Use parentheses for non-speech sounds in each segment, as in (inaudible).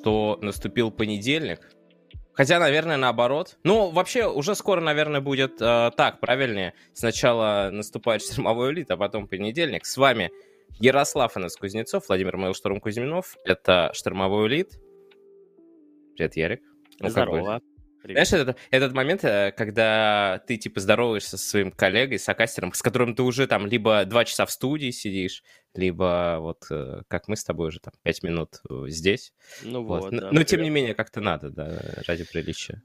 что наступил понедельник. Хотя, наверное, наоборот. Ну, вообще, уже скоро, наверное, будет э, так, правильнее. Сначала наступает (laughs) штормовой элит, а потом понедельник. С вами Ярослав Инес Кузнецов, Владимир Мейлшторм Кузьминов. Это штормовой элит. Привет, Ярик. Ну, Здорово. Привет. Знаешь, этот, этот момент, э, когда ты, типа, здороваешься со своим коллегой, сокастером, с которым ты уже там либо два часа в студии сидишь, либо вот э, как мы с тобой уже там пять минут э, здесь. Ну вот. вот да, Но, тем не менее, как-то надо, да, ради приличия.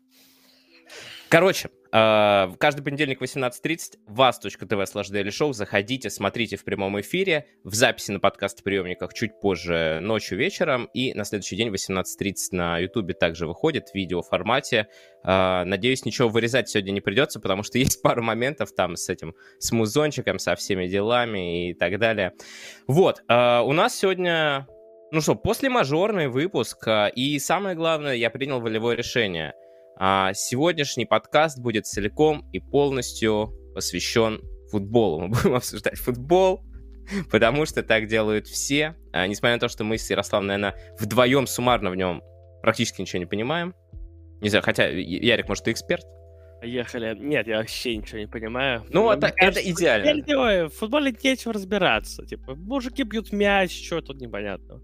Короче, а, каждый понедельник в 18.30 вас.тв слэш Daily Show. Заходите, смотрите в прямом эфире, в записи на подкаст-приемниках чуть позже ночью вечером. И на следующий день в 18.30 на Ютубе также выходит в видеоформате. А, надеюсь, ничего вырезать сегодня не придется, потому что (laughs) есть пару моментов там с этим, с музончиком, со всеми делами и так далее. Вот, а, у нас сегодня, ну что, после мажорный выпуск. И самое главное, я принял волевое решение – а сегодняшний подкаст будет целиком и полностью посвящен футболу. Мы будем (laughs) обсуждать футбол, потому что так делают все. А, несмотря на то, что мы с Ярославом, наверное, вдвоем суммарно в нем практически ничего не понимаем. Не знаю, хотя, Ярик, может, ты эксперт? Поехали. Нет, я вообще ничего не понимаю. Ну, это, кажется, это идеально. В футболе нечего разбираться. Типа, мужики бьют мяч, что тут непонятно.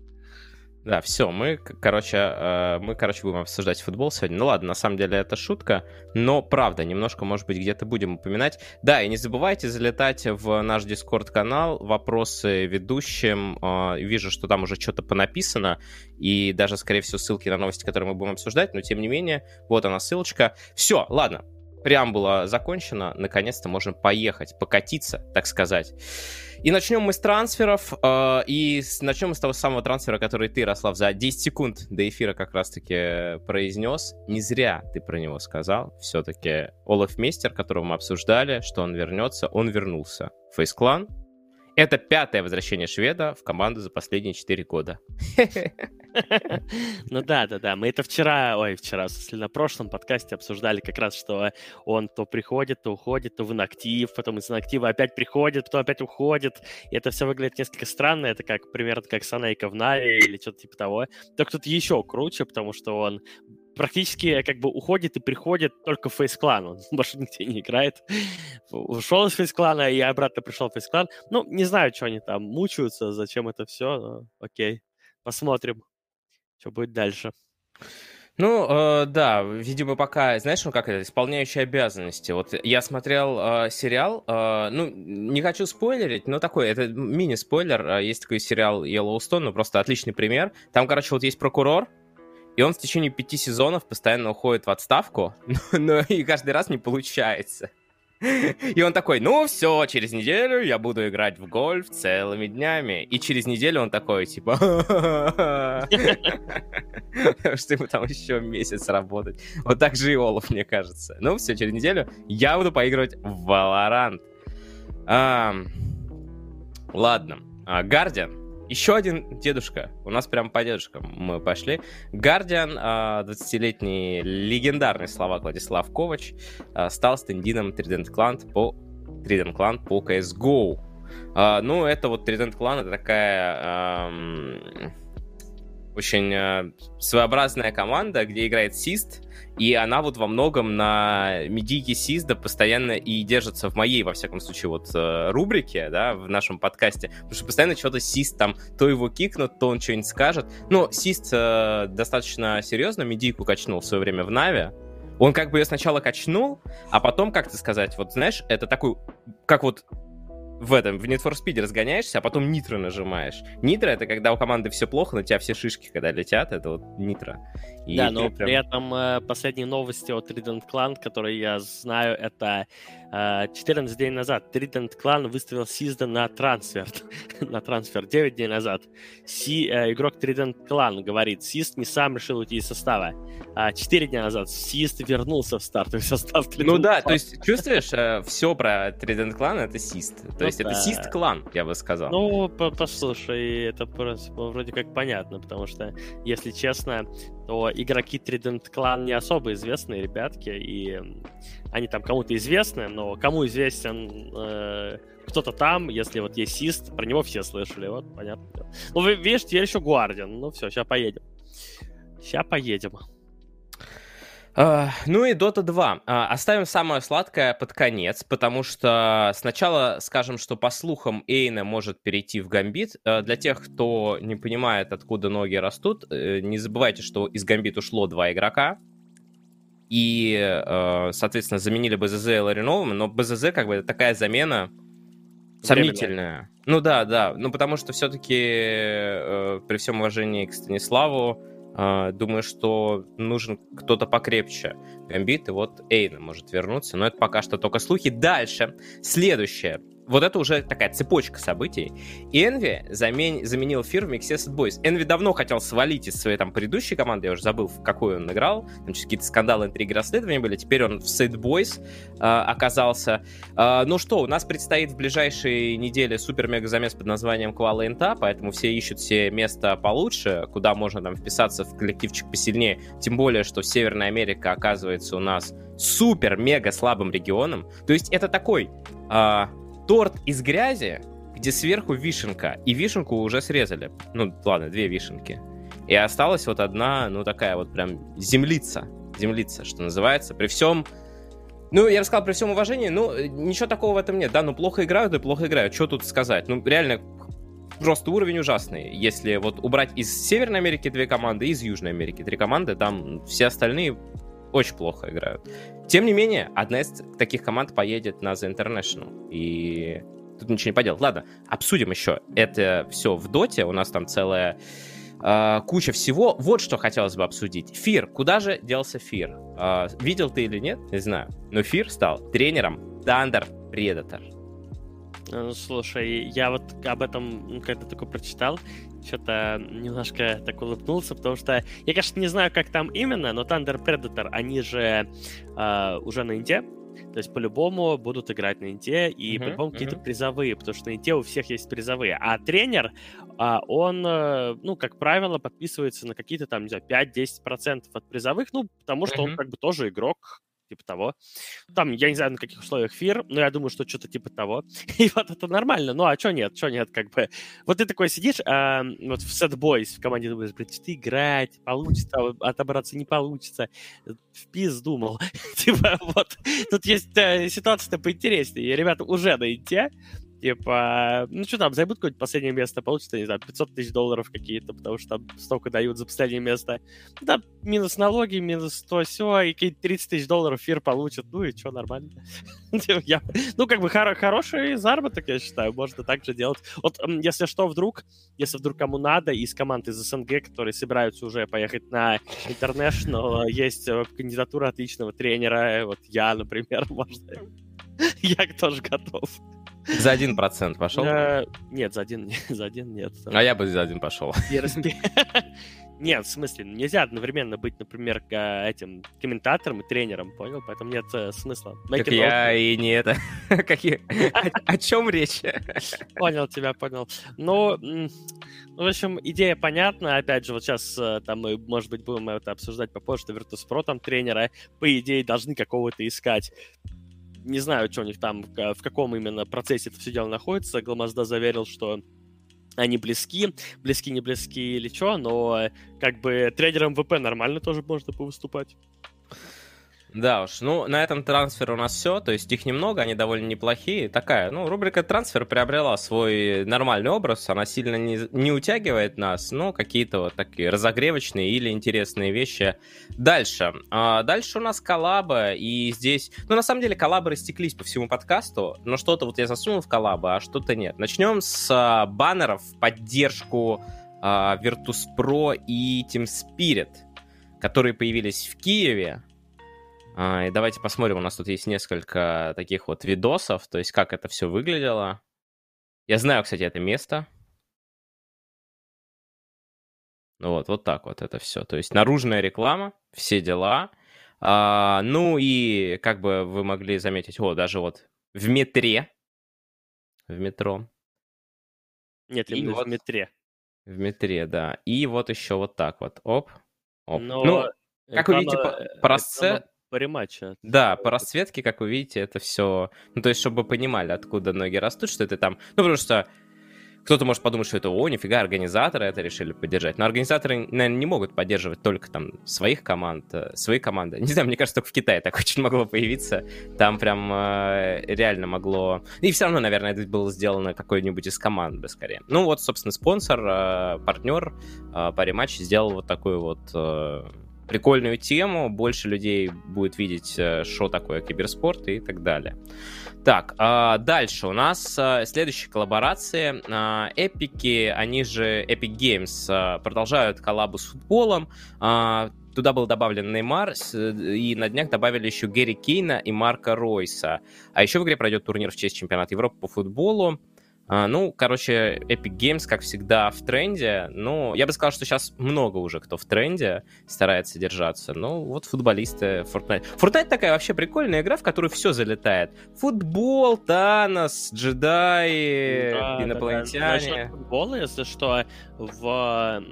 Да, все, мы, короче, э, мы, короче, будем обсуждать футбол сегодня. Ну ладно, на самом деле это шутка, но правда, немножко, может быть, где-то будем упоминать. Да, и не забывайте залетать в наш Дискорд-канал, вопросы ведущим. Э, вижу, что там уже что-то понаписано, и даже, скорее всего, ссылки на новости, которые мы будем обсуждать, но тем не менее, вот она ссылочка. Все, ладно, преамбула закончена, наконец-то можем поехать, покатиться, так сказать. И начнем мы с трансферов, э, и начнем мы с того самого трансфера, который ты, Рослав, за 10 секунд до эфира как раз-таки произнес. Не зря ты про него сказал. Все-таки Олаф Мейстер, которого мы обсуждали, что он вернется, он вернулся. Фейсклан, это пятое возвращение шведа в команду за последние четыре года. (laughs) Ну да, да, да. Мы это вчера, ой, вчера, если на прошлом подкасте обсуждали как раз, что он то приходит, то уходит, то в инактив, потом из инактива опять приходит, потом опять уходит. И это все выглядит несколько странно. Это как примерно как Санейка в Нави или что-то типа того. Только тут еще круче, потому что он практически как бы уходит и приходит только в фейс-клан. Он (laughs) больше нигде не играет. Ушел из фейс-клана и обратно пришел в фейс-клан. Ну, не знаю, что они там мучаются, зачем это все, но окей. Посмотрим, что будет дальше. Ну, э, да, видимо, пока, знаешь, ну как это, исполняющие обязанности. Вот я смотрел э, сериал, э, ну, не хочу спойлерить, но такой, это мини-спойлер. Э, есть такой сериал Yellowstone, ну, просто отличный пример. Там, короче, вот есть прокурор, и он в течение пяти сезонов постоянно уходит в отставку, (laughs) но, но и каждый раз не получается. (laughs) И он такой, ну все, через неделю я буду играть в гольф целыми днями. И через неделю он такой, типа, что ему там еще месяц работать. Вот так же и Олаф, мне кажется. Ну все, через неделю я буду поигрывать в Valorant. Ладно. Гардиан еще один дедушка. У нас прям по дедушкам мы пошли. Гардиан, 20-летний легендарный словак Владислав Ковач, а, стал стендином Trident Clan по Trident Clan по CSGO. А, ну, это вот Trident Clan, это такая очень э, своеобразная команда, где играет Сист, и она вот во многом на медийке Систа постоянно и держится в моей, во всяком случае, вот э, рубрике, да, в нашем подкасте, потому что постоянно что-то Сист там, то его кикнут, то он что-нибудь скажет. Но Сист э, достаточно серьезно медийку качнул в свое время в Нави, он как бы ее сначала качнул, а потом, как ты сказать, вот знаешь, это такой, как вот в этом, в Need for Speed разгоняешься, а потом нитро нажимаешь. Нитро — это когда у команды все плохо, на тебя все шишки, когда летят, это вот нитро. И да, но прям... при этом э, последние новости от Trident Clan, которые я знаю, это 14 дней назад Trident Clan выставил Сизда на трансфер. (laughs) на трансфер 9 дней назад. Си, э, игрок Trident Clan говорит, Сист не сам решил уйти из состава. А 4 дня назад Сист вернулся в стартовый (laughs) состав Trident Ну да, то есть чувствуешь, э, все про Trident Clan это Сист. То ну, есть да. это Сист клан, я бы сказал. Ну, послушай, это просто вроде как понятно, потому что, если честно, то игроки Trident Clan не особо известные ребятки, и они там кому-то известны, но кому известен э, кто-то там, если вот есть Сист, про него все слышали, вот, понятно. Ну, видишь, теперь еще Гуардиан, ну все, сейчас поедем. Сейчас поедем. Uh, ну и Dota 2. Uh, а, оставим самое сладкое под конец, потому что сначала скажем, что по слухам Эйна может перейти в Гамбит. Uh, для тех, кто не понимает, откуда ноги растут, э, не забывайте, что из Гамбит ушло два игрока. И, э, соответственно, заменили БЗЗ и Лариновым, но БЗЗ как бы такая замена сомнительная. Ну да, да. Ну потому что все-таки э, при всем уважении к Станиславу, думаю, что нужен кто-то покрепче. Гамбит, и вот Эйна может вернуться, но это пока что только слухи. Дальше, следующее вот это уже такая цепочка событий. И Энви замен... заменил Фир в миксе Boys. Энви давно хотел свалить из своей там предыдущей команды, я уже забыл, в какую он играл. Там какие-то скандалы, интриги, расследования были. Теперь он в Sad Boys э, оказался. Э, ну что, у нас предстоит в ближайшие недели супер-мега замес под названием Квала Инта, поэтому все ищут себе место получше, куда можно там вписаться в коллективчик посильнее. Тем более, что Северная Америка оказывается у нас супер-мега слабым регионом. То есть это такой э, торт из грязи, где сверху вишенка, и вишенку уже срезали. Ну, ладно, две вишенки. И осталась вот одна, ну, такая вот прям землица. Землица, что называется. При всем... Ну, я рассказал при всем уважении, ну, ничего такого в этом нет. Да, ну, плохо играют, да плохо играют. Что тут сказать? Ну, реально, просто уровень ужасный. Если вот убрать из Северной Америки две команды, из Южной Америки три команды, там все остальные очень плохо играют. Тем не менее, одна из таких команд поедет на The International. И тут ничего не поделать. Ладно, обсудим еще. Это все в доте. У нас там целая э, куча всего. Вот что хотелось бы обсудить. Фир. Куда же делся Фир? Э, видел ты или нет? Не знаю. Но Фир стал тренером Thunder Predator. Ну, слушай, я вот об этом ну, когда только прочитал, что-то немножко так улыбнулся, потому что я, конечно, не знаю, как там именно, но Thunder Predator, они же э, уже на Инте, то есть по-любому будут играть на Инте, и uh-huh, по-любому uh-huh. какие-то призовые, потому что на Инте у всех есть призовые. А тренер, а, он, э, ну, как правило, подписывается на какие-то там, не знаю, 5-10% от призовых, ну, потому что uh-huh. он как бы тоже игрок, типа того. Там, я не знаю, на каких условиях фир, но я думаю, что что-то типа того. (laughs) И вот это нормально. Ну, а что нет, что нет, как бы. Вот ты такой сидишь, а, вот в Sad Boys в команде думаешь, блин, что играть, получится, отобраться не получится. В пиз думал. (laughs) типа, вот. Тут есть э, ситуация-то поинтереснее. Ребята уже на инте, Типа, ну что там, займут какое-нибудь последнее место, получится, не знаю, 500 тысяч долларов какие-то, потому что там столько дают за последнее место. Да, минус налоги, минус то все, и какие-то 30 тысяч долларов фир получат, ну и что, нормально. (laughs) Типа, ну, как бы хороший заработок, я считаю, можно так же делать. Вот, если что, вдруг, если вдруг кому надо, из команд из СНГ, которые собираются уже поехать на International, есть э, кандидатура отличного тренера, вот я, например, (laughs) можно. Я тоже готов. За один процент пошел? Э, нет, за один, (laughs) за один нет. А я бы за один пошел. (laughs) Нет, в смысле, нельзя одновременно быть, например, этим комментатором и тренером, понял? Поэтому нет э, смысла. Как я и не это. (laughs) О чем речь? Понял тебя, понял. Ну, в общем, идея понятна. Опять же, вот сейчас э, там мы, может быть, будем это обсуждать попозже, что Virtus.pro там тренера, по идее, должны какого-то искать не знаю, что у них там, в каком именно процессе это все дело находится. Гламазда заверил, что они близки, близки, не близки или что, но как бы тренером ВП нормально тоже можно повыступать. Да уж, ну, на этом трансфер у нас все, то есть их немного, они довольно неплохие. Такая, ну, рубрика трансфер приобрела свой нормальный образ, она сильно не, не утягивает нас, но какие-то вот такие разогревочные или интересные вещи. Дальше. А, дальше у нас коллаба, и здесь, ну, на самом деле, коллабы растеклись по всему подкасту, но что-то вот я засунул в коллабы, а что-то нет. Начнем с а, баннеров в поддержку а, Virtus.pro и Team Spirit, которые появились в Киеве, и давайте посмотрим, у нас тут есть несколько таких вот видосов, то есть как это все выглядело. Я знаю, кстати, это место. Вот, вот так вот это все. То есть наружная реклама, все дела. А, ну и как бы вы могли заметить, о, даже вот в метре, в метро. Нет, именно вот, в метре. В метре, да. И вот еще вот так вот, оп, оп. Но ну, как вы видите, по, по, расце по рематчу. Да, по расцветке, как вы видите, это все... Ну, то есть, чтобы вы понимали, откуда ноги растут, что это там... Ну, потому что кто-то может подумать, что это, о, нифига, организаторы это решили поддержать. Но организаторы, наверное, не могут поддерживать только там своих команд, э, свои команды. (laughs) Не знаю, мне кажется, только в Китае так очень могло появиться. Там прям э, реально могло... И все равно, наверное, это было сделано какой-нибудь из команд бы скорее. Ну вот, собственно, спонсор, э, партнер э, по рематче сделал вот такую вот... Э, прикольную тему, больше людей будет видеть, э, что такое киберспорт и так далее. Так, а дальше у нас а, следующие коллаборации. А, эпики, они же Epic Games, а, продолжают коллабу с футболом. Туда был добавлен Неймар, и на днях добавили еще Гэри Кейна и Марка Ройса. А еще в игре пройдет турнир в честь чемпионата Европы по футболу. А, ну, короче, Epic Games, как всегда, в тренде. Ну, я бы сказал, что сейчас много уже кто в тренде старается держаться. Ну, вот футболисты Fortnite. Fortnite такая вообще прикольная игра, в которую все залетает. Футбол, Танос, джедаи, да, инопланетяне. Да, да. футбола, если что, в,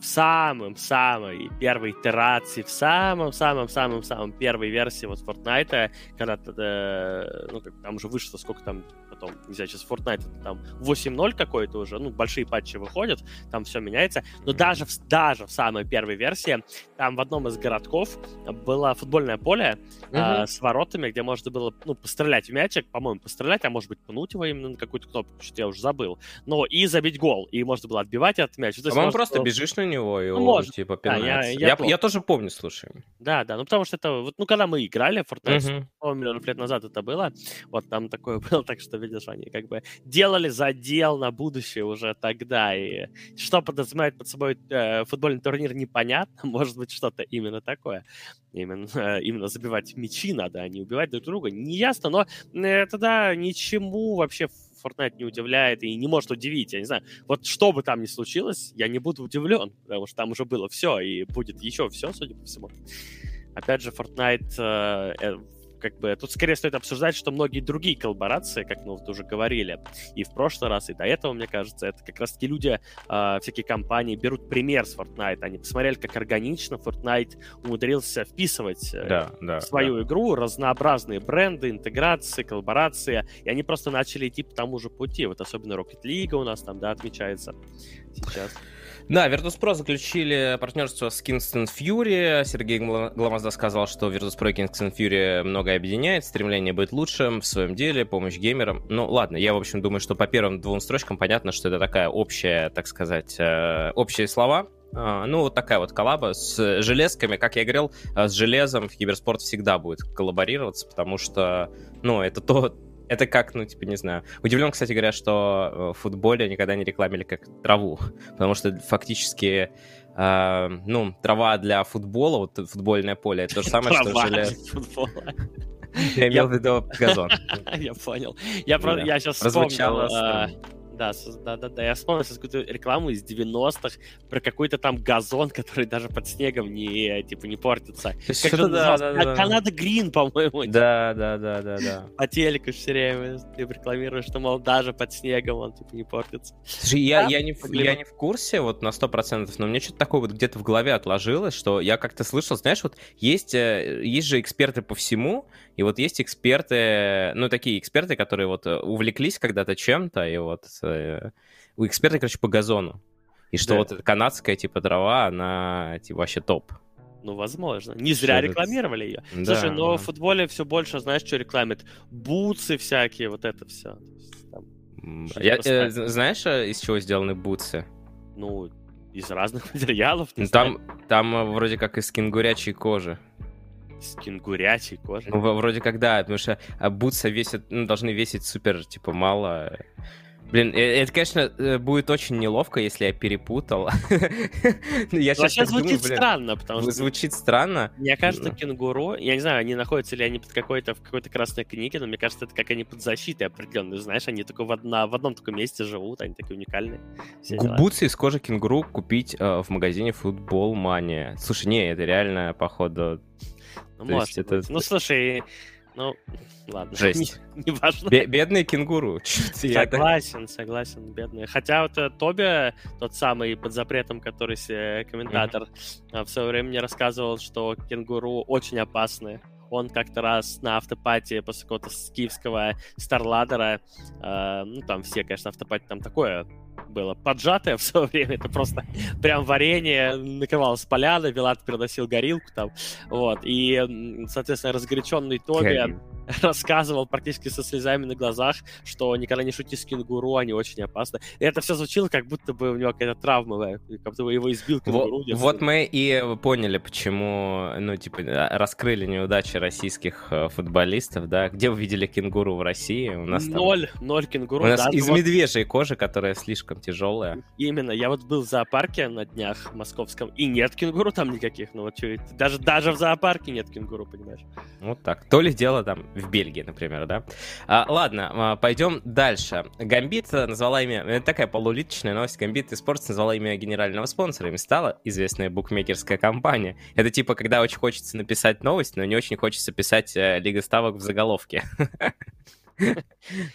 в самом-самой первой итерации, в самом-самом-самом-самом первой версии вот Fortnite, когда э, ну, там уже вышло, сколько там потом, не знаю, сейчас Fortnite там 8.0 какой-то уже, ну, большие патчи выходят, там все меняется, но даже в, даже в самой первой версии, там в одном из городков было футбольное поле mm-hmm. э, с воротами, где можно было, ну, пострелять в мячик, по-моему, пострелять, а может быть, пнуть его именно на какую-то кнопку, что-то я уже забыл, но и забить гол, и можно было отбивать этот мяч. По-моему, может, просто было... бежишь на него, и ну, он, может. типа, да, я, я, я, я, тоже помню, слушай. Да, да, ну, потому что это, вот, ну, когда мы играли в Fortnite, mm-hmm. миллионов лет назад это было, вот там такое было, так что видишь, они как бы делали задел на будущее уже тогда. И что подразумевает под собой э, футбольный турнир, непонятно. (laughs) Может быть, что-то именно такое. Именно, э, именно забивать мячи надо, а не убивать друг друга. Не ясно, но э, тогда ничему вообще Fortnite не удивляет и не может удивить. Я не знаю, вот что бы там ни случилось, я не буду удивлен, потому что там уже было все, и будет еще все, судя по всему. Опять же, Fortnite э, э как бы тут скорее стоит обсуждать, что многие другие коллаборации, как мы вот уже говорили, и в прошлый раз, и до этого, мне кажется, это как раз-таки люди, э, всякие компании берут пример с Fortnite. Они посмотрели, как органично Fortnite умудрился вписывать э, да, да, в свою да. игру разнообразные бренды, интеграции, коллаборации, и они просто начали идти по тому же пути. Вот особенно Rocket League у нас там, да, отмечается сейчас. Да, Virtus.pro заключили партнерство с Kingston Fury. Сергей Гламазда сказал, что Virtus.pro и Kingston Fury многое объединяет, стремление быть лучшим в своем деле, помощь геймерам. Ну, ладно, я, в общем, думаю, что по первым двум строчкам понятно, что это такая общая, так сказать, э, общие слова, а, ну, вот такая вот коллаба с железками. Как я говорил, э, с железом в киберспорт всегда будет коллаборироваться, потому что, ну, это то, это как, ну, типа, не знаю. Удивлен, кстати говоря, что э, в футболе никогда не рекламили как траву, потому что фактически, э, ну, трава для футбола, вот футбольное поле, это то же самое, что желез. Я имел в виду газон. (laughs) Я понял. Я сейчас вспомнил да, да, да, да. Я вспомнил какую-то рекламу из 90-х про какой-то там газон, (laughs) который даже под снегом не, типа, не портится. Это да, да, да. Канада Грин, по-моему. Да, да, да, да, да. (laughs) По телеку все время ты рекламируешь, что, мол, даже под снегом он, типа, не портится. Слушай, я, я, не, в, я не в курсе вот на 100%, но мне что-то такое вот где-то в голове отложилось, что я как-то слышал, знаешь, вот есть, э, есть же эксперты по всему, и вот есть эксперты, ну, такие эксперты, которые вот э, увлеклись когда-то чем-то, и вот э, у эксперта, короче, по газону. И что да. вот эта канадская, типа, дрова, она, типа, вообще топ. Ну, возможно. Не зря что рекламировали ее. Да, Слушай, но да. в футболе все больше, знаешь, что рекламит? Бутсы всякие, вот это все. Там, Я, э, знаешь, э, из чего сделаны бутсы? Ну, из разных (laughs) материалов. Ну, там, там вроде как из кенгурячей кожи. С кенгурячей кожей? Ну, вроде как да, потому что а, бутсы весят, ну, должны весить супер, типа, мало. Блин, э, это, конечно, э, будет очень неловко, если я перепутал. (laughs) я сейчас звучит странно, потому что... Звучит странно. Мне кажется, кенгуру, я не знаю, они находятся ли они под какой-то, в какой-то красной книге, но мне кажется, это как они под защитой определенной, знаешь, они только в, одна, в одном таком месте живут, они такие уникальные. Бутсы из кожи кенгуру купить э, в магазине Футбол Мания. Слушай, не, это реально, походу, ну, То может это... Ну, слушай, ну, ладно. Жесть. (laughs) Не, не важно. Бе- бедные кенгуру. (laughs) Согласен, согласен, бедные. Хотя вот э, Тоби, тот самый под запретом, который комментатор, mm-hmm. в свое время мне рассказывал, что кенгуру очень опасные он как-то раз на автопате после какого-то киевского Старладера, э, ну, там все, конечно, автопати там такое было поджатое (laughs) в свое время, это просто прям варенье, накрывалось поляна, Вилат приносил горилку там, вот, и, соответственно, разгоряченный Тоби (laughs) рассказывал практически со слезами на глазах, что никогда не шути с кенгуру, они очень опасны. И это все звучало, как будто бы у него какая-то травма, как будто бы его избил кенгуру. Вот, вот мы и поняли, почему, ну, типа, раскрыли неудачи российских э, футболистов, да. Где вы видели кенгуру в России? У нас ноль, там... ноль кенгуру. У нас да, из вот... медвежьей кожи, которая слишком тяжелая. Именно. Я вот был в зоопарке на днях московском, и нет кенгуру там никаких. Ну вот что, даже, даже в зоопарке нет кенгуру, понимаешь? Вот так. То ли дело там в Бельгии, например, да? А, ладно, а, пойдем дальше. Гамбит назвала имя... Это такая полулиточная новость. Гамбит Спортс назвала имя генерального спонсора. Им стала известная букмекерская компания. Это типа, когда очень хочется написать новость, но не очень хочется писать э, Лига ставок в заголовке. (laughs)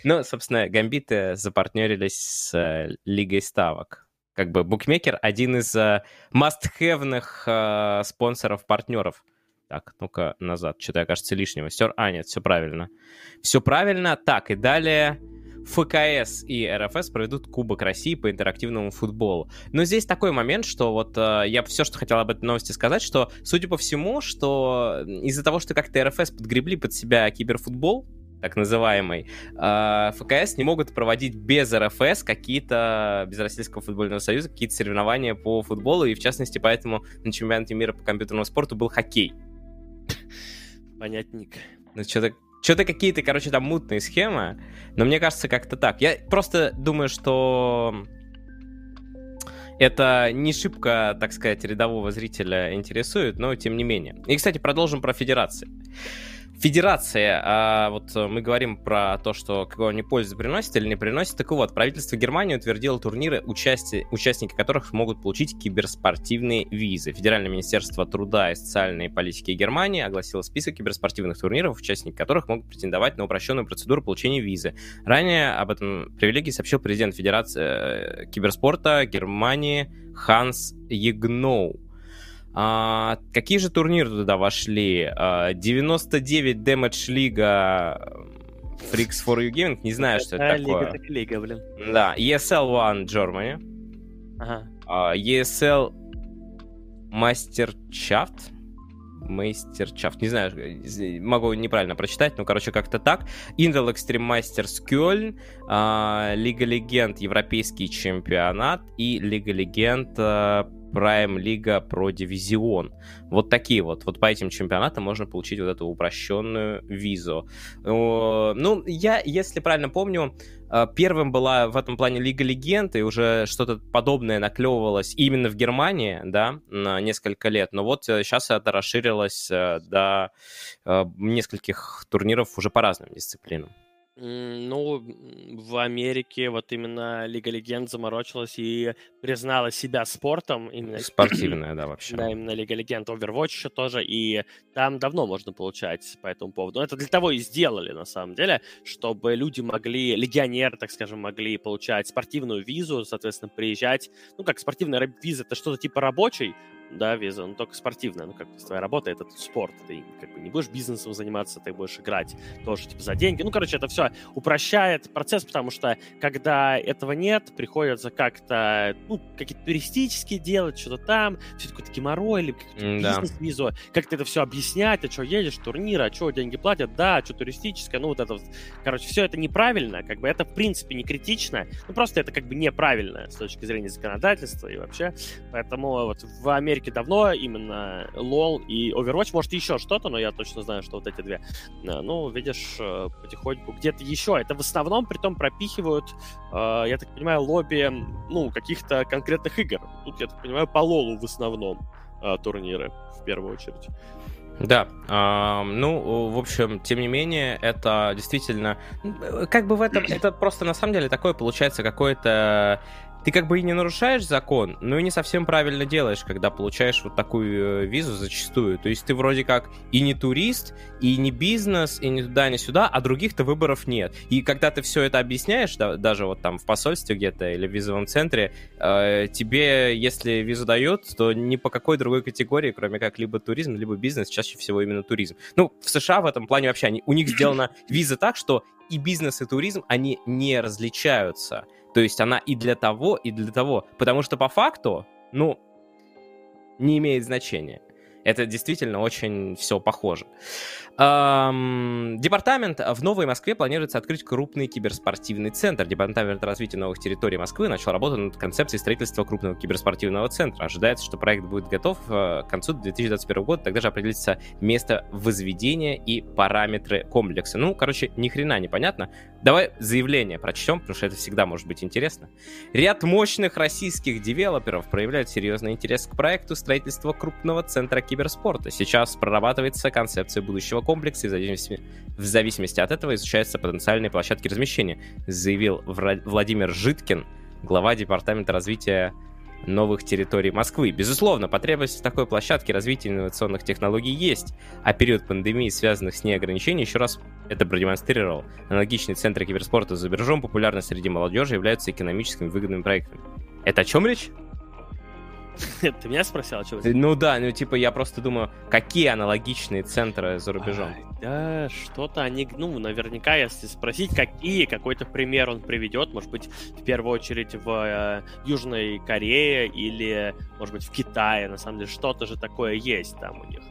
Ну, собственно, гамбиты запартнерились с э, Лигой ставок. Как бы букмекер один из э, must-have-ных э, спонсоров-партнеров. Так, ну-ка назад. Что-то, я кажется, лишнего. Все... А, нет, все правильно. Все правильно. Так, и далее... ФКС и РФС проведут Кубок России по интерактивному футболу. Но здесь такой момент, что вот э, я все, что хотел об этой новости сказать, что, судя по всему, что из-за того, что как-то РФС подгребли под себя киберфутбол, так называемый, э, ФКС не могут проводить без РФС какие-то, без Российского футбольного союза, какие-то соревнования по футболу, и в частности поэтому на чемпионате мира по компьютерному спорту был хоккей. Понятник. Ну, что-то что-то какие-то, короче, там мутные схемы, но мне кажется, как-то так. Я просто думаю, что это не шибко, так сказать, рядового зрителя интересует, но тем не менее. И, кстати, продолжим про федерации. Федерация, а, вот мы говорим про то, что какую они пользу приносит или не приносит. Так вот, правительство Германии утвердило турниры, участи... участники которых могут получить киберспортивные визы. Федеральное министерство труда и социальной политики Германии огласило список киберспортивных турниров, участники которых могут претендовать на упрощенную процедуру получения визы. Ранее об этом привилегии сообщил президент Федерации э, киберспорта Германии Ханс Егноу. А, какие же турниры туда вошли? А, 99 Damage Лига Freaks for You Gaming, не знаю, что это такое. Лига, так лига, блин. Да, ESL One Germany. Ага. А, ESL Мастерчафт. Мастерчафт, не знаю, могу неправильно прочитать, но, короче, как-то так. Intel Extreme Masters Кёльн, Лига Легенд Европейский чемпионат и Лига Легенд Prime Лига Pro Division. Вот такие вот. Вот по этим чемпионатам можно получить вот эту упрощенную визу. Ну, я, если правильно помню, э, первым была в этом плане Лига Легенд, и уже что-то подобное наклевывалось именно в Германии, да, на несколько лет. Но вот сейчас это расширилось э, до э, нескольких турниров уже по разным дисциплинам. Ну, в Америке вот именно Лига Легенд заморочилась и признала себя спортом. Именно, (clears throat) Спортивная, да, вообще. Да, именно Лига Легенд, Overwatch еще тоже, и там давно можно получать по этому поводу. Но это для того и сделали, на самом деле, чтобы люди могли, легионеры, так скажем, могли получать спортивную визу, соответственно, приезжать. Ну, как спортивная виза, это что-то типа рабочей, да, виза, но только спортивная, ну, как твоя работа, это спорт, ты как бы не будешь бизнесом заниматься, ты будешь играть тоже, типа, за деньги, ну, короче, это все упрощает процесс, потому что, когда этого нет, приходится как-то, ну, какие-то туристические делать, что-то там, все какой-то геморрой, или какой-то да. бизнес-визу, как-то это все объяснять, а что едешь, турнир, а что деньги платят, да, а что туристическое, ну, вот это, короче, все это неправильно, как бы это, в принципе, не критично, ну, просто это как бы неправильно с точки зрения законодательства и вообще, поэтому вот в Америке Америке давно, именно LoL и Overwatch, может, еще что-то, но я точно знаю, что вот эти две. Э, ну, видишь, э, потихоньку где-то еще. Это в основном, при том пропихивают, э, я так понимаю, лобби, ну, каких-то конкретных игр. Тут, я так понимаю, по лолу в основном турниры, в первую очередь. Да, ну, в общем, тем не менее, это действительно, как бы в этом, это просто на самом деле такое получается какое-то ты как бы и не нарушаешь закон, но и не совсем правильно делаешь, когда получаешь вот такую э, визу зачастую. То есть ты вроде как и не турист, и не бизнес, и не туда, ни сюда, а других-то выборов нет. И когда ты все это объясняешь, да, даже вот там в посольстве где-то или в визовом центре, э, тебе, если визу дают, то ни по какой другой категории, кроме как либо туризм, либо бизнес, чаще всего именно туризм. Ну, в США в этом плане вообще они, у них сделана (coughs) виза так, что и бизнес, и туризм, они не различаются. То есть она и для того, и для того. Потому что по факту, ну, не имеет значения. Это действительно очень все похоже. Эм, департамент в Новой Москве планируется открыть крупный киберспортивный центр. Департамент развития новых территорий Москвы начал работу над концепцией строительства крупного киберспортивного центра. Ожидается, что проект будет готов э, к концу 2021 года. Тогда же определится место возведения и параметры комплекса. Ну, короче, ни хрена не понятно. Давай заявление прочтем, потому что это всегда может быть интересно. Ряд мощных российских девелоперов проявляют серьезный интерес к проекту строительства крупного центра киберспорта. Сейчас прорабатывается концепция будущего комплекса, и в зависимости, в зависимости от этого изучаются потенциальные площадки размещения, заявил Владимир Житкин, глава Департамента развития новых территорий Москвы. Безусловно, потребность в такой площадке развития инновационных технологий есть, а период пандемии, связанных с ней ограничений, еще раз это продемонстрировал. Аналогичные центры киберспорта за рубежом популярны среди молодежи являются экономическими выгодными проектами. Это о чем речь? (laughs) Ты меня спросил, о чем? Ну да, ну типа я просто думаю, какие аналогичные центры за рубежом? да, что-то они, ну, наверняка, если спросить, какие, какой-то пример он приведет, может быть, в первую очередь в э, Южной Корее или, может быть, в Китае, на самом деле, что-то же такое есть там у них.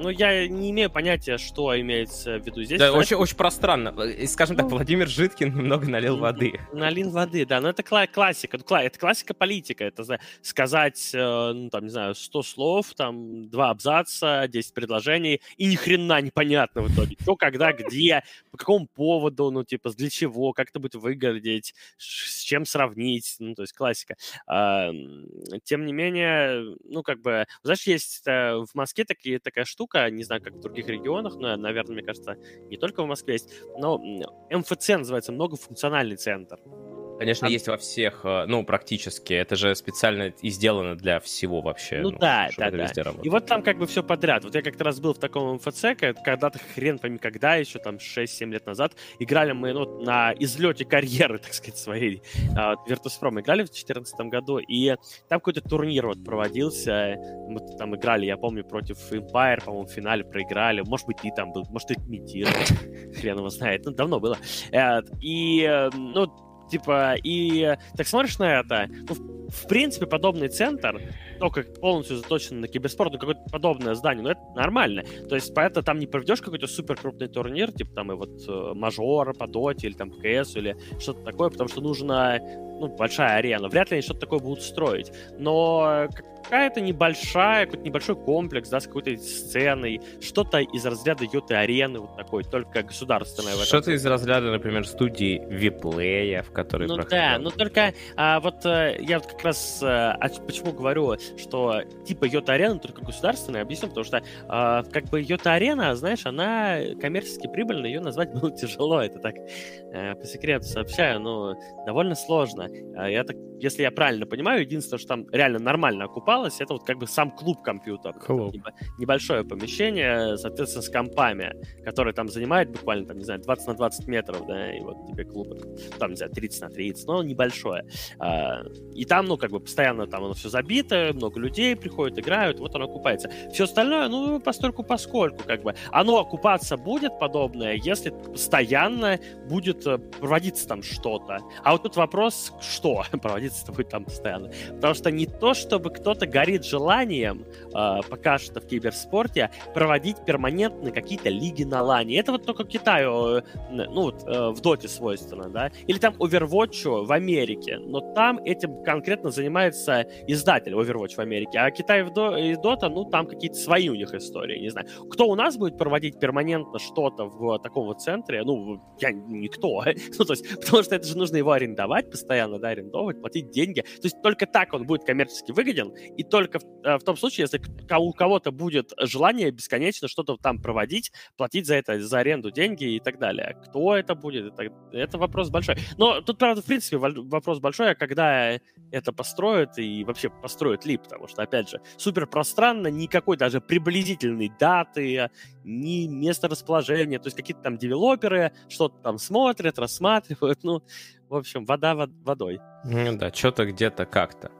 Ну, я не имею понятия, что имеется в виду здесь. Да, очень, очень пространно. Скажем так, ну, Владимир Житкин немного налил воды. Налил воды, да. Но это классика. Это классика политика. Это сказать, э, ну, там, не знаю, 100 слов, там, два абзаца, 10 предложений, и ни хрена непонятно в итоге. Что, когда, где, по какому поводу, ну, типа, для чего, как это будет выглядеть, с чем сравнить. Ну, то есть классика. Тем не менее, ну, как бы, знаешь, есть э, в Москве такие, такая штука, штука, не знаю, как в других регионах, но, наверное, мне кажется, не только в Москве есть, но МФЦ называется многофункциональный центр. Конечно, а... есть во всех, э, ну, практически. Это же специально и сделано для всего вообще. Ну, ну да, да, да. И вот там как бы все подряд. Вот я как-то раз был в таком МФЦ, когда-то хрен пойми когда, еще там 6-7 лет назад, играли мы ну, на излете карьеры, (laughs) так сказать, своей. А, Virtus.prom играли в 2014 году, и там какой-то турнир вот проводился. Мы там играли, я помню, против Empire, по-моему, в финале проиграли. Может быть, ты там был, может, ты имитировал. (laughs) Хрен его знает. Ну, давно было. Э, и, э, ну, Типа, и так смотришь на это, ну, в, в принципе, подобный центр, только полностью заточен на киберспорт, ну, какое-то подобное здание, но это нормально. То есть, поэтому там не проведешь какой-то супер крупный турнир, типа там и вот э, мажора по доте или там КС или что-то такое, потому что нужна ну, большая арена. Вряд ли они что-то такое будут строить. Но какая-то небольшая, какой-то небольшой комплекс, да, с какой-то сценой, что-то из разряда йоты арены, вот такой, только государственное. Что-то из разряда, например, студии виплея, в которой Ну проходил. да, но только а, вот а, я вот как раз а, почему говорю, что типа йота арена только государственная, объясню, потому что а, как бы йота арена, знаешь, она коммерчески прибыльная, ее назвать (laughs) было тяжело, это так а, по секрету сообщаю, но довольно сложно. А, я так, если я правильно понимаю, единственное, что там реально нормально окупал осталось, это вот как бы сам клуб компьютер. Клуб. Небольшое помещение, соответственно, с компами, который там занимает буквально, там, не знаю, 20 на 20 метров, да, и вот тебе клуб, там, не знаю, 30 на 30, но небольшое. А, и там, ну, как бы постоянно там оно все забито, много людей приходят, играют, вот оно окупается. Все остальное, ну, постольку поскольку, как бы. Оно окупаться будет подобное, если постоянно будет э, проводиться там что-то. А вот тут вопрос, что (laughs) проводиться будет там постоянно. Потому что не то, чтобы кто-то горит желанием, э, пока что в киберспорте, проводить перманентно какие-то лиги на лане. Это вот только Китаю, э, ну вот э, в Доте свойственно, да, или там Overwatch в Америке, но там этим конкретно занимается издатель Overwatch в Америке, а Китай в До, и Дота, ну там какие-то свои у них истории, не знаю. Кто у нас будет проводить перманентно что-то в таком вот центре? Ну, я никто, (laughs) ну то есть, потому что это же нужно его арендовать постоянно, да, арендовывать, платить деньги. То есть только так он будет коммерчески выгоден, и только в, э, в том случае, если у кого-то будет желание бесконечно что-то там проводить, платить за это, за аренду деньги и так далее. Кто это будет? Это, это вопрос большой. Но тут, правда, в принципе, вопрос большой, а когда это построят и вообще построят ли, потому что, опять же, супер пространно, никакой даже приблизительной даты, ни места расположения, то есть какие-то там девелоперы что-то там смотрят, рассматривают, ну, в общем, вода вод водой. Ну да, что-то где-то как-то.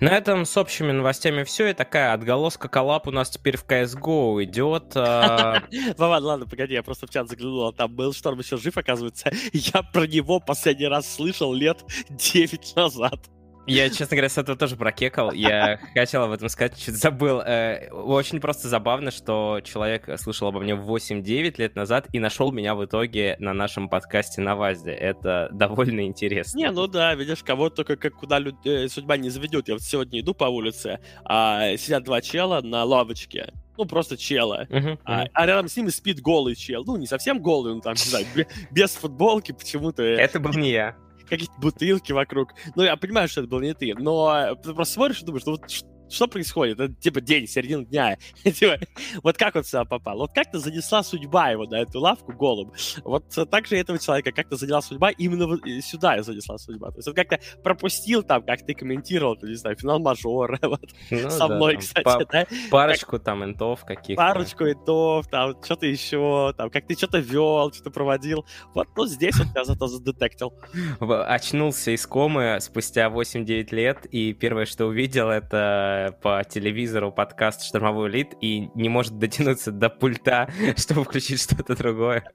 На этом с общими новостями все. И такая отголоска коллап у нас теперь в CSGO идет. Вован, ладно, погоди, я просто в чат заглянул, а там был Шторм еще жив, оказывается. (laughs) Я про него последний раз слышал лет 9 назад. Я, честно говоря, с этого тоже прокекал. Я хотел об этом сказать, чуть забыл. Э, очень просто забавно, что человек слышал обо мне 8-9 лет назад и нашел меня в итоге на нашем подкасте на ВАЗде. Это довольно интересно. Не, ну да, видишь, кого только как куда люд... Э, судьба не заведет. Я вот сегодня иду по улице, а сидят два чела на лавочке ну, просто чела. Uh-huh, а, uh-huh. а рядом с ними спит голый чел. Ну, не совсем голый, ну, там, не знаю, без футболки почему-то. Это был не я какие-то бутылки вокруг. Ну, я понимаю, что это был не ты, но ты просто смотришь и думаешь, ну вот что происходит? Это типа день, середина дня. (laughs) типа, вот как он сюда попал? Вот как-то занесла судьба его на эту лавку голым. Вот так же этого человека как-то заняла судьба, именно сюда занесла судьба. То есть он как-то пропустил там, как ты комментировал, не знаю, финал мажора, (laughs) вот, ну, со да, мной, кстати, па- да? Парочку как... там интов каких-то. Парочку интов, там, что-то еще, там, как ты что-то вел, что-то проводил. Вот, ну, здесь он тебя зато задетектил. Очнулся из комы спустя 8-9 лет, и первое, что увидел, это по телевизору подкаст «Штормовой элит» и не может дотянуться до пульта, (laughs) чтобы включить что-то другое. (laughs)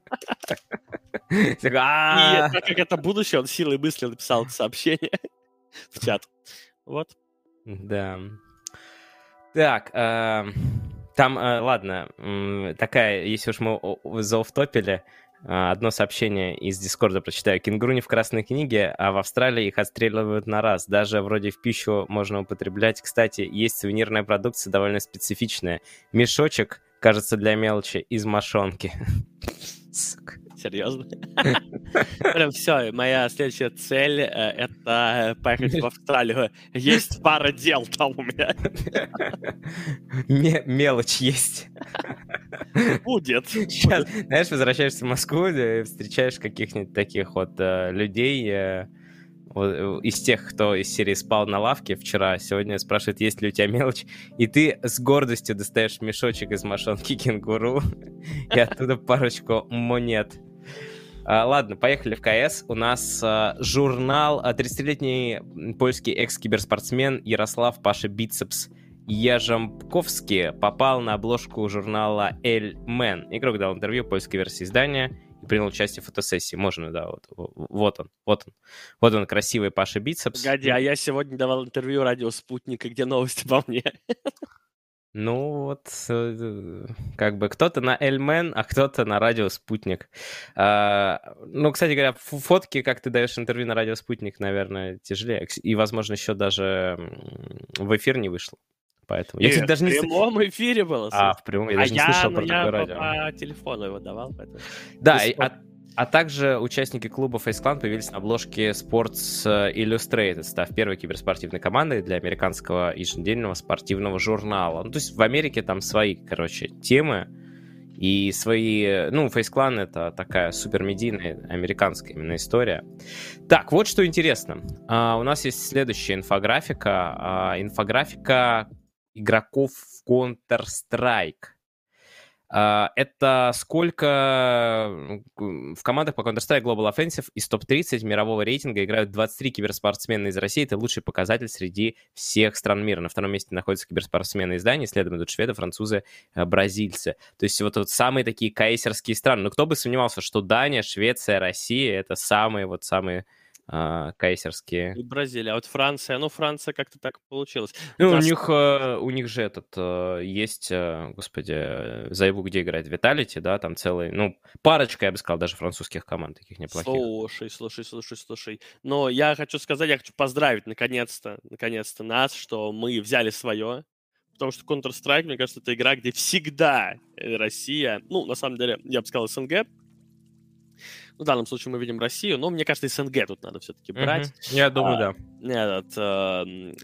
И так как это будущее, он силой мысли написал сообщение (laughs) в чат. Вот. Да. Так, эм, там, э, ладно, такая, если уж мы заофтопили, одно сообщение из Дискорда прочитаю. Кенгуру не в красной книге, а в Австралии их отстреливают на раз. Даже вроде в пищу можно употреблять. Кстати, есть сувенирная продукция довольно специфичная. Мешочек, кажется, для мелочи, из мошонки. (laughs) Сука. Серьезно? (laughs) Прям все, моя следующая цель э, — это поехать в Австралию. Есть пара дел там у меня. Мелочь есть. Будет. Сейчас, знаешь, возвращаешься в Москву, встречаешь каких-нибудь таких вот э, людей, э, из тех, кто из серии спал на лавке вчера, сегодня спрашивает, есть ли у тебя мелочь, и ты с гордостью достаешь мешочек из мошонки кенгуру (laughs) и оттуда парочку монет ладно, поехали в КС. У нас а, журнал, 30-летний а, польский экс-киберспортсмен Ярослав Паша Бицепс Яжомбковский попал на обложку журнала «Elle Man». Игрок дал интервью польской версии издания и принял участие в фотосессии. Можно, да, вот, вот он, вот он. Вот он, красивый Паша Бицепс. Погоди, а я сегодня давал интервью радио «Спутника», где новости по мне. (laughs) Ну вот, э, как бы кто-то на Эльмен, а кто-то на радио Спутник. А, ну, кстати говоря, фотки, как ты даешь интервью на радио Спутник, наверное, тяжелее. И, возможно, еще даже в эфир не вышло. Поэтому. Я, кстати, даже не... В прямом эфире было. А, в прямом, я а даже я, не слышал про ну, такое радио. по телефону его давал, поэтому... Да, и, а, а также участники клуба Face Clan появились на обложке Sports Illustrated, став первой киберспортивной командой для американского еженедельного спортивного журнала. Ну, то есть в Америке там свои, короче, темы и свои... Ну, Face Clan — это такая супермедийная американская именно история. Так, вот что интересно. А, у нас есть следующая инфографика. А, инфографика игроков в Counter-Strike. А, это сколько в командах по Counter-Strike Global Offensive из топ-30 мирового рейтинга играют 23 киберспортсмена из России. Это лучший показатель среди всех стран мира. На втором месте находятся киберспортсмены из Дании, следом идут шведы, французы, э, бразильцы. То есть вот, вот самые такие кайсерские страны. Но кто бы сомневался, что Дания, Швеция, Россия — это самые вот самые э, кайсерские. И Бразилия. А вот Франция, ну, Франция как-то так получилось. Ну, у них, э, у них же этот э, есть, э, господи, э, забыл, где играет Виталити, да, там целый, ну, парочка, я бы сказал, даже французских команд таких неплохих. Слушай, слушай, слушай, слушай. Но я хочу сказать, я хочу поздравить наконец-то, наконец-то нас, что мы взяли свое, потому что Counter-Strike, мне кажется, это игра, где всегда Россия, ну, на самом деле, я бы сказал, СНГ, в данном случае мы видим Россию, но мне кажется, СНГ тут надо все-таки брать. Mm-hmm. Я думаю, а, да. Этот,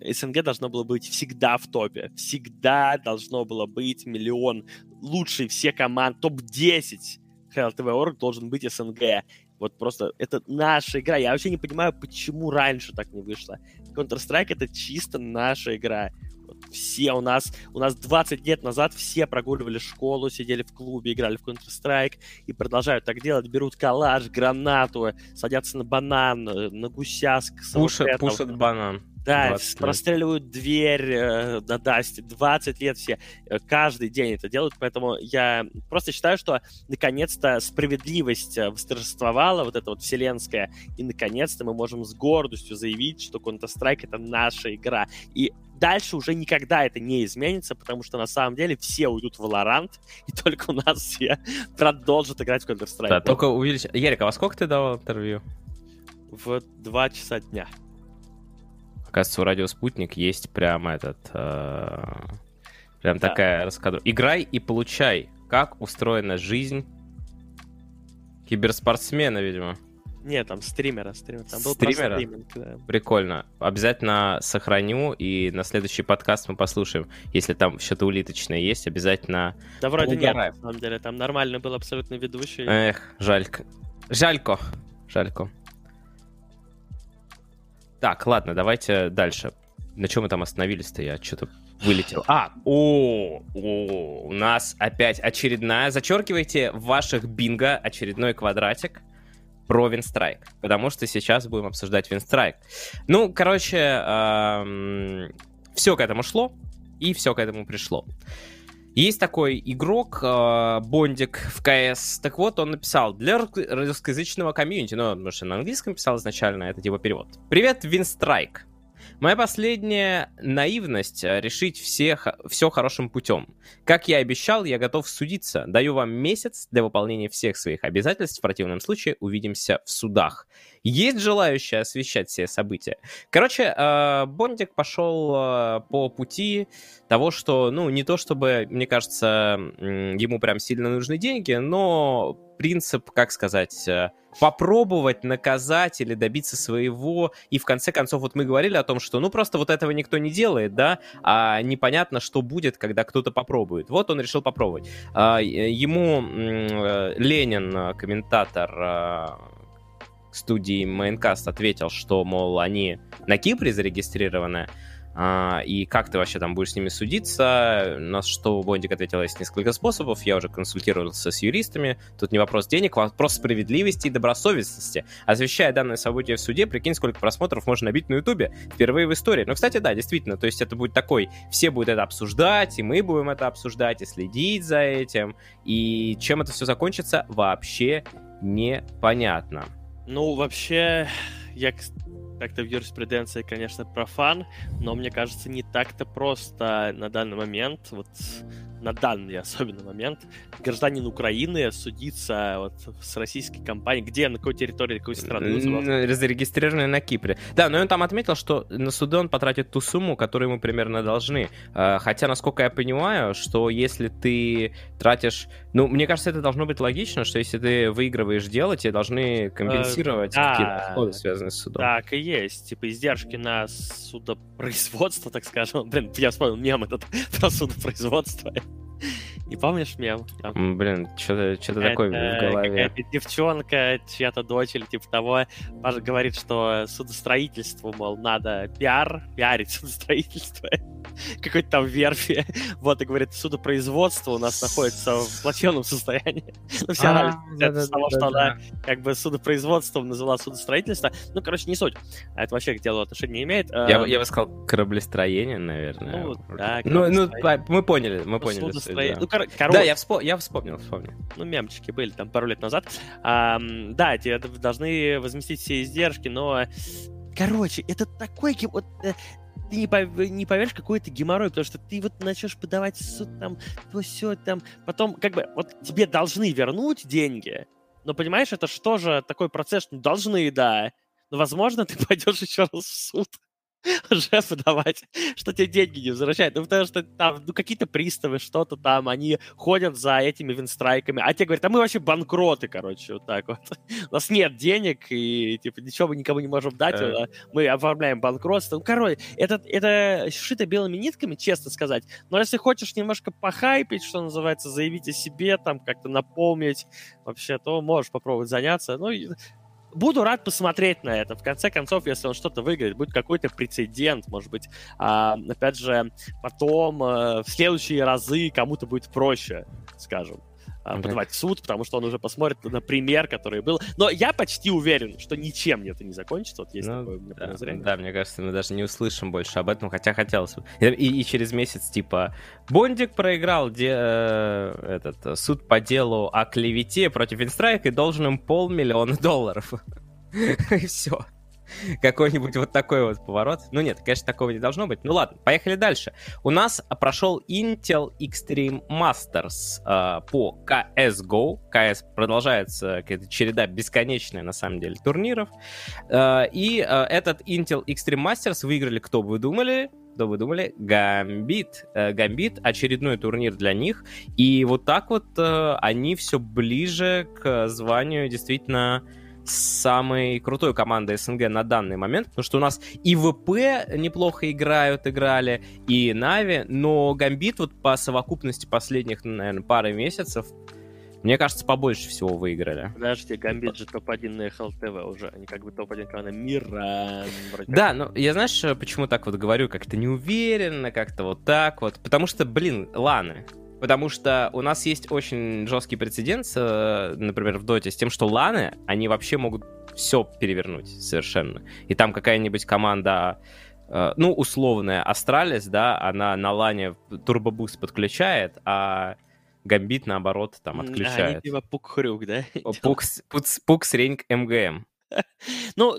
э, СНГ должно было быть всегда в топе. Всегда должно было быть миллион лучший все команд, топ-10 HLTV.org должен быть СНГ. Вот просто это наша игра. Я вообще не понимаю, почему раньше так не вышло. Counter-Strike это чисто наша игра. Все у нас, у нас 20 лет назад все прогуливали школу, сидели в клубе, играли в Counter-Strike и продолжают так делать. Берут калаш, гранату, садятся на банан, на гуся. Пушат, пушат банан. Да, простреливают дверь э, на Дасте. 20 лет все. Э, каждый день это делают. Поэтому я просто считаю, что наконец-то справедливость э, восторжествовала, вот эта вот вселенская. И наконец-то мы можем с гордостью заявить, что Counter-Strike это наша игра. И дальше уже никогда это не изменится, потому что на самом деле все уйдут в Valorant, и только у нас все продолжат играть в Counter-Strike. Да, только увеличить. Ярик, а во сколько ты давал интервью? В 2 часа дня. Оказывается, у Радио Спутник есть прям этот... Э, прям да. такая раскадр. Играй и получай. Как устроена жизнь киберспортсмена, видимо. Нет, там стримера, стримера. Там был стримера? Стриминг, да. Прикольно. Обязательно сохраню, и на следующий подкаст мы послушаем. Если там что-то улиточное есть, обязательно... Да вроде нет, на самом деле. Там нормально был абсолютно ведущий. Эх, жалько. Жалько. Жалько. Так, ладно, давайте дальше. На чем мы там остановились-то? Я что-то вылетел. А, о, о, у нас опять очередная. Зачеркивайте в ваших бинго очередной квадратик про Винстрайк, потому что сейчас будем обсуждать Винстрайк. Ну, короче, эм, все к этому шло, и все к этому пришло. Есть такой игрок, э, Бондик в КС. Так вот, он написал для русскоязычного комьюнити, ну, потому что на английском писал изначально, это типа перевод. Привет, Винстрайк. Моя последняя наивность э, решить все, все хорошим путем. Как я обещал, я готов судиться. Даю вам месяц для выполнения всех своих обязательств. В противном случае увидимся в судах. Есть желающие освещать все события. Короче, э, Бондик пошел э, по пути того, что, ну, не то чтобы, мне кажется, ему прям сильно нужны деньги, но принцип, как сказать, э, попробовать наказать или добиться своего. И в конце концов, вот мы говорили о том, что ну просто вот этого никто не делает, да, а непонятно, что будет, когда кто-то попробует. Вот он решил попробовать. А, ему э, Ленин, комментатор э, студии Майнкаст, ответил, что, мол, они на Кипре зарегистрированы, а, и как ты вообще там будешь с ними судиться. На что Бондик ответил, есть несколько способов, я уже консультировался с юристами, тут не вопрос денег, вопрос справедливости и добросовестности. Освещая данное событие в суде, прикинь, сколько просмотров можно набить на Ютубе впервые в истории. Ну, кстати, да, действительно, то есть это будет такой, все будут это обсуждать, и мы будем это обсуждать, и следить за этим, и чем это все закончится, вообще непонятно. Ну, вообще, я, как-то в юриспруденции, конечно, профан, но мне кажется, не так-то просто на данный момент, вот на данный особенно момент, гражданин Украины судиться вот с российской компанией, где, на какой территории, какой страны? Зарегистрированный на Кипре. Да, но он там отметил, что на суды он потратит ту сумму, которую ему примерно должны. А, хотя, насколько я понимаю, что если ты тратишь... Ну, мне кажется, это должно быть логично, что если ты выигрываешь дело, тебе должны компенсировать э, какие-то расходы, связанные с судом. Так и есть. Типа издержки на судопроизводство, так скажем. Блин, я вспомнил мем этот (laughs) про судопроизводство. Yeah. (laughs) Не помнишь мем? Там... Блин, что-то что такое в голове. Какая-то девчонка, чья-то дочь или типа того, говорит, что судостроительству, мол, надо пиар, пиарить (laughs) судостроительство. какой-то там верфи. Вот, и говорит, судопроизводство у нас находится в плачевном состоянии. Ну, все а, да, того, что она как бы судопроизводством назвала судостроительство. Ну, короче, не суть. А это вообще к делу отношения не имеет. Я, я бы сказал кораблестроение, наверное. Ну, да, ну, ну, мы поняли, мы поняли. Ну, кор- короче... да, я, вспо... я вспомнил, вспомнил. Ну, мемчики были там пару лет назад. А, да, тебе должны возместить все издержки, но Короче, это такой вот э, ты не, пов... не поверишь, какой это геморрой, потому что ты вот начнешь подавать суд там, то все там, потом как бы вот тебе должны вернуть деньги, но понимаешь, это что же такой процесс, ну должны, да, но возможно ты пойдешь еще раз в суд. (laughs) уже подавать, что тебе деньги не возвращают. Ну, потому что там, ну, какие-то приставы, что-то там, они ходят за этими винстрайками, а те говорят, а мы вообще банкроты, короче, вот так вот. (laughs) У нас нет денег, и, типа, ничего мы никому не можем дать, э. мы оформляем банкротство. Ну, короче, это, это шито белыми нитками, честно сказать. Но если хочешь немножко похайпить, что называется, заявить о себе, там, как-то напомнить вообще, то можешь попробовать заняться. Ну, буду рад посмотреть на это. В конце концов, если он что-то выиграет, будет какой-то прецедент, может быть. А, опять же, потом э, в следующие разы кому-то будет проще, скажем okay. подавать в суд, потому что он уже посмотрит на пример, который был. Но я почти уверен, что ничем это не закончится. Вот есть ну, такое у меня да, подозрение. Да, мне кажется, мы даже не услышим больше об этом, хотя хотелось бы. И, и, через месяц, типа, Бондик проиграл де, э, этот э, суд по делу о клевете против Инстрайк и должен им полмиллиона долларов. (laughs) И все. (laughs) какой-нибудь вот такой вот поворот. Ну нет, конечно, такого не должно быть. Ну ладно, поехали дальше. У нас прошел Intel Extreme Masters э, по CSGO. CS продолжается какая-то череда бесконечная, на самом деле, турниров. Э, и э, этот Intel Extreme Masters выиграли, кто бы вы думали, кто вы думали? Гамбит. Гамбит, очередной турнир для них. И вот так вот э, они все ближе к званию действительно самой крутой командой СНГ на данный момент, потому что у нас и ВП неплохо играют, играли, и Нави, но Гамбит вот по совокупности последних, наверное, пары месяцев мне кажется, побольше всего выиграли. Подожди, Гамбит же топ-1 на HLTV уже. Они как бы топ-1 команда мира. Да, но я знаешь, почему так вот говорю, как-то неуверенно, как-то вот так вот. Потому что, блин, Ланы. Потому что у нас есть очень жесткий прецедент, э, например, в Доте, с тем, что ланы, они вообще могут все перевернуть совершенно. И там какая-нибудь команда, э, ну, условная Astralis, да, она на лане турбобуст подключает, а Гамбит, наоборот, там отключает. Они типа пук-хрюк, да? (laughs) Пукс, пукс, пукс МГМ. (laughs) Ну,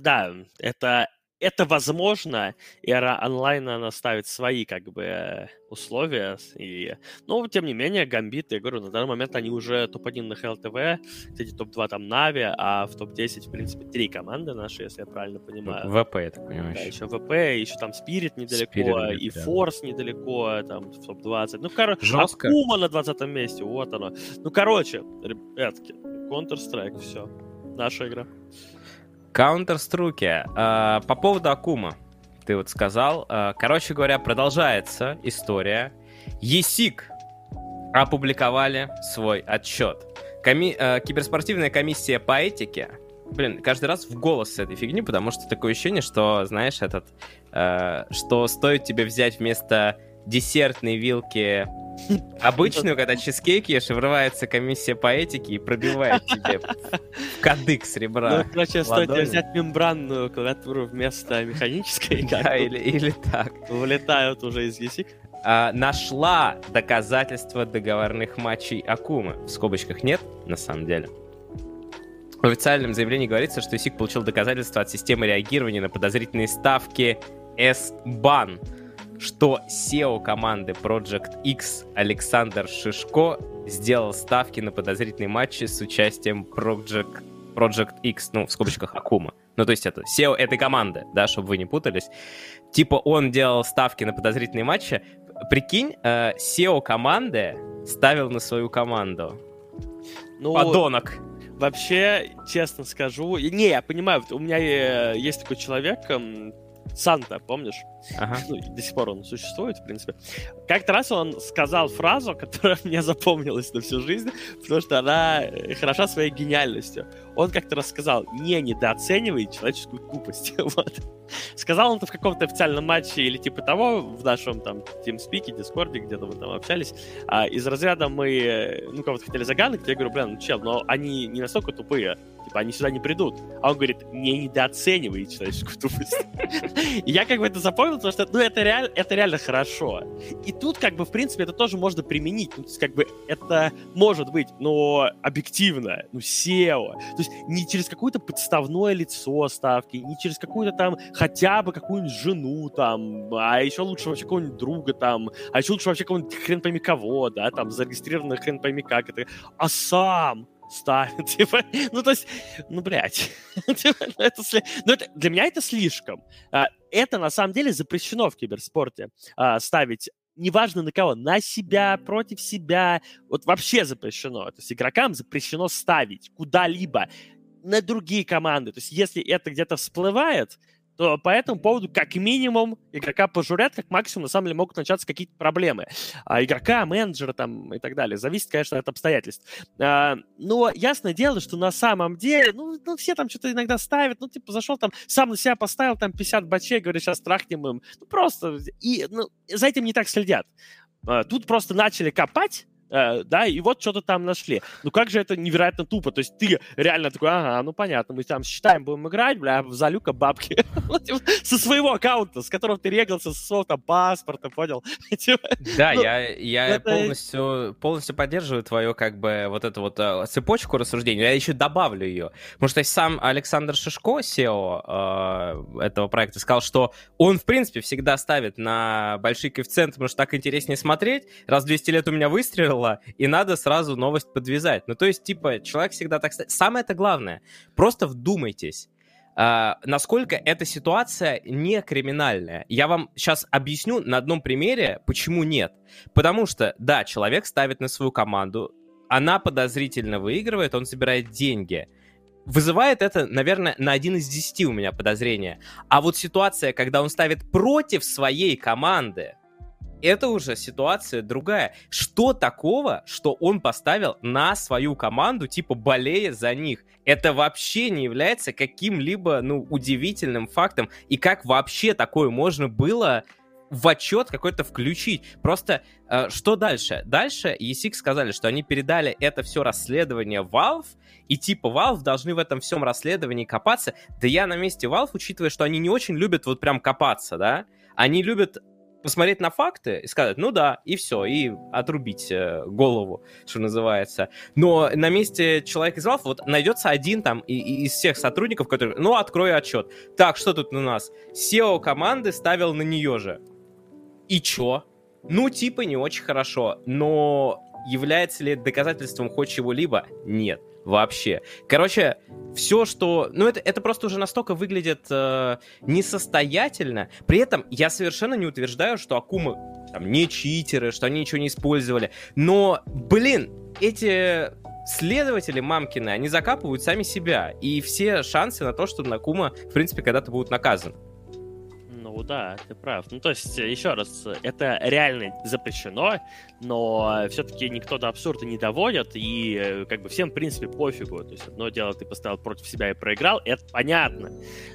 да, это это возможно, эра онлайна, она ставит свои, как бы, условия. И, но, тем не менее, Гамбит, я говорю, на данный момент они уже топ-1 на ХЛТВ, кстати, топ-2 там Нави, а в топ-10, в принципе, три команды наши, если я правильно понимаю. ВП, я так понимаю. Да, еще ВП, еще там Спирит недалеко, Spirit, и Форс да. недалеко, там в топ-20. Ну, короче, Жестко. Акума на 20 месте, вот оно. Ну, короче, ребятки, Counter-Strike, все. Наша игра. Counter-Strike. А, по поводу Акума, ты вот сказал. А, короче говоря, продолжается история. ЕСИК опубликовали свой отчет. Коми... А, киберспортивная комиссия по этике Блин, каждый раз в голос с этой фигни, потому что такое ощущение, что, знаешь, этот, что стоит тебе взять вместо десертной вилки Обычную, когда чизкейк ешь, врывается комиссия по этике и пробивает тебе кадык с ребра. Ну, короче, стоит взять мембранную клавиатуру вместо механической. (laughs) Да, или, или так. Вылетают уже из язык. А, нашла доказательства договорных матчей Акумы. В скобочках нет, на самом деле. В официальном заявлении говорится, что ИСИК получил доказательства от системы реагирования на подозрительные ставки S-BAN что SEO команды Project X Александр Шишко сделал ставки на подозрительные матчи с участием Project, Project X, ну, в скобочках Акума. Ну, то есть это SEO этой команды, да, чтобы вы не путались. Типа он делал ставки на подозрительные матчи. Прикинь, э, SEO команды ставил на свою команду. Ну, Подонок. Вообще, честно скажу, не, я понимаю, у меня э, есть такой человек, Санта, помнишь? Ага. Ну, до сих пор он существует, в принципе. Как-то раз он сказал фразу, которая мне запомнилась на всю жизнь, потому что она э, хороша своей гениальностью. Он как-то рассказал, не недооценивай человеческую тупость. (laughs) вот. Сказал он это в каком-то официальном матче или типа того, в нашем там TeamSpeak, Дискорде, где-то мы там общались. А, из разряда мы, э, ну, кого-то хотели загануть, я говорю, блин, ну, чел, но они не настолько тупые, типа, они сюда не придут. А он говорит, не недооценивай человеческую тупость. я как бы это запомнил, потому что, ну, это, реаль, это реально хорошо. И тут, как бы, в принципе, это тоже можно применить. Ну, то есть, как бы, это может быть, но объективно, ну, SEO. То есть, не через какое-то подставное лицо ставки, не через какую-то там, хотя бы какую-нибудь жену там, а еще лучше вообще какого-нибудь друга там, а еще лучше вообще какого-нибудь хрен пойми кого, да, там, зарегистрированный хрен пойми как это, а сам ставит, (laughs) типа, ну, то есть, ну, блядь, (laughs) типа, ну, это, ну, это, для меня это слишком. А, это на самом деле запрещено в киберспорте а, ставить неважно на кого, на себя, против себя, вот вообще запрещено. То есть игрокам запрещено ставить куда-либо на другие команды. То есть если это где-то всплывает, то по этому поводу как минимум игрока пожурят, как максимум на самом деле могут начаться какие-то проблемы. А игрока, менеджера там и так далее. Зависит, конечно, от обстоятельств. А, но ясное дело, что на самом деле, ну, ну все там что-то иногда ставят, ну, типа, зашел там, сам на себя поставил там 50 бачей, говорит, сейчас трахнем им. Ну, просто, и ну, за этим не так следят. А, тут просто начали копать, да, и вот что-то там нашли. Ну как же это невероятно тупо, то есть ты реально такой, ага, ну понятно, мы там считаем, будем играть, бля, залюка бабки (laughs) типа, со своего аккаунта, с которого ты регался, со своего там паспорта, понял? (laughs) Типа, да, ну, я, я полностью, полностью поддерживаю твою как бы вот эту вот э, цепочку рассуждений, я еще добавлю ее, потому что сам Александр Шишко, SEO э, этого проекта, сказал, что он, в принципе, всегда ставит на большие коэффициенты, потому что так интереснее смотреть, раз 200 лет у меня выстрелил, выстрела, и надо сразу новость подвязать. Ну, то есть, типа, человек всегда так... Самое это главное, просто вдумайтесь. Uh, насколько эта ситуация не криминальная. Я вам сейчас объясню на одном примере, почему нет. Потому что, да, человек ставит на свою команду, она подозрительно выигрывает, он собирает деньги. Вызывает это, наверное, на один из десяти у меня подозрения. А вот ситуация, когда он ставит против своей команды, это уже ситуация другая. Что такого, что он поставил на свою команду, типа болея за них? Это вообще не является каким-либо, ну, удивительным фактом. И как вообще такое можно было в отчет какой-то включить. Просто э, что дальше? Дальше ESX сказали, что они передали это все расследование Valve, и типа Valve должны в этом всем расследовании копаться. Да я на месте Valve, учитывая, что они не очень любят вот прям копаться, да, они любят посмотреть на факты и сказать, ну да, и все, и отрубить э, голову, что называется. Но на месте человека из Valve вот найдется один там и, и из всех сотрудников, который, ну, открой отчет. Так, что тут у нас? SEO команды ставил на нее же. И чё? Ну, типа, не очень хорошо, но является ли доказательством хоть чего-либо? Нет вообще. Короче, все, что... Ну, это, это просто уже настолько выглядит э, несостоятельно. При этом я совершенно не утверждаю, что Акумы там не читеры, что они ничего не использовали. Но, блин, эти следователи мамкины, они закапывают сами себя. И все шансы на то, что Накума, в принципе, когда-то будут наказаны. Ну да, ты прав. Ну то есть, еще раз, это реально запрещено, но все-таки никто до абсурда не доводит, и э, как бы всем, в принципе, пофигу. То есть одно дело, ты поставил против себя и проиграл, это понятно.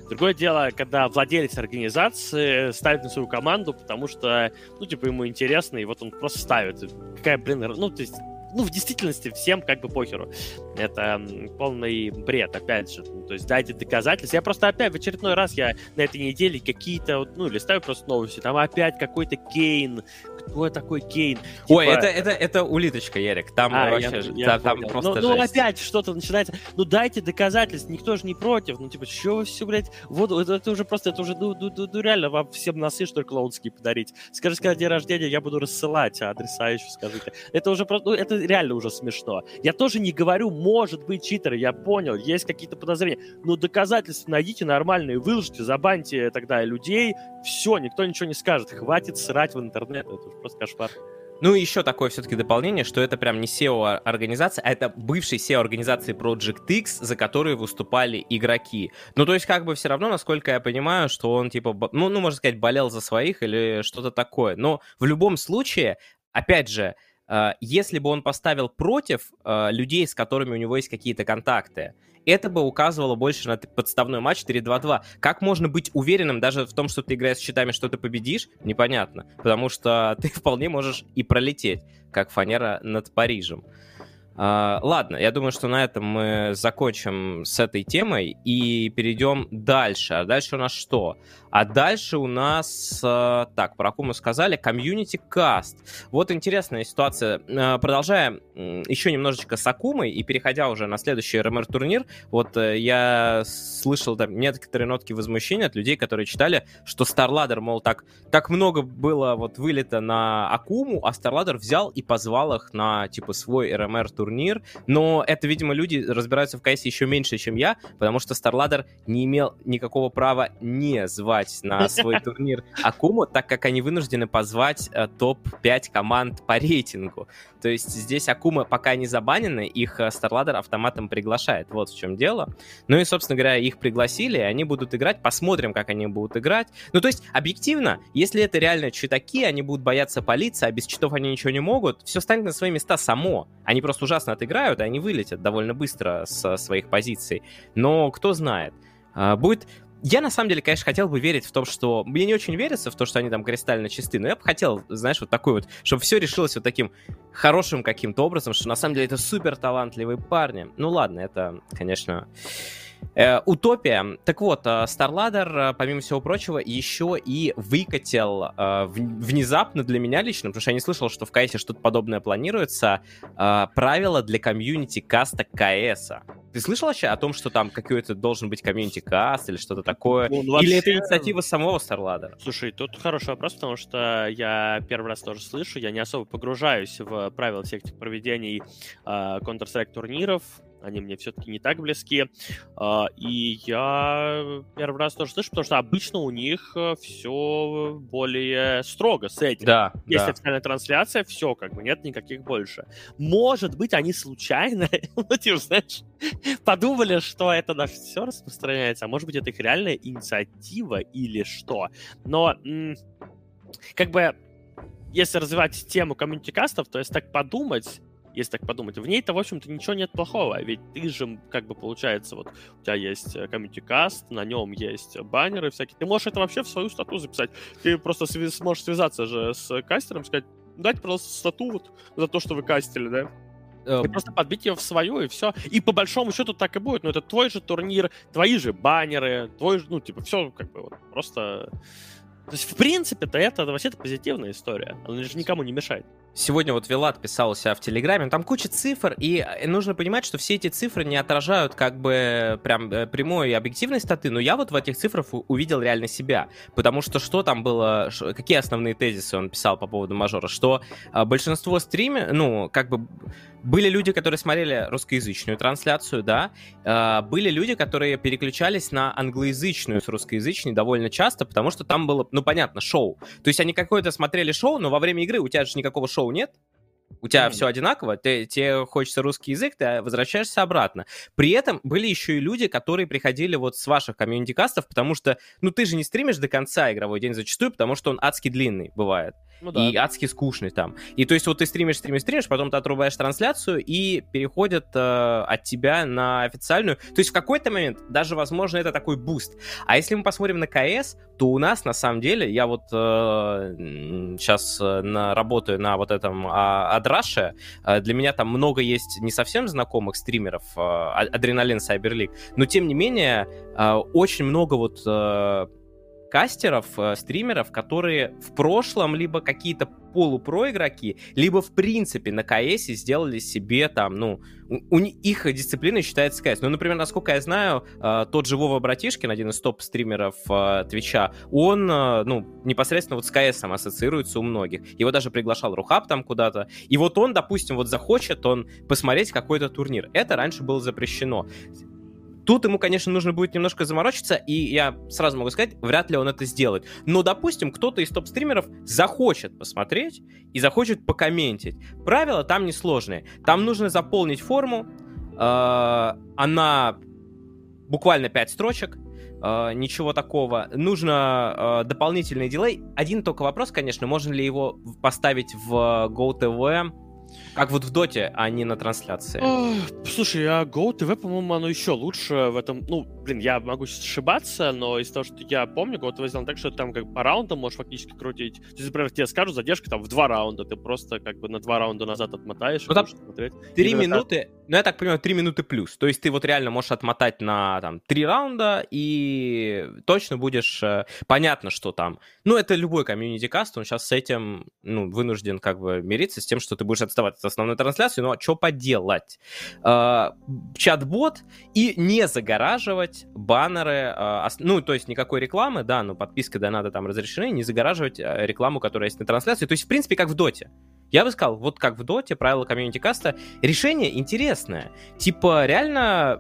Другое дело, когда владелец организации ставит на свою команду, потому что, ну, типа, ему интересно, и вот он просто ставит. Какая, блин, ну, то есть ну, в действительности всем как бы похеру. Это полный бред, опять же. Ну, то есть дайте доказательства. Я просто опять в очередной раз я на этой неделе какие-то, ну, листаю просто новости, там опять какой-то Кейн, кто такой Кейн? Ой, типа... это, это, это улиточка, Ярик. Там а, вообще я, я там, там просто Ну, ну опять что-то начинается. Ну, дайте доказательства, никто же не против. Ну, типа, что вы все, блядь, вот это, это уже просто, это уже, ну, ну, ну, ну, реально, вам всем носы, что ли, клоунские подарить. Скажите, когда день рождения, я буду рассылать адреса еще, скажите. Это уже просто, ну, это реально уже смешно. Я тоже не говорю, может быть, читеры, я понял, есть какие-то подозрения. Но доказательства найдите нормальные, выложите, забаньте тогда людей, все, никто ничего не скажет. Хватит срать в интернет, это уже просто кошмар. Ну и еще такое все-таки дополнение, что это прям не SEO-организация, а это бывший SEO-организации Project X, за которые выступали игроки. Ну то есть как бы все равно, насколько я понимаю, что он типа, ну, ну можно сказать, болел за своих или что-то такое. Но в любом случае, опять же, если бы он поставил против э, людей, с которыми у него есть какие-то контакты, это бы указывало больше на подставной матч 4-2-2. Как можно быть уверенным даже в том, что ты играешь с счетами, что ты победишь, непонятно. Потому что (laughs) ты вполне можешь и пролететь, как фанера над Парижем. Uh, ладно, я думаю, что на этом мы закончим с этой темой и перейдем дальше. А дальше у нас что? А дальше у нас, э, так, про кому мы сказали, комьюнити каст. Вот интересная ситуация. Э, продолжая еще немножечко с Акумой и переходя уже на следующий РМР-турнир, вот э, я слышал там некоторые нотки возмущения от людей, которые читали, что StarLadder, мол, так, так много было вот вылета на Акуму, а StarLadder взял и позвал их на, типа, свой РМР-турнир турнир, но это, видимо, люди разбираются в КС еще меньше, чем я, потому что StarLadder не имел никакого права не звать на свой (laughs) турнир Акуму, так как они вынуждены позвать э, топ-5 команд по рейтингу. То есть здесь Акума пока не забанены, их StarLadder автоматом приглашает. Вот в чем дело. Ну и, собственно говоря, их пригласили, они будут играть, посмотрим, как они будут играть. Ну, то есть, объективно, если это реально читаки, они будут бояться полиции, а без читов они ничего не могут, все станет на свои места само. Они просто ужасно отыграют, и они вылетят довольно быстро с своих позиций. Но кто знает. А, будет я, на самом деле, конечно, хотел бы верить в том, что... Мне не очень верится в то, что они там кристально чисты, но я бы хотел, знаешь, вот такой вот, чтобы все решилось вот таким хорошим каким-то образом, что на самом деле это супер талантливые парни. Ну ладно, это, конечно, утопия. Так вот, э, StarLadder, э, помимо всего прочего, еще и выкатил э, внезапно для меня лично, потому что я не слышал, что в КС что-то подобное планируется, э, правила для комьюнити каста КС. Ты слышал вообще о том, что там какой-то должен быть комьюнити каст или что-то такое? Ну, вообще... Или это инициатива самого StarLadder? Слушай, тут хороший вопрос, потому что я первый раз тоже слышу, я не особо погружаюсь в правила всех этих проведений э, Counter-Strike турниров, они мне все-таки не так близки. А, и я первый раз тоже слышу, потому что обычно у них э, все более строго с этим. Да, Есть да. официальная трансляция, все, как бы нет никаких больше. Может быть, они случайно, (laughs) ну, знаешь, подумали, что это на все распространяется, а может быть, это их реальная инициатива или что. Но, как бы, если развивать тему комьюнити-кастов, то есть так подумать, если так подумать. В ней-то, в общем-то, ничего нет плохого, ведь ты же, как бы, получается, вот, у тебя есть комьюнити каст, на нем есть баннеры всякие, ты можешь это вообще в свою стату записать, ты просто сви- сможешь связаться же с кастером, сказать, дать просто стату вот за то, что вы кастили, да, и э, просто подбить ее в свою, и все. И по большому счету так и будет. Но это твой же турнир, твои же баннеры, твой же, ну, типа, все как бы вот просто... То есть, в принципе-то это вообще-то позитивная история. Она же никому не мешает. Сегодня вот Вилат писал у себя в Телеграме, там куча цифр, и э, нужно понимать, что все эти цифры не отражают как бы прям э, прямой и объективной статы, но я вот в этих цифрах увидел реально себя, потому что что там было, какие основные тезисы он писал по поводу мажора, что а, большинство стриме, ну, как бы были люди, которые смотрели русскоязычную трансляцию, да, а, были люди, которые переключались на англоязычную с русскоязычной довольно часто, потому что там было, ну, понятно, шоу. То есть они какое-то смотрели шоу, но во время игры у тебя же никакого шоу шоу нет, у тебя mm-hmm. все одинаково, ты, тебе хочется русский язык, ты возвращаешься обратно. При этом были еще и люди, которые приходили вот с ваших комьюнити-кастов, потому что, ну, ты же не стримишь до конца игровой день зачастую, потому что он адски длинный бывает. Ну, да. И адски скучный там. И то есть вот ты стримишь, стримишь, стримишь, потом ты отрубаешь трансляцию и переходят э, от тебя на официальную. То есть в какой-то момент даже, возможно, это такой буст. А если мы посмотрим на КС, то у нас на самом деле, я вот э, сейчас э, на, работаю на вот этом а, Адраше, э, для меня там много есть не совсем знакомых стримеров, э, Адреналин Сайберлик, но тем не менее э, очень много вот э, кастеров, э, стримеров, которые в прошлом либо какие-то полупроигроки, либо в принципе на КС сделали себе там, ну, у, у их дисциплина считается КС. Ну, например, насколько я знаю, э, тот же Вова Братишкин, один из топ-стримеров э, Твича, он, э, ну, непосредственно вот с КС ассоциируется у многих. Его даже приглашал Рухаб там куда-то. И вот он, допустим, вот захочет он посмотреть какой-то турнир. Это раньше было запрещено. Тут ему, конечно, нужно будет немножко заморочиться, и я сразу могу сказать, вряд ли он это сделает. Но, допустим, кто-то из топ-стримеров захочет посмотреть и захочет покомментить. Правила там несложные. Там нужно заполнить форму, э, она буквально 5 строчек, Uh, ничего такого. Нужно uh, дополнительный дилей. Один только вопрос, конечно, можно ли его поставить в GoTV как вот в Доте, а не на трансляции. слушай, а GoTV, по-моему, оно еще лучше в этом. Ну, блин, я могу ошибаться, но из того, что я помню, GoTV сделано так, что ты там как по раундам можешь фактически крутить. То есть, например, тебе скажут задержка там в два раунда, ты просто как бы на два раунда назад отмотаешь. Ну, там три минуты, так. ну, я так понимаю, три минуты плюс. То есть ты вот реально можешь отмотать на там три раунда и точно будешь... Э, понятно, что там... Ну, это любой комьюнити-каст, он сейчас с этим, ну, вынужден как бы мириться с тем, что ты будешь отставать от основной трансляции, но что поделать? Э, чат-бот и не загораживать баннеры, э, ну, то есть никакой рекламы, да, но подписка, да, надо там разрешены, не загораживать э, рекламу, которая есть на трансляции. То есть, в принципе, как в доте. Я бы сказал, вот как в Доте, правила комьюнити-каста, решение интересное. Типа, реально,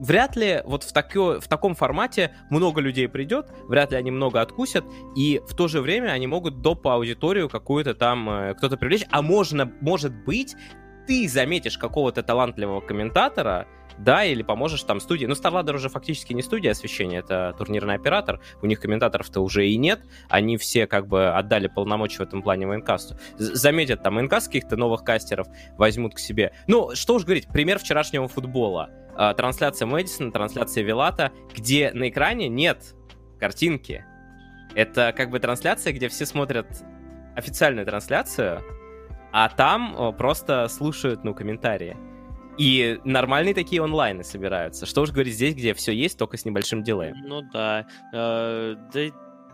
вряд ли вот в, тако, в таком формате много людей придет, вряд ли они много откусят, и в то же время они могут доп. аудиторию какую-то там э, кто-то привлечь, а можно, может быть, ты заметишь какого-то талантливого комментатора, да, или поможешь там студии. Ну, StarLadder уже фактически не студия освещения, это турнирный оператор, у них комментаторов-то уже и нет, они все как бы отдали полномочия в этом плане военкасту. Заметят там военкаст каких-то новых кастеров, возьмут к себе. Ну, что уж говорить, пример вчерашнего футбола. А, трансляция Мэдисона, трансляция Вилата, где на экране нет картинки. Это как бы трансляция, где все смотрят официальную трансляцию, а там просто слушают, ну, комментарии. И нормальные такие онлайны собираются. Что уж говорить здесь, где все есть, только с небольшим дилеем. Ну да. Э, да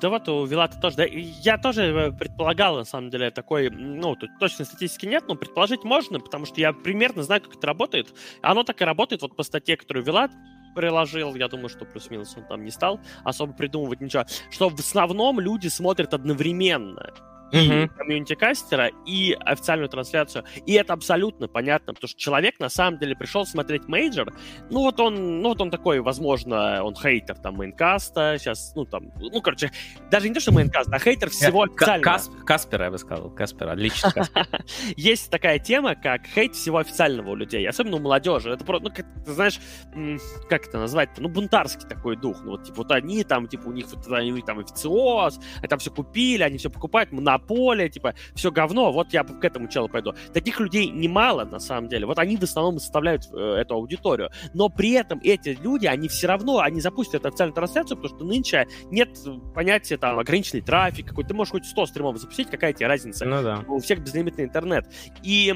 да вот у Вилата тоже, да, я тоже э, предполагал, на самом деле, такой, ну, тут точной статистики нет, но предположить можно, потому что я примерно знаю, как это работает. Оно так и работает вот по статье, которую Вилат приложил, я думаю, что плюс-минус он там не стал особо придумывать ничего, что в основном люди смотрят одновременно и комьюнити-кастера, и официальную трансляцию. И это абсолютно понятно, потому что человек на самом деле пришел смотреть мейджор. Ну вот он, ну вот он такой, возможно, он хейтер там мейнкаста, сейчас, ну там, ну короче, даже не то, что мейнкаст, а хейтер всего официального. Кас, Каспер, я бы сказал, Каспер, отлично. (laughs) Есть такая тема, как хейт всего официального у людей, особенно у молодежи. Это просто, ну, как, ты знаешь, как это назвать-то? Ну, бунтарский такой дух. Ну, вот, типа, вот они там, типа, у них вот, они там официоз, они там все купили, они все покупают, на поле, типа, все говно, вот я к этому челу пойду. Таких людей немало, на самом деле. Вот они в основном составляют э, эту аудиторию. Но при этом эти люди, они все равно, они запустят эту официальную трансляцию, потому что нынче нет понятия там ограниченный трафик какой-то. Ты можешь хоть 100 стримов запустить, какая тебе разница? Ну да. У всех безлимитный интернет. И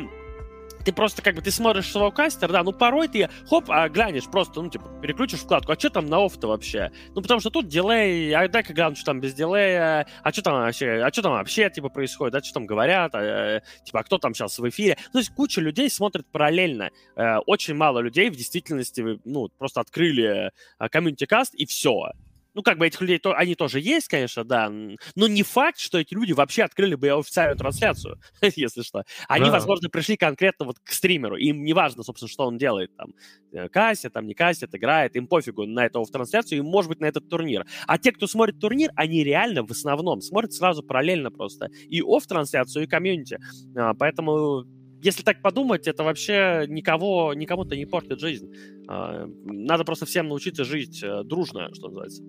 ты просто как бы, ты смотришь своего кастера, да, ну порой ты, хоп, а глянешь просто, ну, типа, переключишь вкладку, а что там на офф-то вообще? Ну, потому что тут дилей, а дай-ка гляну, что там без дилея, а что там вообще, а что там вообще, типа, происходит, а что там говорят, а, э, типа, а кто там сейчас в эфире? Ну, то есть куча людей смотрит параллельно. Э, очень мало людей в действительности, ну, просто открыли э, комьюнити-каст и все ну, как бы этих людей, то, они тоже есть, конечно, да, но не факт, что эти люди вообще открыли бы официальную трансляцию, (laughs) если что. Они, да. возможно, пришли конкретно вот к стримеру, им не важно, собственно, что он делает, там, э, кассет, там, не кассет, играет, им пофигу на эту трансляцию, им, может быть, на этот турнир. А те, кто смотрит турнир, они реально в основном смотрят сразу параллельно просто и офф-трансляцию, и комьюнити. А, поэтому если так подумать, это вообще никого, никому-то не портит жизнь. А, надо просто всем научиться жить э, дружно, что называется.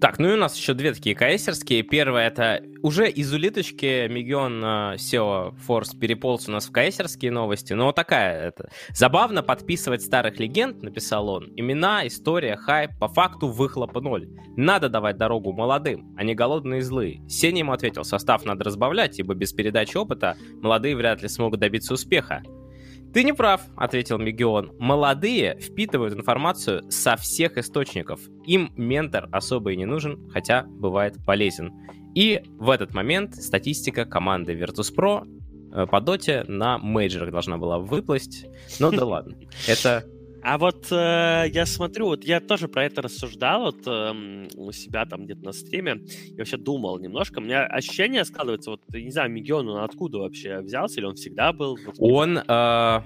Так, ну и у нас еще две такие кайсерские. Первое это уже из улиточки Мегион SEO Force переполз у нас в кайсерские новости. Но такая это. Забавно подписывать старых легенд, написал он. Имена, история, хайп, по факту выхлопа ноль. Надо давать дорогу молодым, а не голодные и злые. Сеня ему ответил, состав надо разбавлять, ибо без передачи опыта молодые вряд ли смогут добиться успеха. Ты не прав, ответил Мегион. Молодые впитывают информацию со всех источников. Им ментор особо и не нужен, хотя бывает полезен. И в этот момент статистика команды Virtus.pro э, по доте на мейджорах должна была выплыть. Ну да (laughs) ладно. Это а вот э, я смотрю, вот я тоже про это рассуждал вот э, у себя там где-то на стриме. Я вообще думал немножко. У меня ощущение складывается, вот, не знаю, Мегион, он откуда вообще взялся, или он всегда был? Вот, он... Э,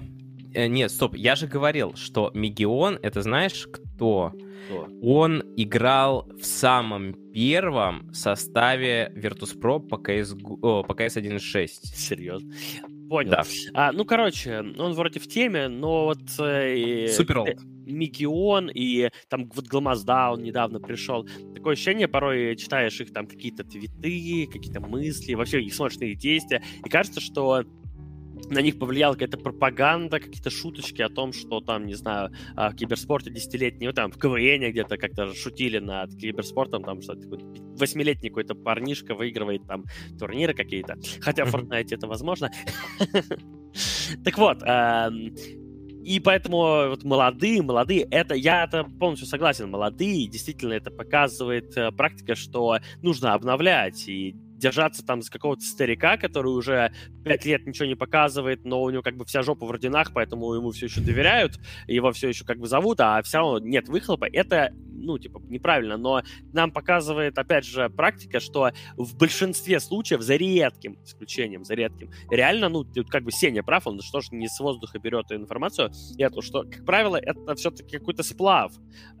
нет, стоп, я же говорил, что Мегион, это знаешь кто? кто? Он играл в самом первом составе Virtus.pro по, CS, о, по CS 1.6. Серьезно? Понял. Да. А, ну, короче, он вроде в теме, но вот... Э, Супер олд. Мегион и там вот Гламазда он недавно пришел. Такое ощущение, порой читаешь их там какие-то твиты, какие-то мысли, вообще их их действия, и кажется, что на них повлияла какая-то пропаганда, какие-то шуточки о том, что там, не знаю, в киберспорте десятилетний, ну, там, в КВН где-то как-то шутили над киберспортом, там, что восьмилетний какой-то парнишка выигрывает там турниры какие-то. Хотя в Fortnite это возможно. (laughs) Так вот, и поэтому вот молодые, молодые, это я это полностью согласен, молодые, действительно это показывает э, практика, что нужно обновлять и держаться там за какого-то старика, который уже пять лет ничего не показывает, но у него как бы вся жопа в орденах, поэтому ему все еще доверяют, его все еще как бы зовут, а все равно нет выхлопа, это ну, типа, неправильно, но нам показывает, опять же, практика, что в большинстве случаев, за редким исключением, за редким, реально, ну, как бы Сеня прав, он что ж не с воздуха берет информацию, эту, что, как правило, это все-таки какой-то сплав.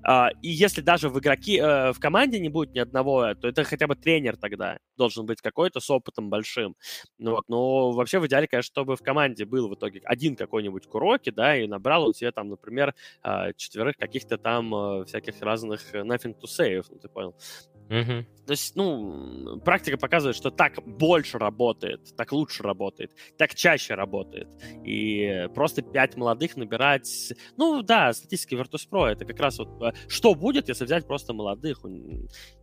А, и если даже в игроки, э, в команде не будет ни одного, то это хотя бы тренер тогда должен быть какой-то с опытом большим. Ну, вот, но вообще в идеале, конечно, чтобы в команде был в итоге один какой-нибудь Куроки, да, и набрал он себе там, например, а, четверых каких-то там э, всяких разных nothing to save, ну, ты понял. Угу. То есть, ну, практика показывает, что так больше работает, так лучше работает, так чаще работает. И просто пять молодых набирать... Ну, да, статистика Virtus.pro это как раз вот... Э, что будет, если взять просто молодых?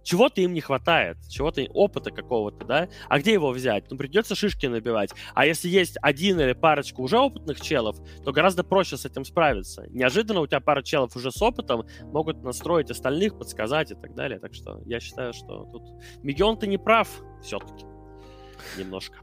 Чего-то им не хватает, чего-то опыта какого-то, да? А где его взять? Ну, придется шишки набивать. А если есть один или парочка уже опытных челов, то гораздо проще с этим справиться. Неожиданно у тебя пара челов уже с опытом могут настроить остальных, подсказать и так далее. Так что я считаю, что тут Мегион ты не прав все-таки немножко.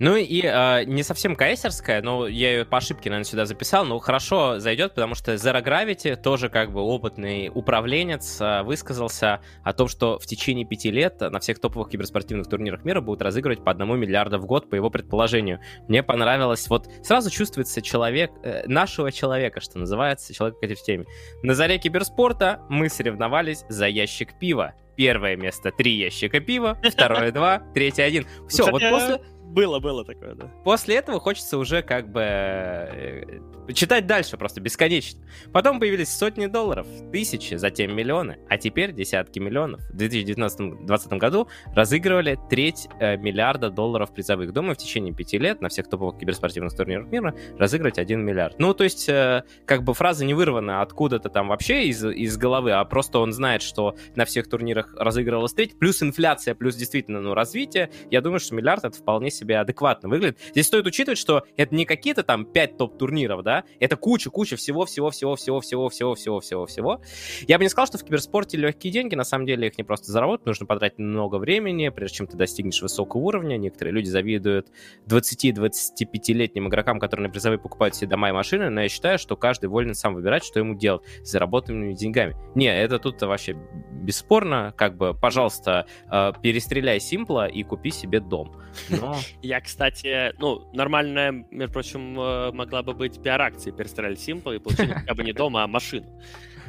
Ну и э, не совсем кайсерская, но я ее по ошибке, наверное, сюда записал, но хорошо зайдет, потому что Zero Gravity, тоже как бы опытный управленец, э, высказался о том, что в течение пяти лет на всех топовых киберспортивных турнирах мира будут разыгрывать по одному миллиарда в год, по его предположению. Мне понравилось, вот сразу чувствуется человек, э, нашего человека, что называется, человек в теме. На заре киберспорта мы соревновались за ящик пива. Первое место три ящика пива, второе два, третье один. Все, вот после было, было такое, да. После этого хочется уже как бы э, читать дальше просто бесконечно. Потом появились сотни долларов, тысячи, затем миллионы, а теперь десятки миллионов. В 2019-2020 году разыгрывали треть э, миллиарда долларов призовых. Думаю, в течение пяти лет на всех топовых киберспортивных турнирах мира разыграть один миллиард. Ну, то есть, э, как бы фраза не вырвана откуда-то там вообще из, из головы, а просто он знает, что на всех турнирах разыгрывалось треть, плюс инфляция, плюс действительно, ну, развитие. Я думаю, что миллиард это вполне себе адекватно выглядит. Здесь стоит учитывать, что это не какие-то там 5 топ-турниров, да, это куча-куча всего-всего-всего-всего-всего-всего-всего-всего. Я бы не сказал, что в киберспорте легкие деньги, на самом деле их не просто заработать, нужно потратить много времени, прежде чем ты достигнешь высокого уровня. Некоторые люди завидуют 20-25-летним игрокам, которые на призовые покупают себе дома и машины, но я считаю, что каждый волен сам выбирать, что ему делать с заработанными деньгами. Не, это тут вообще бесспорно, как бы, пожалуйста, э, перестреляй Симпла и купи себе дом. Но... Я, кстати, ну, нормальная, между прочим, э, могла бы быть пиар-акция перестреляли Симпл и получили хотя бы не дома, а машину.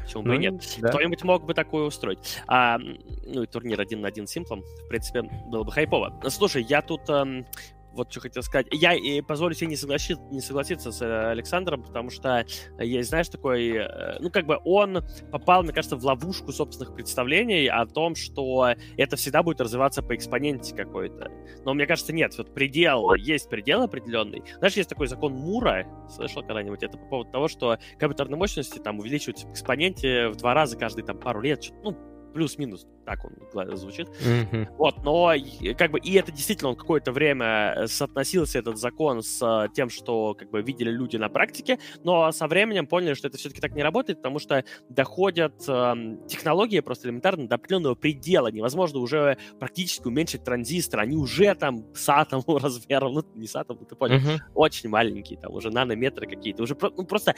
Почему бы ну, и нет? Да. Кто-нибудь мог бы такое устроить. А, ну и турнир один на один с Симплом, в принципе, было бы хайпово. Слушай, я тут эм, вот что хотел сказать. Я и позволю себе не, согласи, не согласиться с э, Александром, потому что есть, знаешь, такой... Э, ну, как бы он попал, мне кажется, в ловушку собственных представлений о том, что это всегда будет развиваться по экспоненте какой-то. Но мне кажется, нет. Вот предел, есть предел определенный. Знаешь, есть такой закон Мура, слышал когда-нибудь? Это по поводу того, что компьютерные мощности там увеличиваются в экспоненте в два раза каждые там пару лет. Ну, плюс-минус так он звучит. Mm-hmm. Вот, но как бы и это действительно он какое-то время э, соотносился этот закон с э, тем, что как бы видели люди на практике, но со временем поняли, что это все-таки так не работает, потому что доходят э, технологии просто элементарно до определенного предела. Невозможно уже практически уменьшить транзистор. Они уже там с атомом (laughs) размером, ну не с атомом, ты понял, mm-hmm. очень маленькие, там уже нанометры какие-то. Уже ну, просто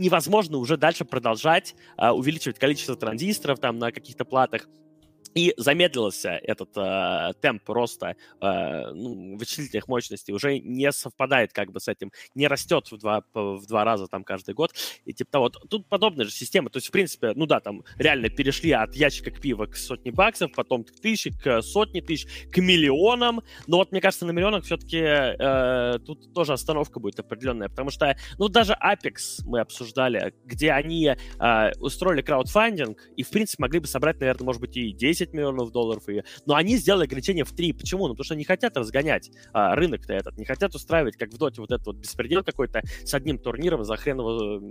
невозможно уже дальше продолжать uh, увеличивать количество транзисторов там на каких-то платах и замедлился этот э, темп роста э, ну, вычислительных мощностей, уже не совпадает как бы с этим, не растет в два, в два раза там каждый год. И типа того. Тут подобная же система, то есть в принципе, ну да, там реально перешли от ящика к пива к сотни баксов, потом к тысяче, к сотне тысяч, к миллионам, но вот мне кажется на миллионах все-таки э, тут тоже остановка будет определенная, потому что, ну даже Apex мы обсуждали, где они э, устроили краудфандинг и в принципе могли бы собрать, наверное, может быть и 10 10 миллионов долларов. И... Но они сделали ограничение в 3. Почему? Ну, потому что не хотят разгонять а, рынок-то этот, не хотят устраивать, как в доте, вот этот вот беспредел какой-то с одним турниром за хреново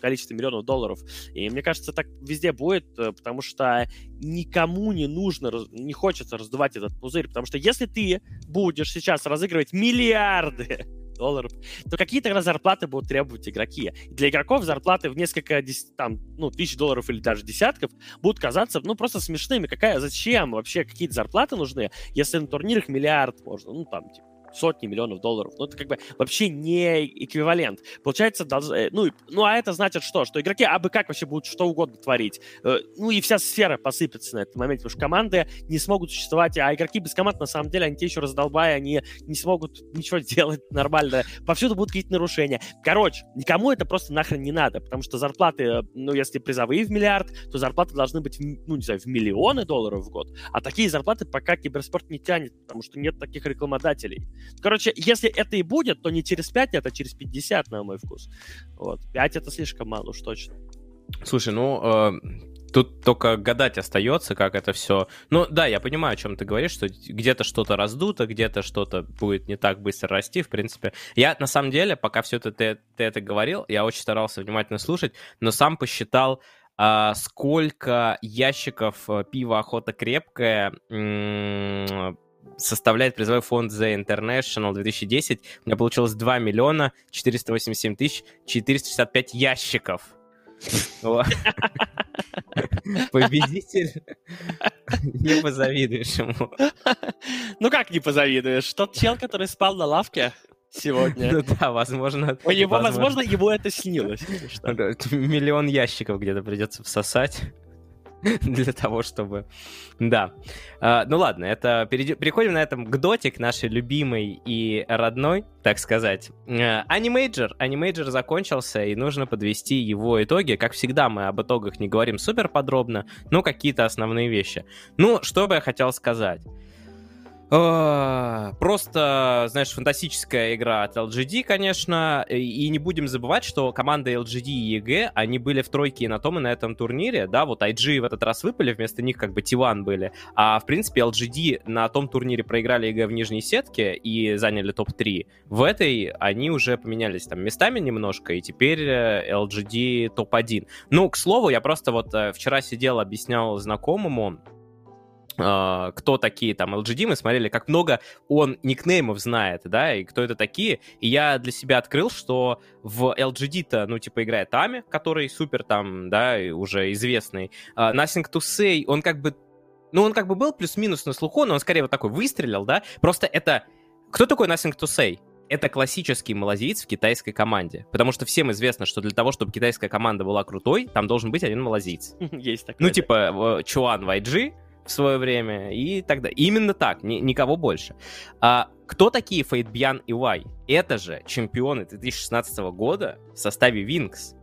количество миллионов долларов. И мне кажется, так везде будет, э, потому что никому не нужно, не хочется раздувать этот пузырь, потому что если ты будешь сейчас разыгрывать миллиарды долларов, то какие тогда зарплаты будут требовать игроки? Для игроков зарплаты в несколько там, ну, тысяч долларов или даже десятков будут казаться, ну, просто смешными. Какая, зачем вообще какие-то зарплаты нужны, если на турнирах миллиард можно, ну, там, типа, сотни миллионов долларов. Ну, это как бы вообще не эквивалент. Получается. Э, ну, ну, а это значит что? Что игроки абы как вообще будут что угодно творить. Э, ну, и вся сфера посыпется на этом моменте, потому что команды не смогут существовать, а игроки без команд, на самом деле, они те еще раздолбая, они не смогут (laughs) ничего делать нормально. Повсюду будут какие-то нарушения. Короче, никому это просто нахрен не надо, потому что зарплаты, ну, если призовые в миллиард, то зарплаты должны быть, ну, не знаю, в миллионы долларов в год. А такие зарплаты пока киберспорт не тянет, потому что нет таких рекламодателей. Короче, если это и будет, то не через 5 лет, а через 50, на мой вкус. Вот. 5 это слишком мало уж точно. Слушай, ну, э, тут только гадать остается, как это все. Ну, да, я понимаю, о чем ты говоришь, что где-то что-то раздуто, где-то что-то будет не так быстро расти, в принципе. Я, на самом деле, пока все это ты, ты это говорил, я очень старался внимательно слушать, но сам посчитал, а, сколько ящиков э, пива «Охота крепкая» составляет призовой фонд The International 2010. У меня получилось 2 миллиона 487 тысяч 465 ящиков. (laughs) Победитель. (laughs) Не позавидуешь ему. Ну как не позавидуешь? Тот чел, который спал на лавке сегодня. Ну да, возможно. У него, возможно, ему это снилось. Миллион ящиков где-то придется всосать. (laughs) для того, чтобы... Да. Uh, ну ладно, это переходим на этом к Доте, к нашей любимой и родной, так сказать. Анимейджер. Uh, Анимейджер закончился, и нужно подвести его итоги. Как всегда, мы об итогах не говорим супер подробно, но какие-то основные вещи. Ну, что бы я хотел сказать. А, просто, знаешь, фантастическая игра от LGD, конечно, и не будем забывать, что команды LGD и EG, они были в тройке и на том, и на этом турнире, да, вот IG в этот раз выпали, вместо них как бы T1 были, а в принципе LGD на том турнире проиграли EG в нижней сетке и заняли топ-3. В этой они уже поменялись там местами немножко, и теперь LGD э, топ-1. Ну, к слову, я просто вот э, вчера сидел, объяснял знакомому, кто такие там LGD, мы смотрели, как много он никнеймов знает, да, и кто это такие. И я для себя открыл, что в LGD-то, ну, типа, играет Ами, который супер там, да, уже известный. Uh, Nothing to Say, он как бы, ну, он как бы был плюс-минус на слуху, но он скорее вот такой выстрелил, да. Просто это... Кто такой Nothing to Say? это классический малазиец в китайской команде. Потому что всем известно, что для того, чтобы китайская команда была крутой, там должен быть один малазиец. (laughs) Есть такой. Ну, типа, Чуан Вайджи, в свое время и так далее. Именно так, ни, никого больше. А, кто такие Фейтбьян и Вай? Это же чемпионы 2016 года в составе Винкс.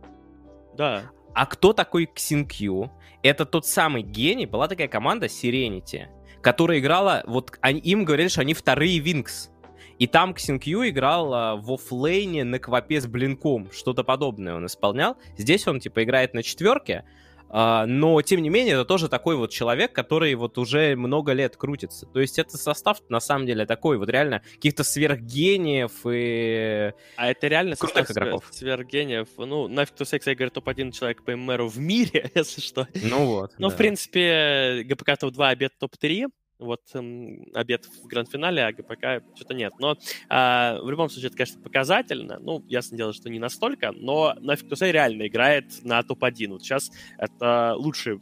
Да. А кто такой Ксинкью? Это тот самый гений, была такая команда Serenity, которая играла, вот они, им говорили, что они вторые Винкс. И там Ксинкью играл а, в оффлейне на квапе с блинком, что-то подобное он исполнял. Здесь он, типа, играет на четверке, но, тем не менее, это тоже такой вот человек, который вот уже много лет крутится. То есть это состав, на самом деле, такой вот реально каких-то сверхгениев и... А это реально крутых игроков. сверхгениев. Ну, нафиг то секс, я говорю, топ-1 человек по ММРу в мире, (laughs) если что. Ну вот. Ну, да. в принципе, ГПК топ-2, обед топ-3 вот эм, обед в гранд-финале, а ГПК что-то нет. Но э, в любом случае это, конечно, показательно. Ну, ясно дело, что не настолько, но Нафиг Тусей реально играет на топ-1. Вот сейчас это лучший,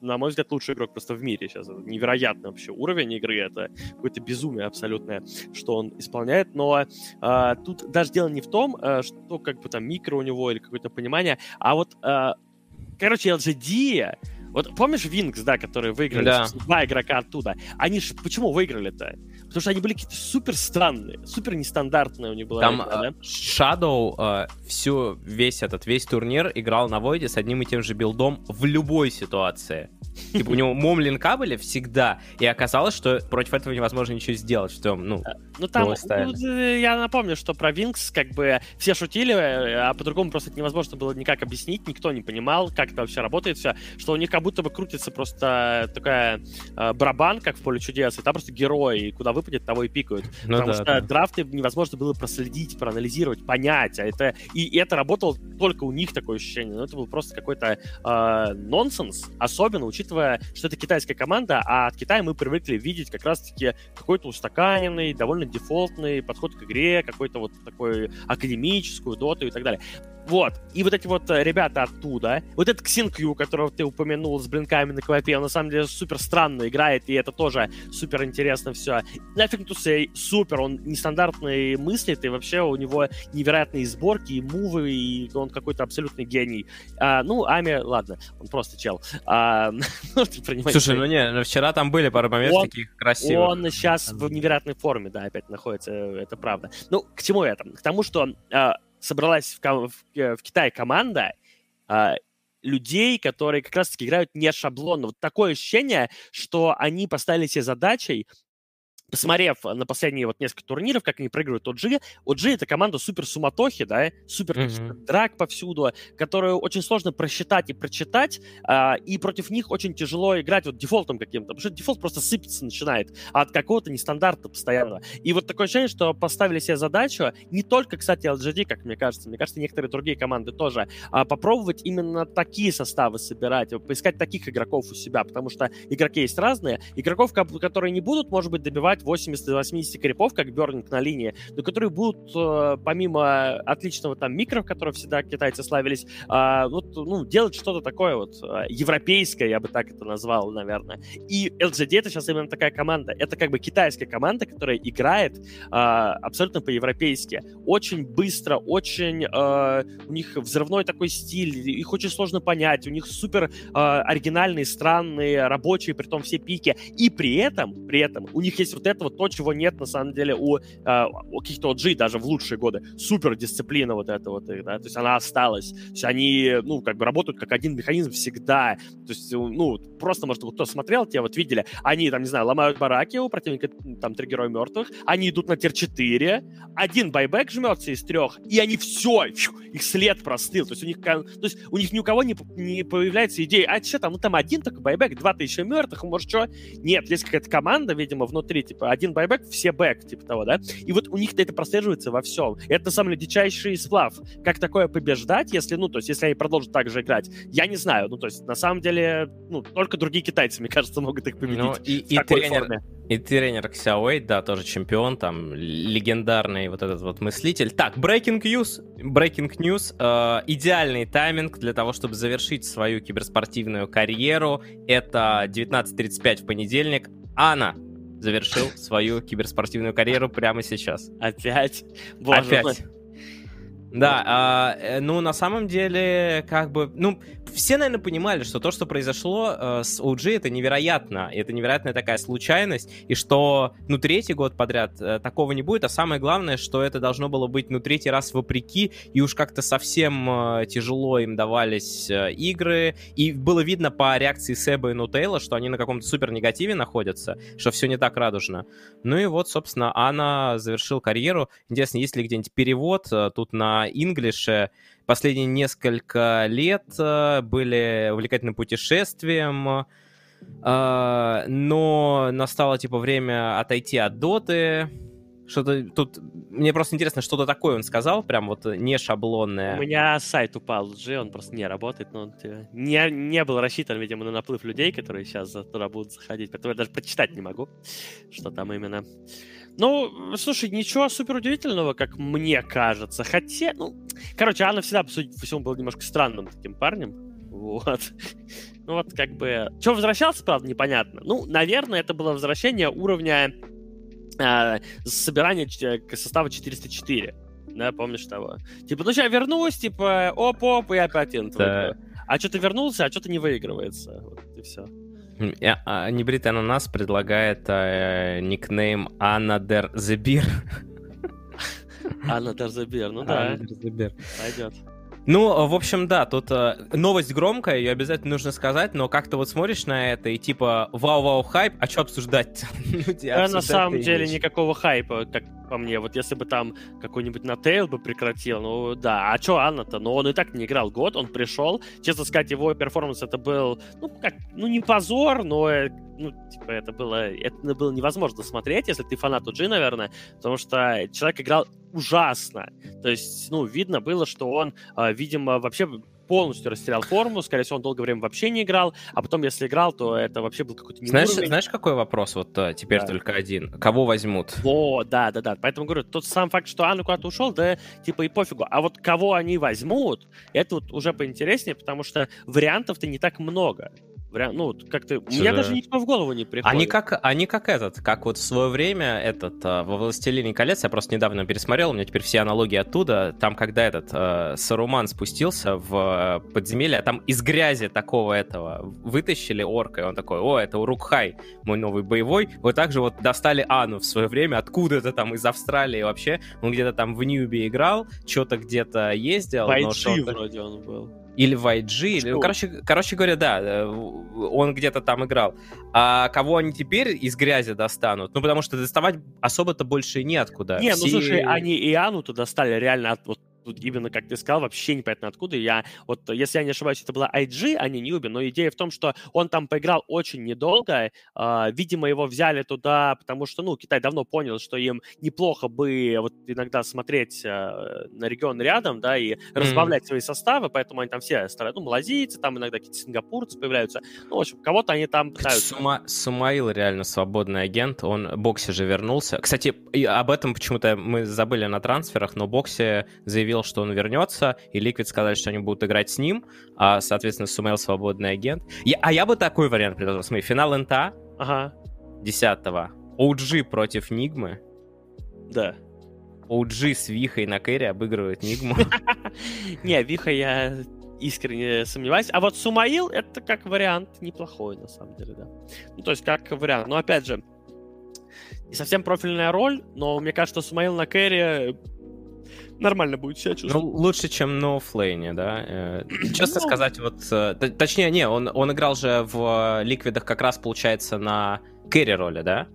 на мой взгляд, лучший игрок просто в мире сейчас. Это невероятный вообще уровень игры. Это какое-то безумие абсолютное, что он исполняет. Но э, тут даже дело не в том, э, что как бы там микро у него или какое-то понимание, а вот, э, короче, LGD вот помнишь Винкс, да, которые выиграли, да. два игрока оттуда? Они же почему выиграли-то? Потому что они были какие-то супер странные, супер нестандартные у них была Там игра, uh, да? Shadow uh, всю, весь этот, весь турнир играл на Войде с одним и тем же билдом в любой ситуации. Типа у него (laughs) мом линка были всегда, и оказалось, что против этого невозможно ничего сделать, что, ну, ну там, ну, я напомню, что про Винкс как бы все шутили, а по-другому просто это невозможно было никак объяснить, никто не понимал, как это вообще работает все, что у них как будто бы крутится просто такая э, барабан, как в поле чудес, и там просто герои, куда выпадет, того и пикают. Ну, потому да, что да. драфты невозможно было проследить, проанализировать, понять, а это и, и это работало только у них такое ощущение, но это был просто какой-то э, нонсенс, особенно учитывая, что это китайская команда, а от Китая мы привыкли видеть как раз-таки какой-то устаканенный, довольно дефолтный подход к игре, какой-то вот такой академическую доту и так далее. Вот. И вот эти вот э, ребята оттуда. Вот этот Ксинкью, которого ты упомянул с блинками на клаве, он на самом деле супер странно играет, и это тоже супер интересно все. To say, супер, он нестандартный мыслит, и вообще у него невероятные сборки, и мувы, и он какой-то абсолютный гений. А, ну, Ами, ладно, он просто чел. А, (laughs) ну, Слушай, ну не, ну вчера там были пару моментов он, таких красивых. Он сейчас в невероятной форме, да, опять находится, это правда. Ну, к чему это? К тому, что а, собралась в, в, э, в Китае команда а, людей, которые как раз-таки играют не шаблонно. Вот такое ощущение, что они поставили себе задачей посмотрев на последние вот несколько турниров, как они проигрывают OG, OG это команда супер суматохи, да, супер mm-hmm. драк повсюду, которую очень сложно просчитать и прочитать, а, и против них очень тяжело играть вот дефолтом каким-то, потому что дефолт просто сыпется начинает от какого-то нестандарта постоянного. И вот такое ощущение, что поставили себе задачу не только, кстати, LGD, как мне кажется, мне кажется, некоторые другие команды тоже, а попробовать именно такие составы собирать, поискать таких игроков у себя, потому что игроки есть разные, игроков, которые не будут, может быть, добивать собрать 80-80 крипов, как Бернинг на линии, но которые будут, э, помимо отличного там микро, в котором всегда китайцы славились, э, вот, ну, делать что-то такое вот э, европейское, я бы так это назвал, наверное. И LGD это сейчас именно такая команда. Это как бы китайская команда, которая играет абсолютно по-европейски. Очень быстро, очень... у них взрывной такой стиль, их очень сложно понять, у них супер оригинальные, странные, рабочие, при том все пики. И при этом, при этом у них есть вот этого то, чего нет, на самом деле, у, э, у каких-то OG даже в лучшие годы. Супер дисциплина вот эта вот, да, то есть она осталась. То есть они, ну, как бы работают как один механизм всегда. То есть, ну, просто, может, кто смотрел, те вот видели, они, там, не знаю, ломают бараки у противника, там, три героя мертвых, они идут на тир-4, один байбек жмется из трех, и они все, их след простыл. То есть у них, то есть у них ни у кого не, не появляется идея, а что там, ну там один только байбек, два-то еще мертвых, может, что? Нет, есть какая-то команда, видимо, внутри, типа, типа, один байбек, все back, типа того, да? И вот у них это прослеживается во всем. И это, на самом деле, дичайший сплав. Как такое побеждать, если, ну, то есть, если они продолжат так же играть? Я не знаю. Ну, то есть, на самом деле, ну, только другие китайцы, мне кажется, могут их победить. Ну, и, и тренер, форме. и тренер Xiaowei, да, тоже чемпион, там, легендарный вот этот вот мыслитель. Так, breaking news, breaking news, э, идеальный тайминг для того, чтобы завершить свою киберспортивную карьеру. Это 19.35 в понедельник. Анна, завершил свою киберспортивную карьеру прямо сейчас. Опять? Боже Опять. Мой. Да, а, э, ну на самом деле, как бы, ну, все, наверное, понимали, что то, что произошло э, с OG, это невероятно. Это невероятная такая случайность, и что, ну, третий год подряд э, такого не будет, а самое главное, что это должно было быть, ну, третий раз вопреки, и уж как-то совсем э, тяжело им давались э, игры, и было видно по реакции Себа и Нутейла, что они на каком-то супер негативе находятся, что все не так радужно. Ну и вот, собственно, Анна завершил карьеру. Интересно, есть ли где-нибудь перевод э, тут на инглише последние несколько лет э, были увлекательным путешествием, э, но настало типа время отойти от доты. Что-то тут... Мне просто интересно, что-то такое он сказал, прям вот не шаблонное. У меня сайт упал уже, он просто не работает, но он не, не был рассчитан, видимо, на наплыв людей, которые сейчас туда будут заходить, поэтому я даже почитать не могу, что там именно. Ну, слушай, ничего супер удивительного, как мне кажется. Хотя, ну, короче, Анна всегда, по сути, по всему, был немножко странным таким парнем. Вот. (laughs) Ну вот, как бы... Что возвращался, правда, непонятно. Ну, наверное, это было возвращение уровня э, собирания состава 404. Да, помнишь того? Типа, ну, сейчас вернусь, типа, оп-оп, и опять да. А что-то вернулся, а что-то не выигрывается. Вот и все. А, Небритый ананас предлагает э, никнейм Another the beer. Another the beer, ну да. Another the beer. Пойдет. Ну, в общем, да, тут э, новость громкая, ее обязательно нужно сказать, но как-то вот смотришь на это и типа вау-вау хайп, а что обсуждать? ну, (laughs) на самом деле никакого хайпа, как по мне. Вот если бы там какой-нибудь N0tail бы прекратил, ну да. А что ana-то? Ну он и так не играл год, он пришел. Честно сказать, его перформанс это был, ну как, ну не позор, но ну, типа, это было, это было невозможно смотреть, если ты фанат OG, наверное, потому что человек играл ужасно. То есть, ну, видно было, что он, э, видимо, вообще полностью растерял форму, скорее всего, он долгое время вообще не играл, а потом, если играл, то это вообще был какой-то знаешь, знаешь, какой вопрос вот э, теперь да. только один? Кого возьмут? О, да, да, да. Поэтому говорю, тот сам факт, что Анна куда-то ушел, да, типа и пофигу. А вот кого они возьмут, это вот уже поинтереснее, потому что вариантов-то не так много. Ну, как-то... Слушай, Мне даже ничего в голову не приходит. Они как, они как этот, как вот в свое время этот э, во «Властелине колец», я просто недавно пересмотрел, у меня теперь все аналогии оттуда, там, когда этот э, Саруман спустился в э, подземелье, а там из грязи такого этого вытащили орка, и он такой, о, это Урукхай, мой новый боевой. Вот так же вот достали Ану в свое время, откуда-то там из Австралии вообще, он где-то там в Ньюбе играл, что-то где-то ездил. Байджи вроде он был или в IG, или, ну, короче, короче говоря, да, э, он где-то там играл. А кого они теперь из грязи достанут? Ну, потому что доставать особо-то больше неоткуда. Не, Все... ну слушай, они и Ану-то достали реально от вот тут именно, как ты сказал, вообще непонятно откуда. Я, вот, если я не ошибаюсь, это была IG, а не Ньюби, но идея в том, что он там поиграл очень недолго. Э, видимо, его взяли туда, потому что, ну, Китай давно понял, что им неплохо бы вот иногда смотреть э, на регион рядом, да, и mm-hmm. разбавлять свои составы, поэтому они там все ну, малазийцы, там иногда какие-то сингапурцы появляются. Ну, в общем, кого-то они там пытаются. Сума... Сумаил реально свободный агент, он Боксе же вернулся. Кстати, об этом почему-то мы забыли на трансферах, но Боксе заявил заявил, что он вернется, и Liquid сказали, что они будут играть с ним, а, соответственно, Сумейл свободный агент. Я, а я бы такой вариант предложил. Смотри, финал НТА ага. 10-го. OG против Нигмы. Да. OG с Вихой на кэре обыгрывает Нигму. (laughs) Не, Виха я искренне сомневаюсь. А вот Сумаил это как вариант неплохой, на самом деле, да. Ну, то есть как вариант. Но опять же, не совсем профильная роль, но мне кажется, Сумаил на кэре нормально будет себя чувствовать. Ну, лучше, чем на оффлейне, да? Э, честно ну... сказать, вот... Э, точнее, не, он, он играл же в ликвидах как раз, получается, на кэрри роли, да?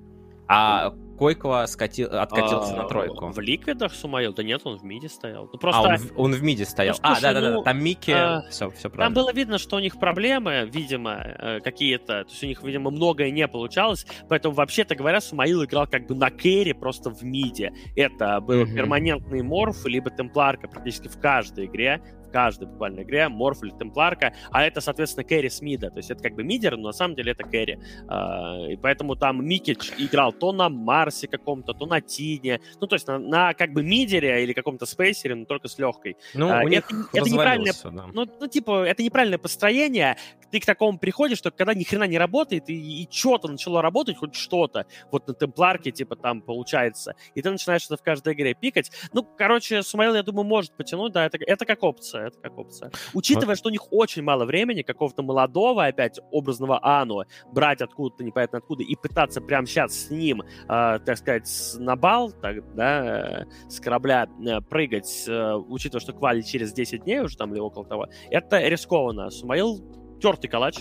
А Койкова скатил, откатился а, на тройку. В ликвидах Сумаил? Да нет, он в миде стоял. Ну, просто... А, он, в, он в миде стоял. Ну, слушай, а, да-да-да, ну, там Микки, а, все, все правильно. Там было видно, что у них проблемы, видимо, э, какие-то, то есть у них, видимо, многое не получалось, поэтому, вообще-то говоря, Сумаил играл как бы на керри просто в миде. Это был mm-hmm. перманентный морф, либо темпларка практически в каждой игре, каждой буквально игре, Морф или Темпларка, а это, соответственно, Кэрри с мида. То есть это как бы мидер, но на самом деле это Кэрри. Uh, и поэтому там Микич играл то на Марсе каком-то, то на Тине. Ну, то есть на, на как бы мидере или каком-то спейсере, но только с легкой. Ну, uh, у них это, это неправильное, да. ну, ну, типа, это неправильное построение. Ты к такому приходишь, что когда ни хрена не работает, и, и что-то начало работать, хоть что-то, вот на Темпларке, типа, там получается, и ты начинаешь это в каждой игре пикать. Ну, короче, Сумаил, я думаю, может потянуть, да, это, это как опция это как опция. Учитывая, вот. что у них очень мало времени, какого-то молодого, опять, образного Ану, брать откуда-то непонятно откуда и пытаться прямо сейчас с ним, э, так сказать, на бал, так, да, э, с корабля э, прыгать, э, учитывая, что квали через 10 дней уже там или около того, это рискованно. Сумаил тертый калач,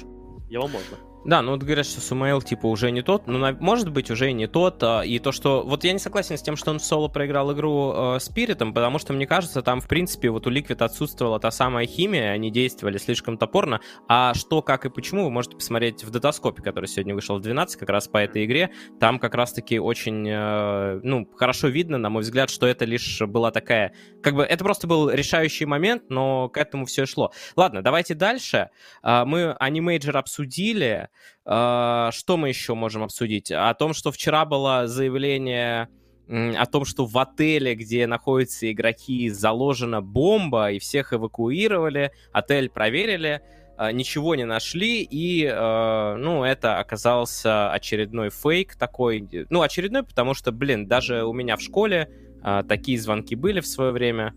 его можно. Да, ну вот говорят, что Сумейл типа уже не тот, ну, может быть, уже не тот, а, и то, что... Вот я не согласен с тем, что он в соло проиграл игру э, Спиритом, потому что, мне кажется, там, в принципе, вот у Liquid отсутствовала та самая химия, они действовали слишком топорно, а что, как и почему, вы можете посмотреть в датаскопе, который сегодня вышел в 12, как раз по этой игре, там как раз-таки очень, э, ну, хорошо видно, на мой взгляд, что это лишь была такая... Как бы, это просто был решающий момент, но к этому все шло. Ладно, давайте дальше. Э, мы анимейджер обсудили, что мы еще можем обсудить? О том, что вчера было заявление о том, что в отеле, где находятся игроки, заложена бомба, и всех эвакуировали, отель проверили, а, ничего не нашли, и, а, ну, это оказался очередной фейк такой. Ну, очередной, потому что, блин, даже у меня в школе такие звонки были в свое время,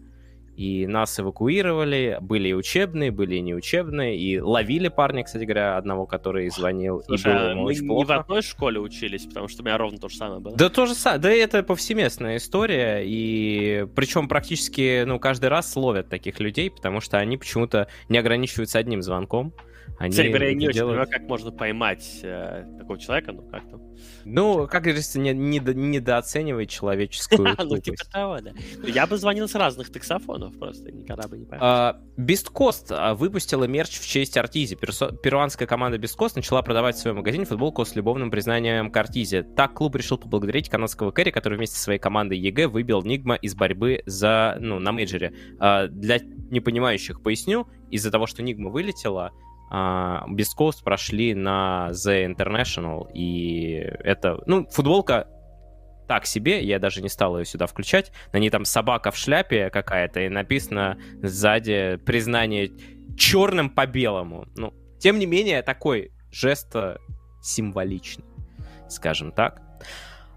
и нас эвакуировали, были и учебные, были и неучебные, и ловили парня, кстати говоря, одного, который звонил, Слушай, и было ему мы очень плохо. не в одной школе учились, потому что у меня ровно то же самое было. Да то же самое, да это повсеместная история, и причем практически, ну, каждый раз ловят таких людей, потому что они почему-то не ограничиваются одним звонком, Они Кстати говоря, я не это очень делают- понимаю, как можно поймать э, такого человека, ну как там. Ну, как говорится, не, недо- недооценивай человеческую (laughs) Ну, типа того, да. Ну, Я бы звонил с разных таксофонов просто, никогда бы не поймал. Coast а, выпустила мерч в честь Артизи. Перуанская команда Coast начала продавать в своем магазине футболку с любовным признанием к Артизе. Так клуб решил поблагодарить канадского Кэрри, который вместе со своей командой EG выбил Нигма из борьбы за, ну, на мейджоре. А, Для непонимающих поясню, из-за того, что Нигма вылетела, а, Beast Coast прошли на The International, и это, ну, футболка так себе, я даже не стал ее сюда включать. На ней там собака в шляпе какая-то, и написано сзади признание черным по белому. Ну, тем не менее, такой жест э, символичный, скажем так.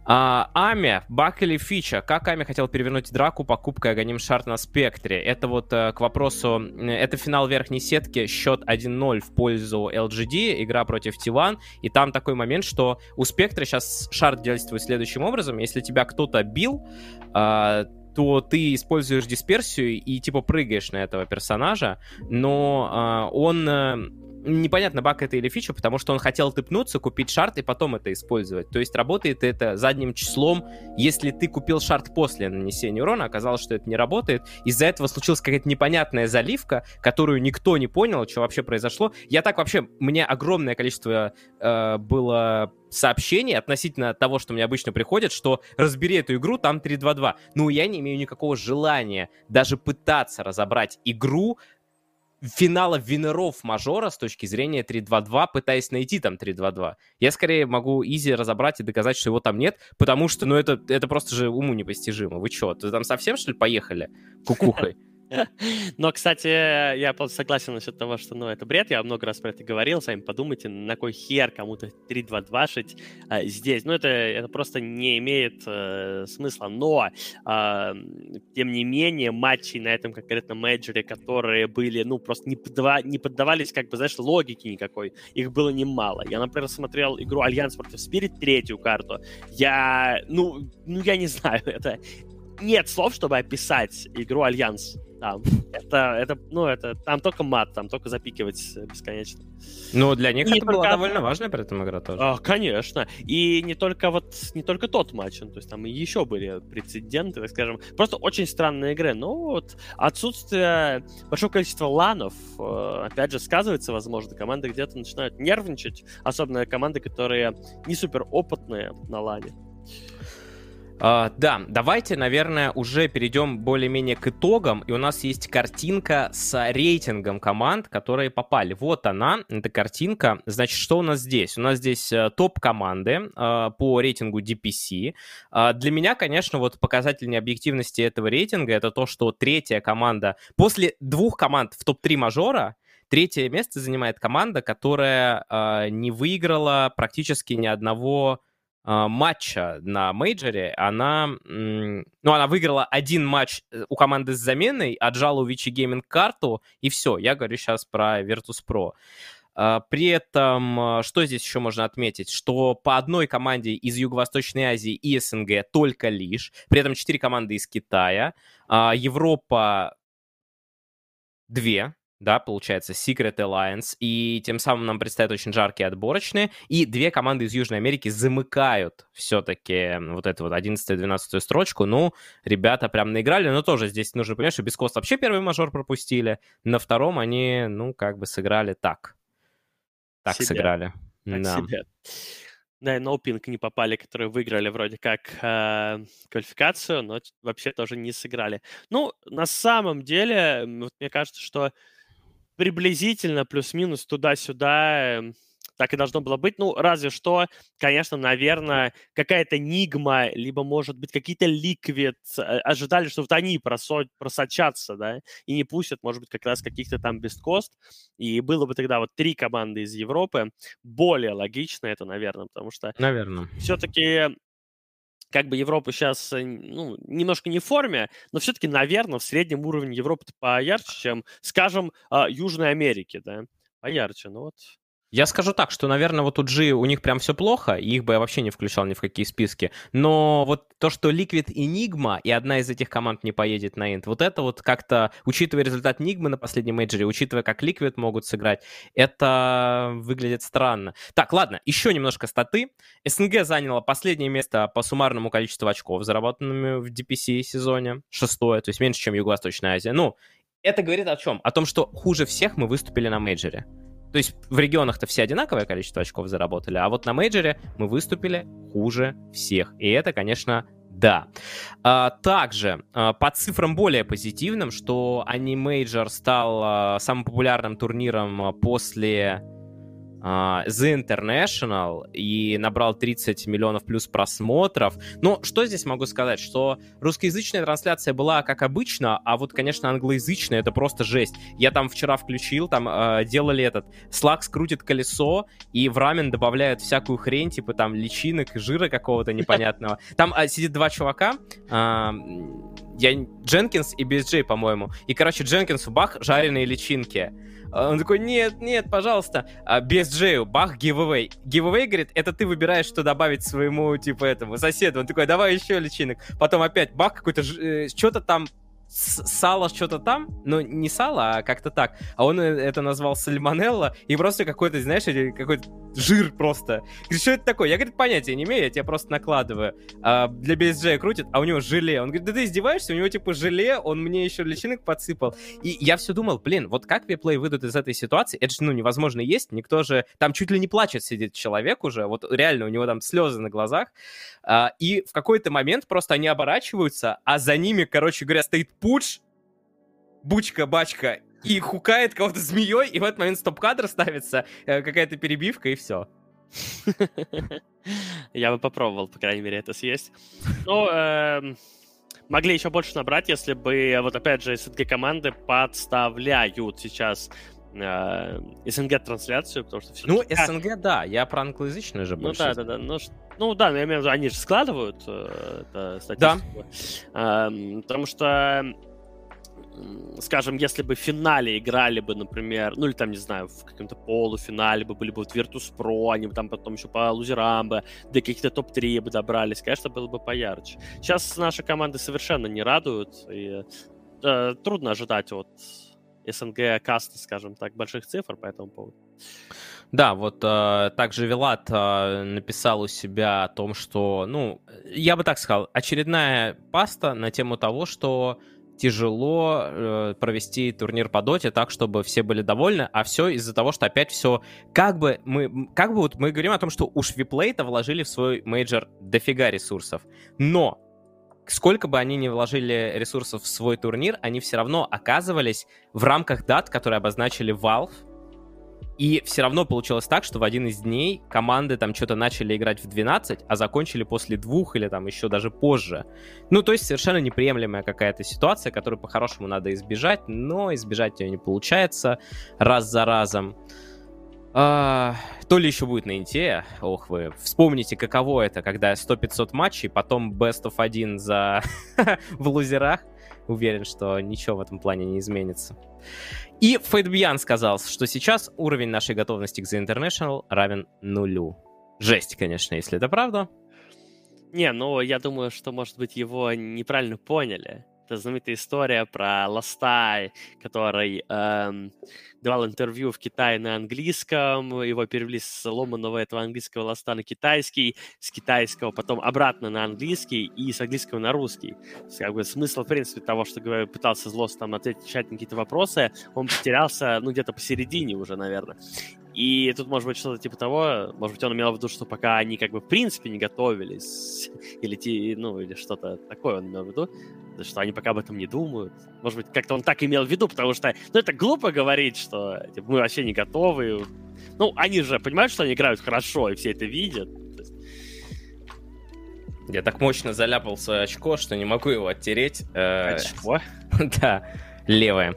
А, Ами, баг или фича? Как Ами хотел перевернуть драку покупкой Аганим Шарт на Спектре? Это вот э, к вопросу... э, Это финал верхней сетки, счет 1-0 в пользу LGD, игра против T1. И там такой момент, что у Спектра сейчас шарт действует следующим образом. Если тебя кто-то бил, а, то ты используешь дисперсию и типа прыгаешь на этого персонажа, но а, он... Непонятно, баг это или фича, потому что он хотел тыпнуться, купить шарт и потом это использовать. То есть работает это задним числом, если ты купил шарт после нанесения урона, оказалось, что это не работает. Из-за этого случилась какая-то непонятная заливка, которую никто не понял, что вообще произошло. Я так вообще, мне огромное количество э, было сообщений относительно того, что мне обычно приходит, что разбери эту игру, там 3.2.2. Ну, я не имею никакого желания даже пытаться разобрать игру финала винеров мажора с точки зрения 3.2.2, пытаясь найти там 3.2.2. Я скорее могу изи разобрать и доказать, что его там нет, потому что, ну, это, это просто же уму непостижимо. Вы что, ты там совсем, что ли, поехали кукухой? (laughs) Но, кстати, я согласен насчет того, что, ну, это бред. Я много раз про это говорил. Сами подумайте, на кой хер кому-то 3-2-2 шить а, здесь. Ну, это, это просто не имеет э, смысла. Но, а, тем не менее, матчи на этом конкретном мейджоре, которые были, ну, просто не, поддава- не поддавались, как бы, знаешь, логике никакой. Их было немало. Я, например, смотрел игру Альянс против Спирит, третью карту. Я, ну, ну, я не (laughs) знаю, это... Нет слов, чтобы описать игру Альянс там. Это, это, ну, это, там только мат, там только запикивать бесконечно. Ну, для них Не это была только- довольно важная при этом игра тоже. А, конечно. И не только вот, не только тот матч, ну, то есть там и еще были прецеденты, так скажем. Просто очень странные игры. Но вот отсутствие большого количества ланов, э, опять же, сказывается, возможно. Команды где-то начинают нервничать, особенно команды, которые не супер опытные на лане. А, да, давайте, наверное, уже перейдем более-менее к итогам. И у нас есть картинка с рейтингом команд, которые попали. Вот она, эта картинка. Значит, что у нас здесь? У нас здесь э, топ-команды э, по рейтингу DPC. А, для меня, конечно, вот показатель необъективности этого рейтинга это то, что третья команда... После двух команд в топ-3 мажора третье место занимает команда, которая э, не выиграла практически ни одного матча на мейджоре, она, ну, она выиграла один матч э, у команды с заменой, отжала у Вичи Гейминг карту, и все. Я говорю сейчас про Virtus.pro. А, При этом, а, что здесь еще можно отметить? Что по одной команде из Юго-Восточной Азии и СНГ только лишь. При этом четыре команды из Китая. А, Европа две, да, получается, Secret Alliance, и тем самым нам предстоят очень жаркие отборочные, и две команды из Южной Америки замыкают все-таки вот эту вот 11-12 строчку, ну, ребята прям наиграли, но тоже здесь нужно понимать, что Бескост вообще первый мажор пропустили, на втором они, ну, как бы сыграли так. Так Себя. сыграли. Так да. себе. Да, и Ноупинг не попали, которые выиграли вроде как э, квалификацию, но вообще тоже не сыграли. Ну, на самом деле, вот мне кажется, что приблизительно плюс-минус туда-сюда эм, так и должно было быть. Ну, разве что, конечно, наверное, какая-то Нигма, либо, может быть, какие-то Ликвид э, ожидали, что вот они просо- просочатся, да, и не пустят, может быть, как раз каких-то там бесткост. И было бы тогда вот три команды из Европы. Более логично это, наверное, потому что Наверное. все-таки как бы Европа сейчас ну, немножко не в форме, но все-таки, наверное, в среднем уровне Европы поярче, чем, скажем, а, Южной Америки, да, поярче. Ну вот, Я скажу так, что, наверное, вот у G у них прям все плохо, и их бы я вообще не включал ни в какие списки. Но вот то, что Liquid и Nigma, и одна из этих команд не поедет на Инт, вот это вот как-то, учитывая результат Nigma на последнем мейджоре, учитывая, как Liquid могут сыграть, это выглядит странно. Так, ладно, еще немножко статы. СНГ заняло последнее место по суммарному количеству очков, заработанными в DPC сезоне, шестое, то есть меньше, чем Юго-Восточная Азия. Ну, это говорит о чем? О том, что хуже всех мы выступили на мейджоре. То есть в регионах-то все одинаковое количество очков заработали, а вот на мейджоре мы выступили хуже всех. И это, конечно, да. А, также а, по цифрам более позитивным, что Animajor стал а, самым популярным турниром а, после Uh, The International и набрал 30 миллионов плюс просмотров. Но что здесь могу сказать? Что русскоязычная трансляция была как обычно, а вот, конечно, англоязычная это просто жесть. Я там вчера включил, там uh, делали этот, Slack скрутит колесо, и в рамен добавляют всякую хрень, типа там личинок, жира какого-то непонятного. (laughs) Там uh, сидит два чувака, я Дженкинс и BSJ, по-моему. И, короче, Дженкинсу бах, жареные личинки. Он такой, нет, нет, пожалуйста, а, без Джею, бах, giveaway. Giveaway, говорит, это ты выбираешь, что добавить своему, типа, этому соседу. Он такой, давай еще личинок. Потом опять бах, какой-то, э, что-то там сало что-то там, но не сало, а как-то так. А он э, это назвал сальмонелла, и просто какой-то, знаешь, какой-то жир просто. Говорит, что это такое? Я, говорит, понятия не имею, я тебя просто накладываю. А, для BSJ крутит, а у него желе. Он говорит, да ты издеваешься? У него типа желе, он мне еще личинок подсыпал. И я все думал, блин, вот как Виплей выйдут из этой ситуации? Это же, ну, невозможно есть, никто же... Там чуть ли не плачет сидит человек уже, вот реально у него там слезы на глазах. А, и в какой-то момент просто они оборачиваются, а за ними, короче говоря, стоит Пудж, Бучка-бачка и хукает кого-то змеей, и в этот момент стоп-кадр ставится, э, какая-то перебивка, и все. Я бы попробовал, по крайней мере, это съесть. Ну, эм, могли еще больше набрать, если бы, вот опять же, СНГ команды подставляют сейчас э, СНГ-трансляцию, потому что все Ну, СНГ, да, я про англоязычную же больше. Ну, да, да, да. Ну, ну да, я имею в виду, они же складывают э, статистику. Да. Э, потому что скажем, если бы в финале играли бы, например, ну или там, не знаю, в каком-то полуфинале бы были бы вот Virtus.pro, они бы там потом еще по лузерам бы, до каких-то топ-3 бы добрались, конечно, было бы поярче. Сейчас наши команды совершенно не радуют, и э, трудно ожидать от СНГ каста, скажем так, больших цифр по этому поводу. Да, вот э, также Вилат э, написал у себя о том, что, ну, я бы так сказал, очередная паста на тему того, что тяжело э, провести турнир по доте так, чтобы все были довольны, а все из-за того, что опять все как бы мы как бы вот мы говорим о том, что уж WePlay-то вложили в свой мейджор дофига ресурсов, но сколько бы они ни вложили ресурсов в свой турнир, они все равно оказывались в рамках дат, которые обозначили Valve, и все равно получилось так, что в один из дней команды там что-то начали играть в 12, а закончили после двух или там еще даже позже. Ну, то есть совершенно неприемлемая какая-то ситуация, которую по-хорошему надо избежать, но избежать ее не получается раз за разом. А, то ли еще будет на Инте, ох вы, вспомните, каково это, когда 100-500 матчей, потом Best of 1 за... (laughs) в лузерах. Уверен, что ничего в этом плане не изменится. И Фейтбьян сказал, что сейчас уровень нашей готовности к The International равен нулю. Жесть, конечно, если это правда. Не, ну я думаю, что, может быть, его неправильно поняли. Это знаменитая история про Ластай, который эм, давал интервью в Китае на английском, его перевели с ломаного этого английского ласта на китайский, с китайского потом обратно на английский и с английского на русский. Как бы смысл, в принципе, того, что говорю, пытался Злос там отвечать на какие-то вопросы, он потерялся, ну, где-то посередине уже, наверное. И тут может быть что-то типа того, может быть, он имел в виду, что пока они как бы в принципе не готовились, (laughs) или, ну, или что-то такое он имел в виду, что они пока об этом не думают. Может быть, как-то он так имел в виду, потому что, ну, это глупо говорить, что типа, мы вообще не готовы. Ну, они же понимают, что они играют хорошо, и все это видят. Я так мощно заляпал свое очко, что не могу его оттереть. Э, очко? (laughs) Да, левое.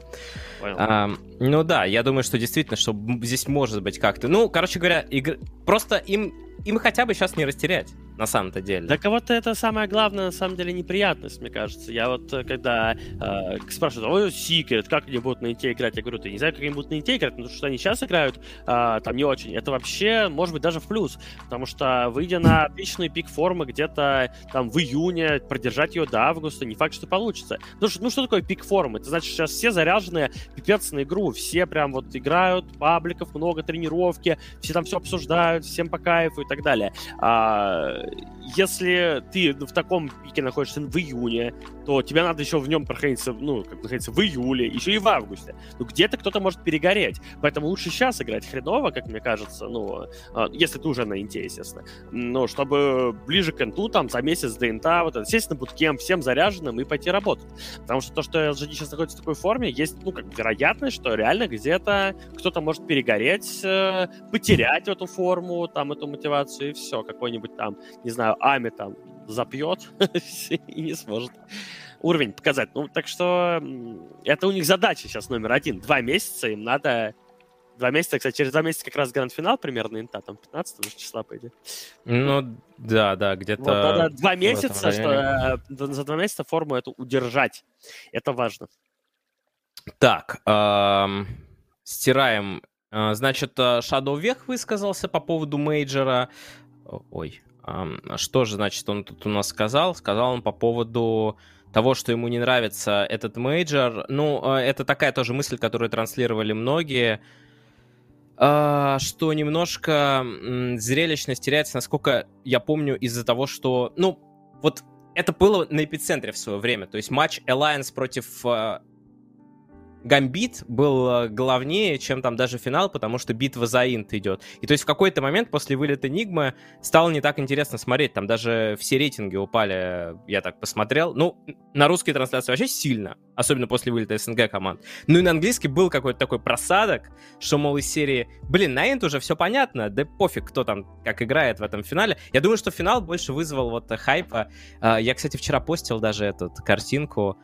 А, ну да, я думаю, что действительно, что здесь может быть как-то. Ну, короче говоря, игр... просто им, им хотя бы сейчас не растерять. На самом-то деле. Для кого-то это самое главное, на самом деле, неприятность, мне кажется. Я вот, э, когда э, спрашивают, ой, Secret, как они будут на Инте играть? Я говорю, ты не знаю, как они будут на Инте играть, но то, что они сейчас играют, э, там не очень. Это вообще, может быть, даже в плюс, потому что, выйдя на отличный пик формы где-то там в июне, продержать ее до августа, не факт, что получится. Ну, что, ну, что такое пик формы? Это значит, сейчас все заряжены пипец на игру, все прям вот играют, пабликов много, тренировки, все там все обсуждают, всем по кайфу и так далее. А, если ты в таком пике находишься в июне, то тебе надо еще в нем проходиться, ну, как находиться в июле, еще и в августе. Ну, где-то кто-то может перегореть. Поэтому лучше сейчас играть хреново, как мне кажется, ну, а, если ты уже на инте, естественно. Но чтобы ближе к инту, там, за месяц до инта, вот это, сесть на буткем всем заряженным и пойти работать. Потому что то, что LGD сейчас находится в такой форме, есть, ну, как вероятность, что реально где-то кто-то может перегореть, э, потерять эту форму, там, эту мотивацию, и все. Какой-нибудь там, не знаю, Ами там запьет (laughs) и не сможет уровень показать. Ну, так что это у них задача сейчас номер один. Два месяца им надо... Два месяца, кстати, через два месяца как раз гранд-финал примерно инта, там 15 числа, по идее. Ну, да, да, где-то... Вот, надо два месяца, что, э, за два месяца форму эту удержать. Это важно. Так, эм, стираем. Э, значит, э, Shadow Вех высказался по поводу мейджора. Ой, что же, значит, он тут у нас сказал? Сказал он по поводу того, что ему не нравится этот мейджор. Ну, а, это такая тоже мысль, которую транслировали многие, а, что немножко зрелищность теряется, насколько я помню, из-за того, что, ну, вот это было на эпицентре в свое время. То есть матч Alliance против а, Гамбит был э, главнее, чем там даже финал, потому что битва за инт идет. И то есть в какой-то момент после вылета Нигмы стало не так интересно смотреть. Там даже все рейтинги упали, я так посмотрел. Ну, на русской трансляции вообще сильно, особенно после вылета СНГ команд. Ну и на английский был какой-то такой просадок, что, мол, из серии, блин, на инт уже все понятно, да пофиг, кто там как играет в этом финале. Я думаю, что финал больше вызвал вот хайпа. А, я, кстати, вчера постил даже эту картинку,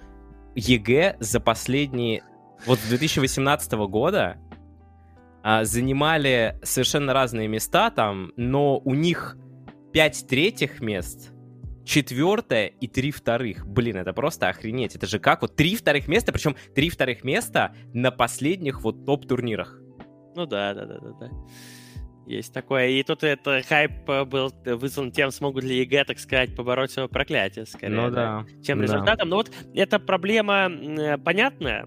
EG за последние вот с 2018 года а, занимали совершенно разные места там, но у них 5 третьих мест, четвертое и три вторых. Блин, это просто охренеть. Это же как? Вот три вторых места, причем три вторых места на последних вот топ-турнирах. Ну да, да, да, да, да. Есть такое. И тут это хайп был вызван тем, смогут ли EG, так сказать, побороть свое проклятие, скорее, ну, да, чем результатом. Да. Но вот эта проблема понятная,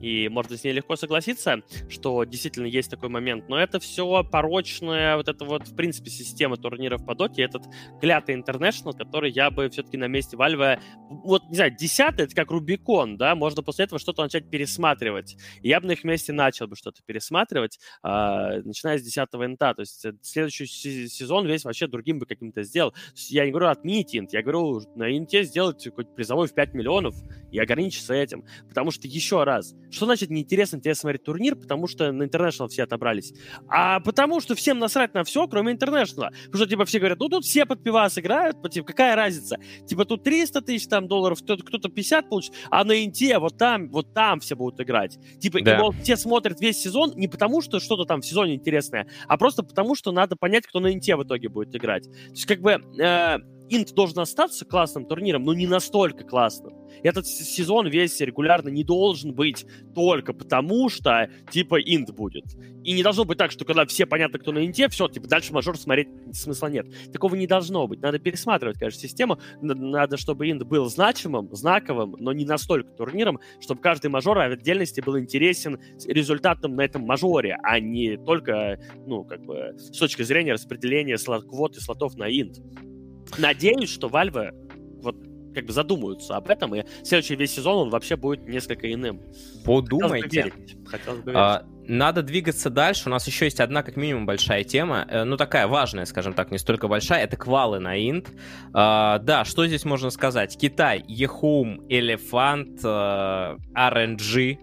и можно с ней легко согласиться, что действительно есть такой момент. Но это все порочная, вот это вот, в принципе, система турниров по доте, этот клятый интернешнл, который я бы все-таки на месте Вальвы, вот, не знаю, десятый, это как Рубикон, да, можно после этого что-то начать пересматривать. И я бы на их месте начал бы что-то пересматривать, э, начиная с десятого инта. То есть э, следующий сезон весь вообще другим бы каким-то сделал. Я не говорю отменить инт, я говорю на инте сделать какой-то призовой в 5 миллионов и ограничиться этим. Потому что, еще раз, что значит неинтересно тебе смотреть турнир, потому что на International все отобрались? А потому что всем насрать на все, кроме International. Потому что, типа, все говорят, ну, тут все под пивас играют, типа, какая разница? Типа, тут 300 тысяч там долларов, кто-то 50 получит, а на Инте вот там, вот там все будут играть. Типа, да. и, мол, все смотрят весь сезон не потому, что что-то там в сезоне интересное, а просто потому, что надо понять, кто на Инте в итоге будет играть. То есть, как бы, э, Инт должен остаться классным турниром, но не настолько классным. Этот сезон весь регулярно не должен быть только потому, что, типа, инт будет. И не должно быть так, что когда все понятно, кто на инте, все, типа, дальше мажор смотреть смысла нет. Такого не должно быть. Надо пересматривать, конечно, систему. Надо, чтобы инт был значимым, знаковым, но не настолько турниром, чтобы каждый мажор в отдельности был интересен результатом на этом мажоре, а не только, ну, как бы, с точки зрения распределения слот, квот и слотов на инт. Надеюсь, что Valve вот как бы задумаются об этом, и следующий весь сезон он вообще будет несколько иным. Подумайте. Хотелось бы А, надо двигаться дальше. У нас еще есть одна, как минимум, большая тема. Э, ну, такая важная, скажем так, не столько большая. Это квалы на Инт. А, да, что здесь можно сказать? Китай, Ехум, Элефант, RNG.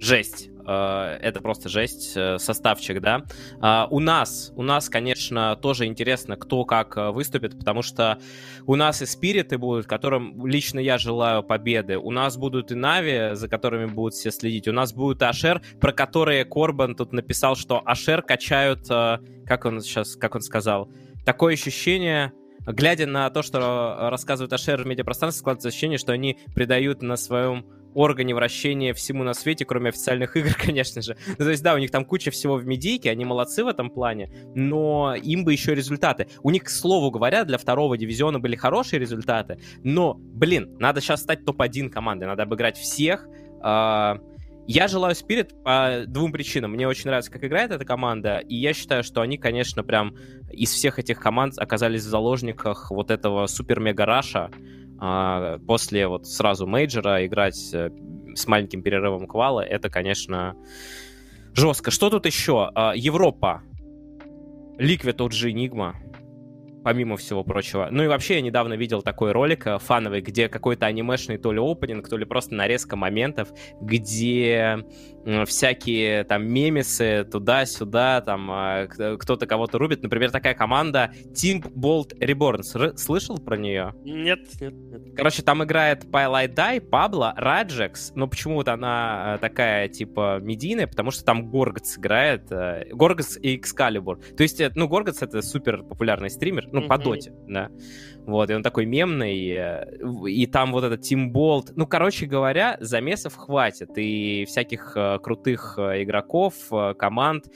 Жесть. Э, это просто жесть, э, составчик, да. А, у нас, у нас, конечно, тоже интересно, кто как э, выступит, потому что у нас и спириты будут, которым лично я желаю победы. У нас будут и Нави, за которыми будут все следить. У нас будет Ашер, про которые Корбан тут написал, что Ашер качают, как он сейчас, как он сказал, такое ощущение, глядя на то, что рассказывают Ашер в медиапространстве, складывается ощущение, что они придают на своем органе вращения всему на свете, кроме официальных (laughs) игр, конечно же. Ну, то есть, да, у них там куча всего в медийке, они молодцы в этом плане, но им бы еще результаты. У них, к слову говоря, для второго дивизиона были хорошие результаты, но, блин, надо сейчас стать топ-1 командой, надо обыграть всех. А, я желаю Spirit по двум причинам. Мне очень нравится, как играет эта команда, и я считаю, что они, конечно, прям из всех этих команд оказались в заложниках вот этого супер-мега-раша, а, после вот сразу мейджора играть э, с маленьким перерывом квала, это, конечно, жестко. Что тут еще? А, Европа. Liquid OG Enigma помимо всего прочего. Ну и вообще я недавно видел такой ролик э, фановый, где какой-то анимешный то ли опенинг, то ли просто нарезка моментов, где всякие там мемесы туда-сюда, там а, кто-то кого-то рубит. Например, такая команда Team Bolt Reborn. Слышал про нее? Нет, нет, нет. Короче, там играет Pylite Дай, Пабло, Раджекс, но почему-то она э, такая, типа, медийная, потому что там Горготс играет. Э, Горготс и Экскалибур. То есть, э, ну, Горготс это супер популярный стример, ну, mm-hmm. по доте, да. Вот, и он такой мемный, и там вот этот Team Bolt. Ну, короче говоря, замесов хватит, и всяких крутых э, игроков, э, команд.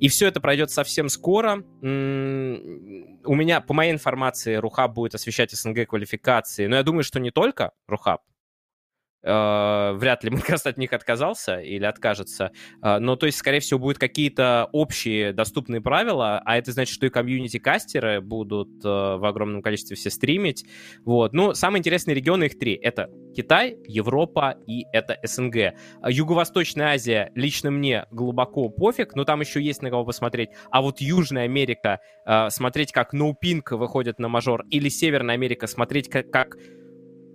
И все это пройдет совсем скоро. У меня, по моей информации, Рухаб будет освещать СНГ квалификации. Но я думаю, что не только Рухаб. Э, вряд ли Майнкаст от них отказался или откажется. Э, но, то есть, скорее всего, будут какие-то общие доступные правила, а это значит, что и комьюнити-кастеры будут э, в огромном количестве все стримить. Вот. Ну, самые интересные регионы, их три. Это Китай, Европа и это СНГ. Юго-Восточная Азия лично мне глубоко пофиг, но там еще есть на кого посмотреть. А вот Южная Америка, смотреть, как NoPink выходит на мажор, или Северная Америка, смотреть, как, как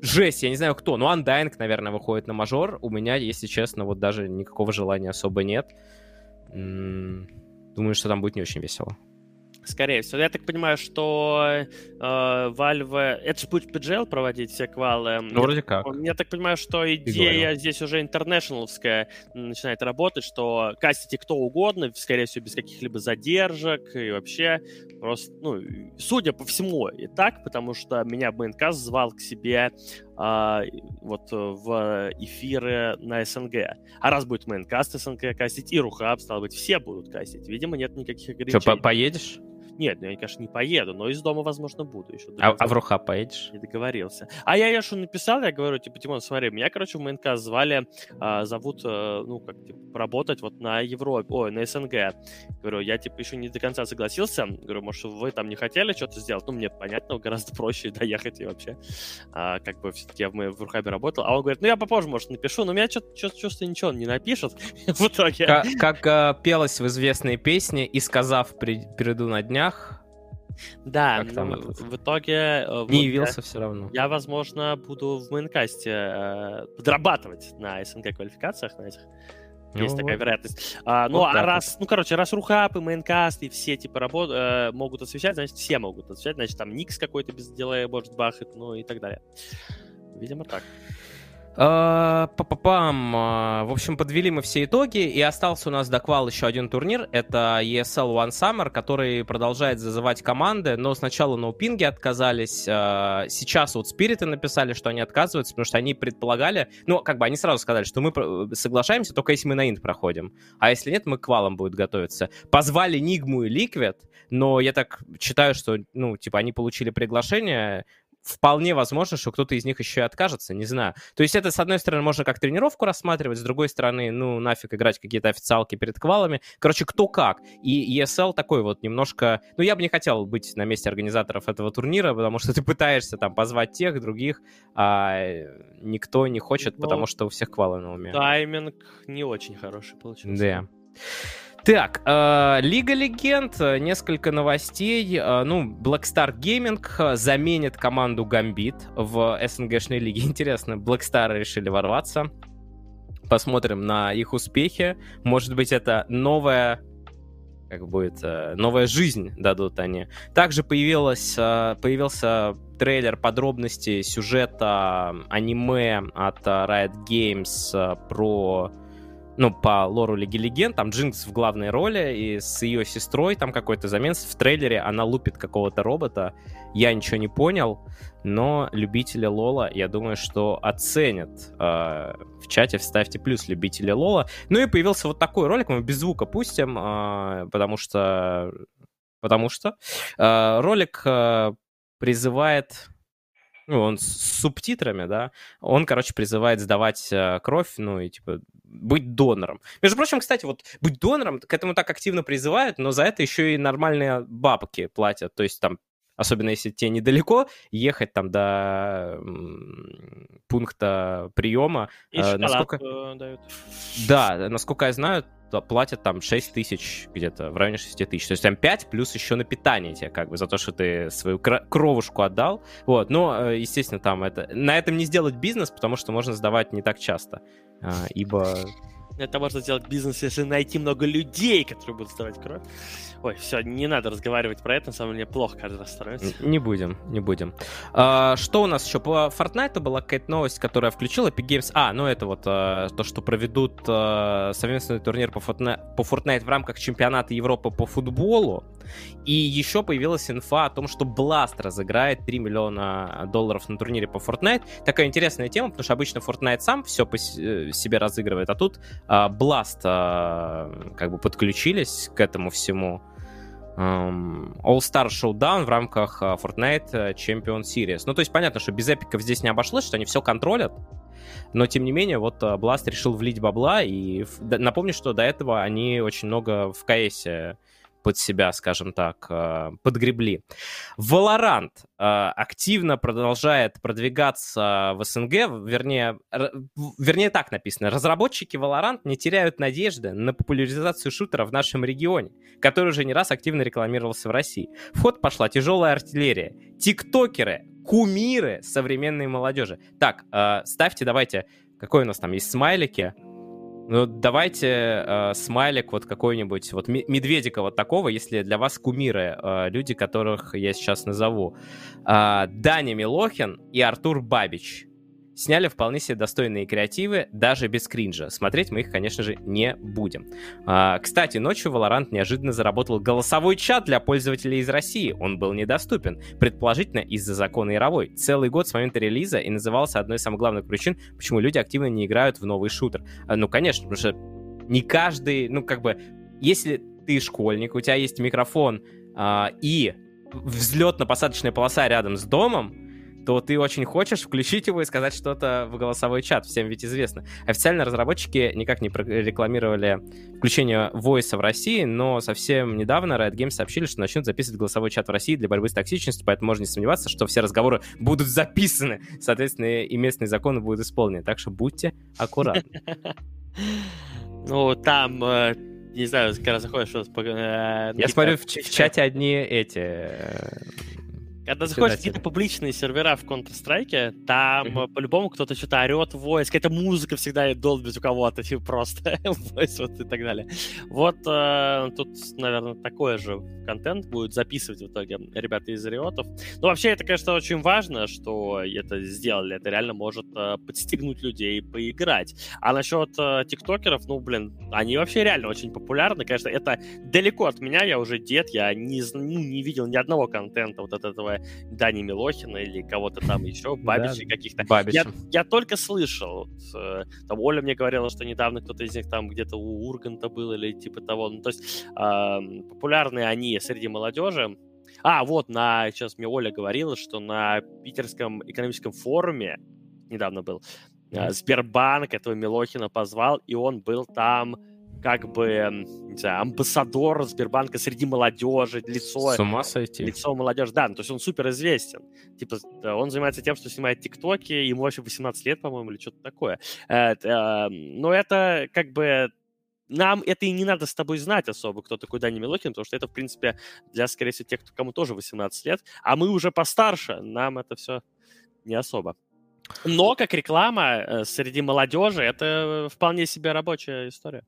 жесть, я не знаю кто, но Undying, наверное, выходит на мажор. У меня, если честно, вот даже никакого желания особо нет. Думаю, что там будет не очень весело. Скорее всего. Я так понимаю, что э, Valve... Это же будет PGL проводить все квалы. Ну, вроде как. Я так понимаю, что идея здесь уже интернешнловская начинает работать, что кастите кто угодно, скорее всего, без каких-либо задержек и вообще просто, ну, судя по всему, и так, потому что меня Maincast звал к себе а, вот в эфиры на СНГ. А раз будет Maincast СНГ кастить и RuHub, стало быть, все будут кастить. Видимо, нет никаких ограничений. Что, по поедешь? Нет, ну я, конечно, не поеду, но из дома, возможно, буду еще. А, а в RuHub поедешь? Не договорился. А я Яшу написал, я говорю, типа, Тимон, смотри, меня, короче, в Maincast звали, а, зовут, а, ну, как, типа, работать вот на Европе, ой, на СНГ. Говорю, я, типа, еще не до конца согласился. Говорю, может, вы там не хотели что-то сделать? Ну, мне понятно, гораздо проще (laughs) доехать и вообще. А, как бы все-таки я в, в Рухабе работал. А он говорит, ну, я попозже, может, напишу, но меня что-то чувство ничего он не напишет (laughs) в итоге. Как, как а, пелось в известной песне, и сказав, при, приду на днях, днях. Да, ну, в итоге... Э, не вот явился я, все равно. Я, возможно, буду в мейнкасте э, подрабатывать на СНГ квалификациях, на этих. Ну, Есть такая вероятность. А, ну, вот а раз, ну, короче, раз Рухап и Мейнкаст и все, типа, работ, э, могут освещать, значит, все могут освещать, значит, там Никс какой-то без дела может бахать, ну, и так далее. Видимо, так. А, Па-па-пам. А, в общем, подвели мы все итоги, и остался у нас до квал еще один турнир. Это ESL One Summer, который продолжает зазывать команды, но сначала на упинге отказались. А, сейчас вот Спириты написали, что они отказываются, потому что они предполагали, ну, как бы они сразу сказали, что мы соглашаемся только если мы на инт проходим. А если нет, мы к квалам будет готовиться. Позвали Нигму и Ликвид, но я так считаю, что, ну, типа, они получили приглашение, вполне возможно, что кто-то из них еще и откажется, не знаю. То есть это, с одной стороны, можно как тренировку рассматривать, с другой стороны, ну, нафиг играть какие-то официалки перед квалами. Короче, кто как. И ESL такой вот немножко... Ну, я бы не хотел быть на месте организаторов этого турнира, потому что (laughs) ты пытаешься там позвать тех, других, а никто не хочет, Но... потому что у всех квалы на уме. Тайминг не очень хороший получился. Да. Так, э, Лига Легенд, несколько новостей. Э, ну, Blackstar Gaming э, заменит команду Гамбит в СНГшной лиге. (laughs) Интересно, Blackstar решили ворваться. Посмотрим на их успехи. Может быть, это новая как будет э, новая жизнь дадут они. Также появилась, э, появился трейлер подробностей сюжета аниме от э, Riot Games про ну, по лору Лиги Легенд, там Джинкс в главной роли, и с ее сестрой там какой-то замен. В трейлере она лупит какого-то робота. Я ничего не понял, но любители Лола, я думаю, что оценят. Э, в чате вставьте плюс любители Лола. Ну и появился вот такой ролик, мы без звука пустим, э, потому что... Потому что э, ролик призывает ну, он с субтитрами, да, он, короче, призывает сдавать э, кровь, ну, и, типа, быть донором. Между прочим, кстати, вот быть донором, к этому так активно призывают, но за это еще и нормальные бабки платят, то есть там особенно если тебе недалеко, ехать там до пункта приема. И э, насколько... Э, дают. Да, насколько я знаю, платят там 6 тысяч где-то, в районе 6 тысяч. То есть там 5 плюс еще на питание тебе как бы за то, что ты свою кровушку отдал. Вот, но, э, естественно, там это... На этом не сделать бизнес, потому что можно сдавать не так часто, а, ибо это можно сделать бизнес, если найти много людей, которые будут сдавать кровь. Ой, все, не надо разговаривать про это, на самом деле плохо каждый раз становится. Не будем, не будем. А, что у нас еще? По Fortnite была какая-то новость, которая включила Epic Games. А, ну это вот а, то, что проведут а, совместный турнир по Fortnite, по Fortnite в рамках чемпионата Европы по футболу. И еще появилась инфа о том, что Blast разыграет 3 миллиона долларов на турнире по Fortnite. Такая интересная тема, потому что обычно Fortnite сам все по э, себе разыгрывает, а тут а, Blast а, как бы подключились к этому всему. All-Star Showdown в рамках а, Fortnite Champion Series. Ну, то есть понятно, что без эпиков здесь не обошлось, что они все контролят, но тем не менее, вот Blast решил влить бабла, и напомню, что до этого они очень много в КС под себя, скажем так, э, подгребли. Valorant э, активно продолжает продвигаться в СНГ, вернее, вернее так написано. Разработчики Valorant не теряют надежды на популяризацию шутера в нашем регионе, который уже не раз активно рекламировался в России. В ход пошла тяжелая артиллерия, тиктокеры, кумиры современной молодежи. Так, э, ставьте давайте, какой у нас там есть смайлики, ну, давайте э, смайлик вот какой-нибудь, вот медведика вот такого, если для вас кумиры, э, люди, которых я сейчас назову. Э, Даня Милохин и Артур Бабич сняли вполне себе достойные креативы, даже без кринжа. Смотреть мы их, конечно же, не будем. А, кстати, ночью Valorant неожиданно заработал голосовой чат для пользователей из России. Он был недоступен, предположительно из-за закона Яровой. Целый год с момента релиза и назывался одной из самых главных причин, почему люди активно не играют в новый шутер. А, ну, конечно, потому что не каждый, ну, как бы, если ты школьник, у тебя есть микрофон а, и взлетно-посадочная полоса рядом с домом, то ты очень хочешь включить его и сказать что-то в голосовой чат. Всем ведь известно. Официально разработчики никак не рекламировали включение Voice в России, но совсем недавно Riot Games сообщили, что начнут записывать голосовой чат в России для борьбы с токсичностью, поэтому можно не сомневаться, что все разговоры будут записаны. Соответственно, и местные законы будут исполнены. Так что будьте аккуратны. (laughs) Ну, там э, не знаю, когда заходишь... Э, Я смотрю, в чате одни эти э, когда заходишь в какие-то публичные сервера в Counter-Strike, там mm-hmm. по-любому кто-то что-то орет voice, какая-то музыка всегда долбит у кого-то, типа просто (laughs) voice вот и так далее. Вот э, тут, наверное, такой же контент будет записывать в итоге ребята из Риотов. Ну, вообще, это, конечно, очень важно, что это сделали. Это реально может э, подстегнуть людей поиграть. А насчет э, тиктокеров, ну, блин, они вообще реально очень популярны. Конечно, это далеко от меня, я уже дед, я не, ну, не видел ни одного контента вот от этого Дани Милохина или кого-то там еще, Бабичей да, каких-то. Я, я только слышал. Вот, э, там Оля мне говорила, что недавно кто-то из них там где-то у Урганта был или типа того. Ну, то есть э, популярны они среди молодежи. А, вот, на, сейчас мне Оля говорила, что на Питерском экономическом форуме недавно был, э, Сбербанк этого Милохина позвал, и он был там как бы, не знаю, амбассадор Сбербанка среди молодежи, лицо... С ума сойти. Лицо молодежи, да, ну, то есть он супер известен. Типа, он занимается тем, что снимает тиктоки, ему вообще 18 лет, по-моему, или что-то такое. Э, э, но это как бы нам это и не надо с тобой знать особо, кто такой Дани Милохин, потому что это, в принципе, для, скорее всего, тех, кому тоже 18 лет, а мы уже постарше, нам это все не особо. Но как реклама э, среди молодежи это вполне себе рабочая история.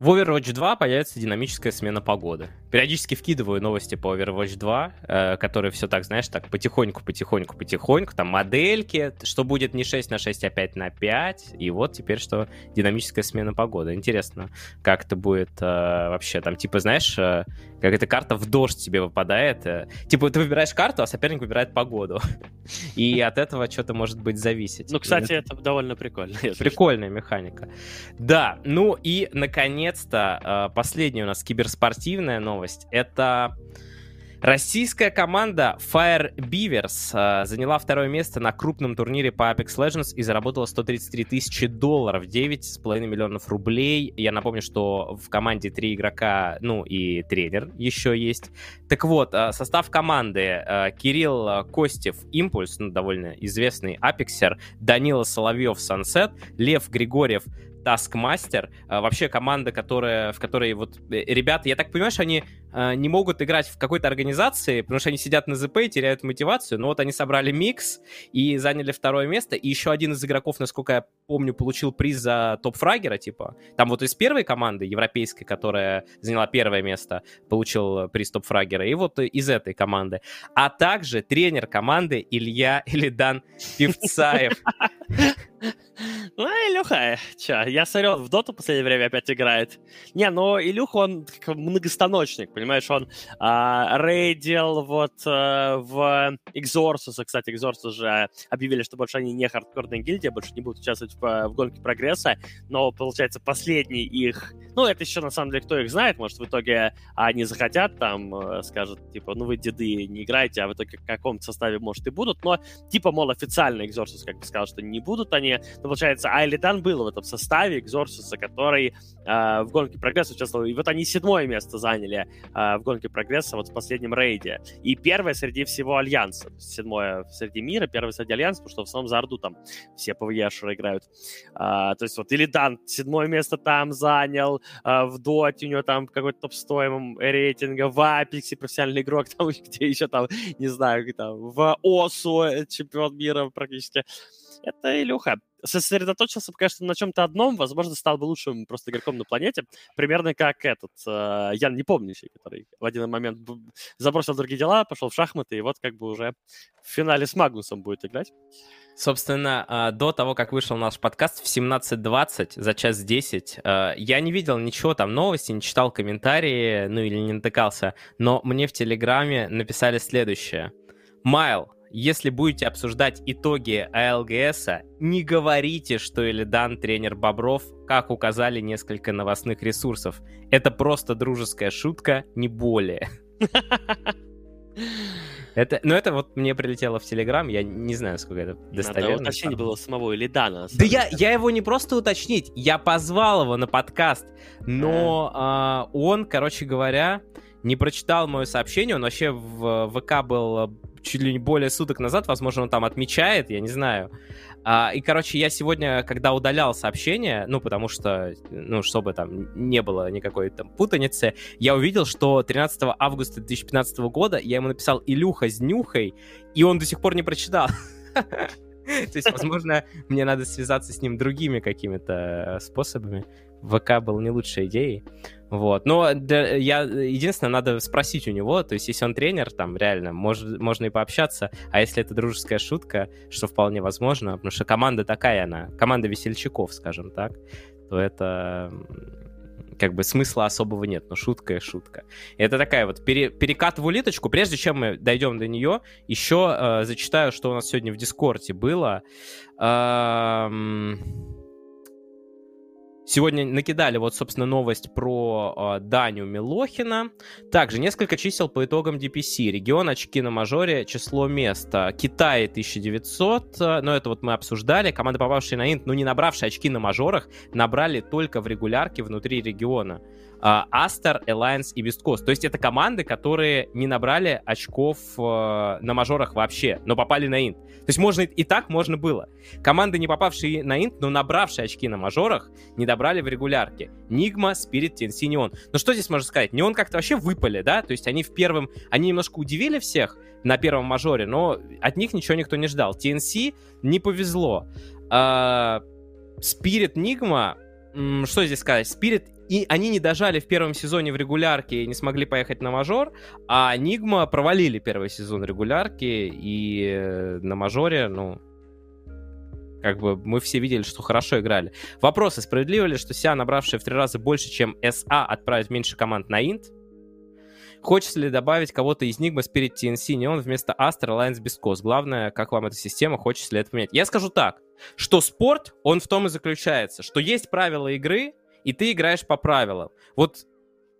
В Overwatch 2 появится динамическая смена погоды. Периодически вкидываю новости по Overwatch 2, э, которые все так, знаешь, так потихоньку, потихоньку, потихоньку. Там модельки, что будет не 6 на 6, а 5 на 5. И вот теперь что динамическая смена погоды. Интересно, как это будет э, вообще. Там типа, знаешь, э, как эта карта в дождь тебе выпадает. Э, типа ты выбираешь карту, а соперник выбирает погоду. (laughs) И от этого что-то может быть зависеть. Ну, кстати, это довольно прикольно. Прикольная механика. Да, ну и, наконец-то, э, последняя у нас киберспортивная новость. Это Российская команда Fire Beavers э, заняла второе место на крупном турнире по Apex Legends и заработала 133 тысячи долларов, 9,5 миллионов рублей. Я напомню, что в команде три игрока, ну и тренер еще есть. Так вот, э, состав команды Кирилл Костев, Импульс, ну, довольно известный апексер, Данила Соловьев, Сансет, Лев Григорьев, Taskmaster, а, вообще команда, которая, в которой вот э, ребята, я так понимаю, что они а, не могут играть в какой-то организации, потому что они сидят на ЗП и теряют мотивацию, но вот они собрали микс и заняли второе место, и еще один из игроков, насколько я помню, получил приз за топ-фрагера, типа, там вот из первой команды, европейской, которая заняла первое место, получил приз топ-фрагера, и вот из этой команды, а также тренер команды Илья (laughs) Илидан Певцаев. (laughs) Ну, Илюха, чё, я смотрю, в доту в последнее время опять играет. Не, но Илюха, он как многостаночник, понимаешь, он а, рейдил вот а, в Exorsus, кстати, Exorsus уже объявили, что больше они не хардкорная гильдия, больше не будут участвовать в, в гонке прогресса, но, получается, последний их, ну, это еще, на самом деле, кто их знает, может, в итоге они захотят, там, э, скажут, типа, ну, вы, деды, не играете, а в итоге в каком-то составе, может, и будут, но, типа, мол, официально Exorsus, как бы сказал, что не будут они, но, получается, Айлидан был в этом составе Exorsus, который э, в гонке прогресса участвовал, и вот они седьмое место заняли э, в гонке прогресса вот в последнем рейде, и первое среди всего Альянса, седьмое среди мира, первое среди Альянса, потому что в основном за Орду там все ПВЕшеры играют, а, то есть вот Илидан седьмое место там занял, а, в Доте у него там какой-то топ-стоимом рейтинга, в Апексе профессиональный игрок, (laughs) там где еще там, не знаю, там, в ОСУ э, чемпион мира практически. Это Илюха сосредоточился, конечно, на чем-то одном, возможно, стал бы лучшим просто игроком на планете, примерно как этот э, Ян Непомнящий, который в один момент забросил другие дела, пошел в шахматы, и вот как бы уже в финале с Магнусом будет играть. Собственно, а, до того, как вышел наш подкаст в 17.20, за час 10, а, я не видел ничего там новости, не читал комментарии, ну или не натыкался, но мне в Телеграме написали следующее. Майл, если будете обсуждать итоги АЛГС, не говорите, что Илидан тренер Бобров, как указали несколько новостных ресурсов. Это просто дружеская шутка, не более. (laughs) Это, ну, это вот мне прилетело в Телеграм, я не знаю, сколько это достоверно. Надо уточнить было самого Илидана. Да я, я его не просто уточнить, я позвал его на подкаст, но а, он, короче говоря, не прочитал мое сообщение, он вообще в ВК был чуть ли не более суток назад, возможно, он там отмечает, я не знаю. А, и, короче, я сегодня, когда удалял сообщение, ну, потому что, ну, чтобы там не было никакой там путаницы, я увидел, что 13 августа 2015 года я ему написал «Илюха с нюхой», и он до сих пор не прочитал. (laughs) То есть, возможно, мне надо связаться с ним другими какими-то э, способами. ВК был не лучшей идеей. Вот. Но для, я, единственное, надо спросить у него, то есть если он тренер, там реально мож, можно и пообщаться, а если это дружеская шутка, что вполне возможно, потому что команда такая она, команда весельчаков, скажем так, то это как бы смысла особого нет, но шутка и шутка. Это такая вот пере, перекат в улиточку. Прежде чем мы дойдем до нее, еще э, зачитаю, что у нас сегодня в Дискорде было. Эм Сегодня накидали вот, собственно, новость про э, Даню Милохина. Также несколько чисел по итогам DPC. Регион, очки на мажоре, число мест. Китай 1900, но это вот мы обсуждали. Команды, попавшие на инт, но не набравшие очки на мажорах, набрали только в регулярке внутри региона. Астер, Alliance и Весткост. То есть это команды, которые не набрали очков э, на мажорах вообще, но попали на инт. То есть можно и так можно было. Команды, не попавшие на инт, но набравшие очки на мажорах, не добрали в регулярке. Нигма, Спирит, TNC, Неон. Ну что здесь можно сказать? Неон как-то вообще выпали, да? То есть они в первом... Они немножко удивили всех на первом мажоре, но от них ничего никто не ждал. TNC не повезло. Спирит, Нигма что здесь сказать? Спирит, и они не дожали в первом сезоне в регулярке и не смогли поехать на мажор, а Нигма провалили первый сезон регулярки, и э, на мажоре, ну, как бы мы все видели, что хорошо играли. Вопросы, справедливо ли, что Ся, набравшая в три раза больше, чем СА, отправить меньше команд на Инт? Хочется ли добавить кого-то из Нигма Spirit TNC, не он вместо Alliance без кос? Главное, как вам эта система, хочется ли это поменять? Я скажу так, что спорт, он в том и заключается, что есть правила игры, и ты играешь по правилам. Вот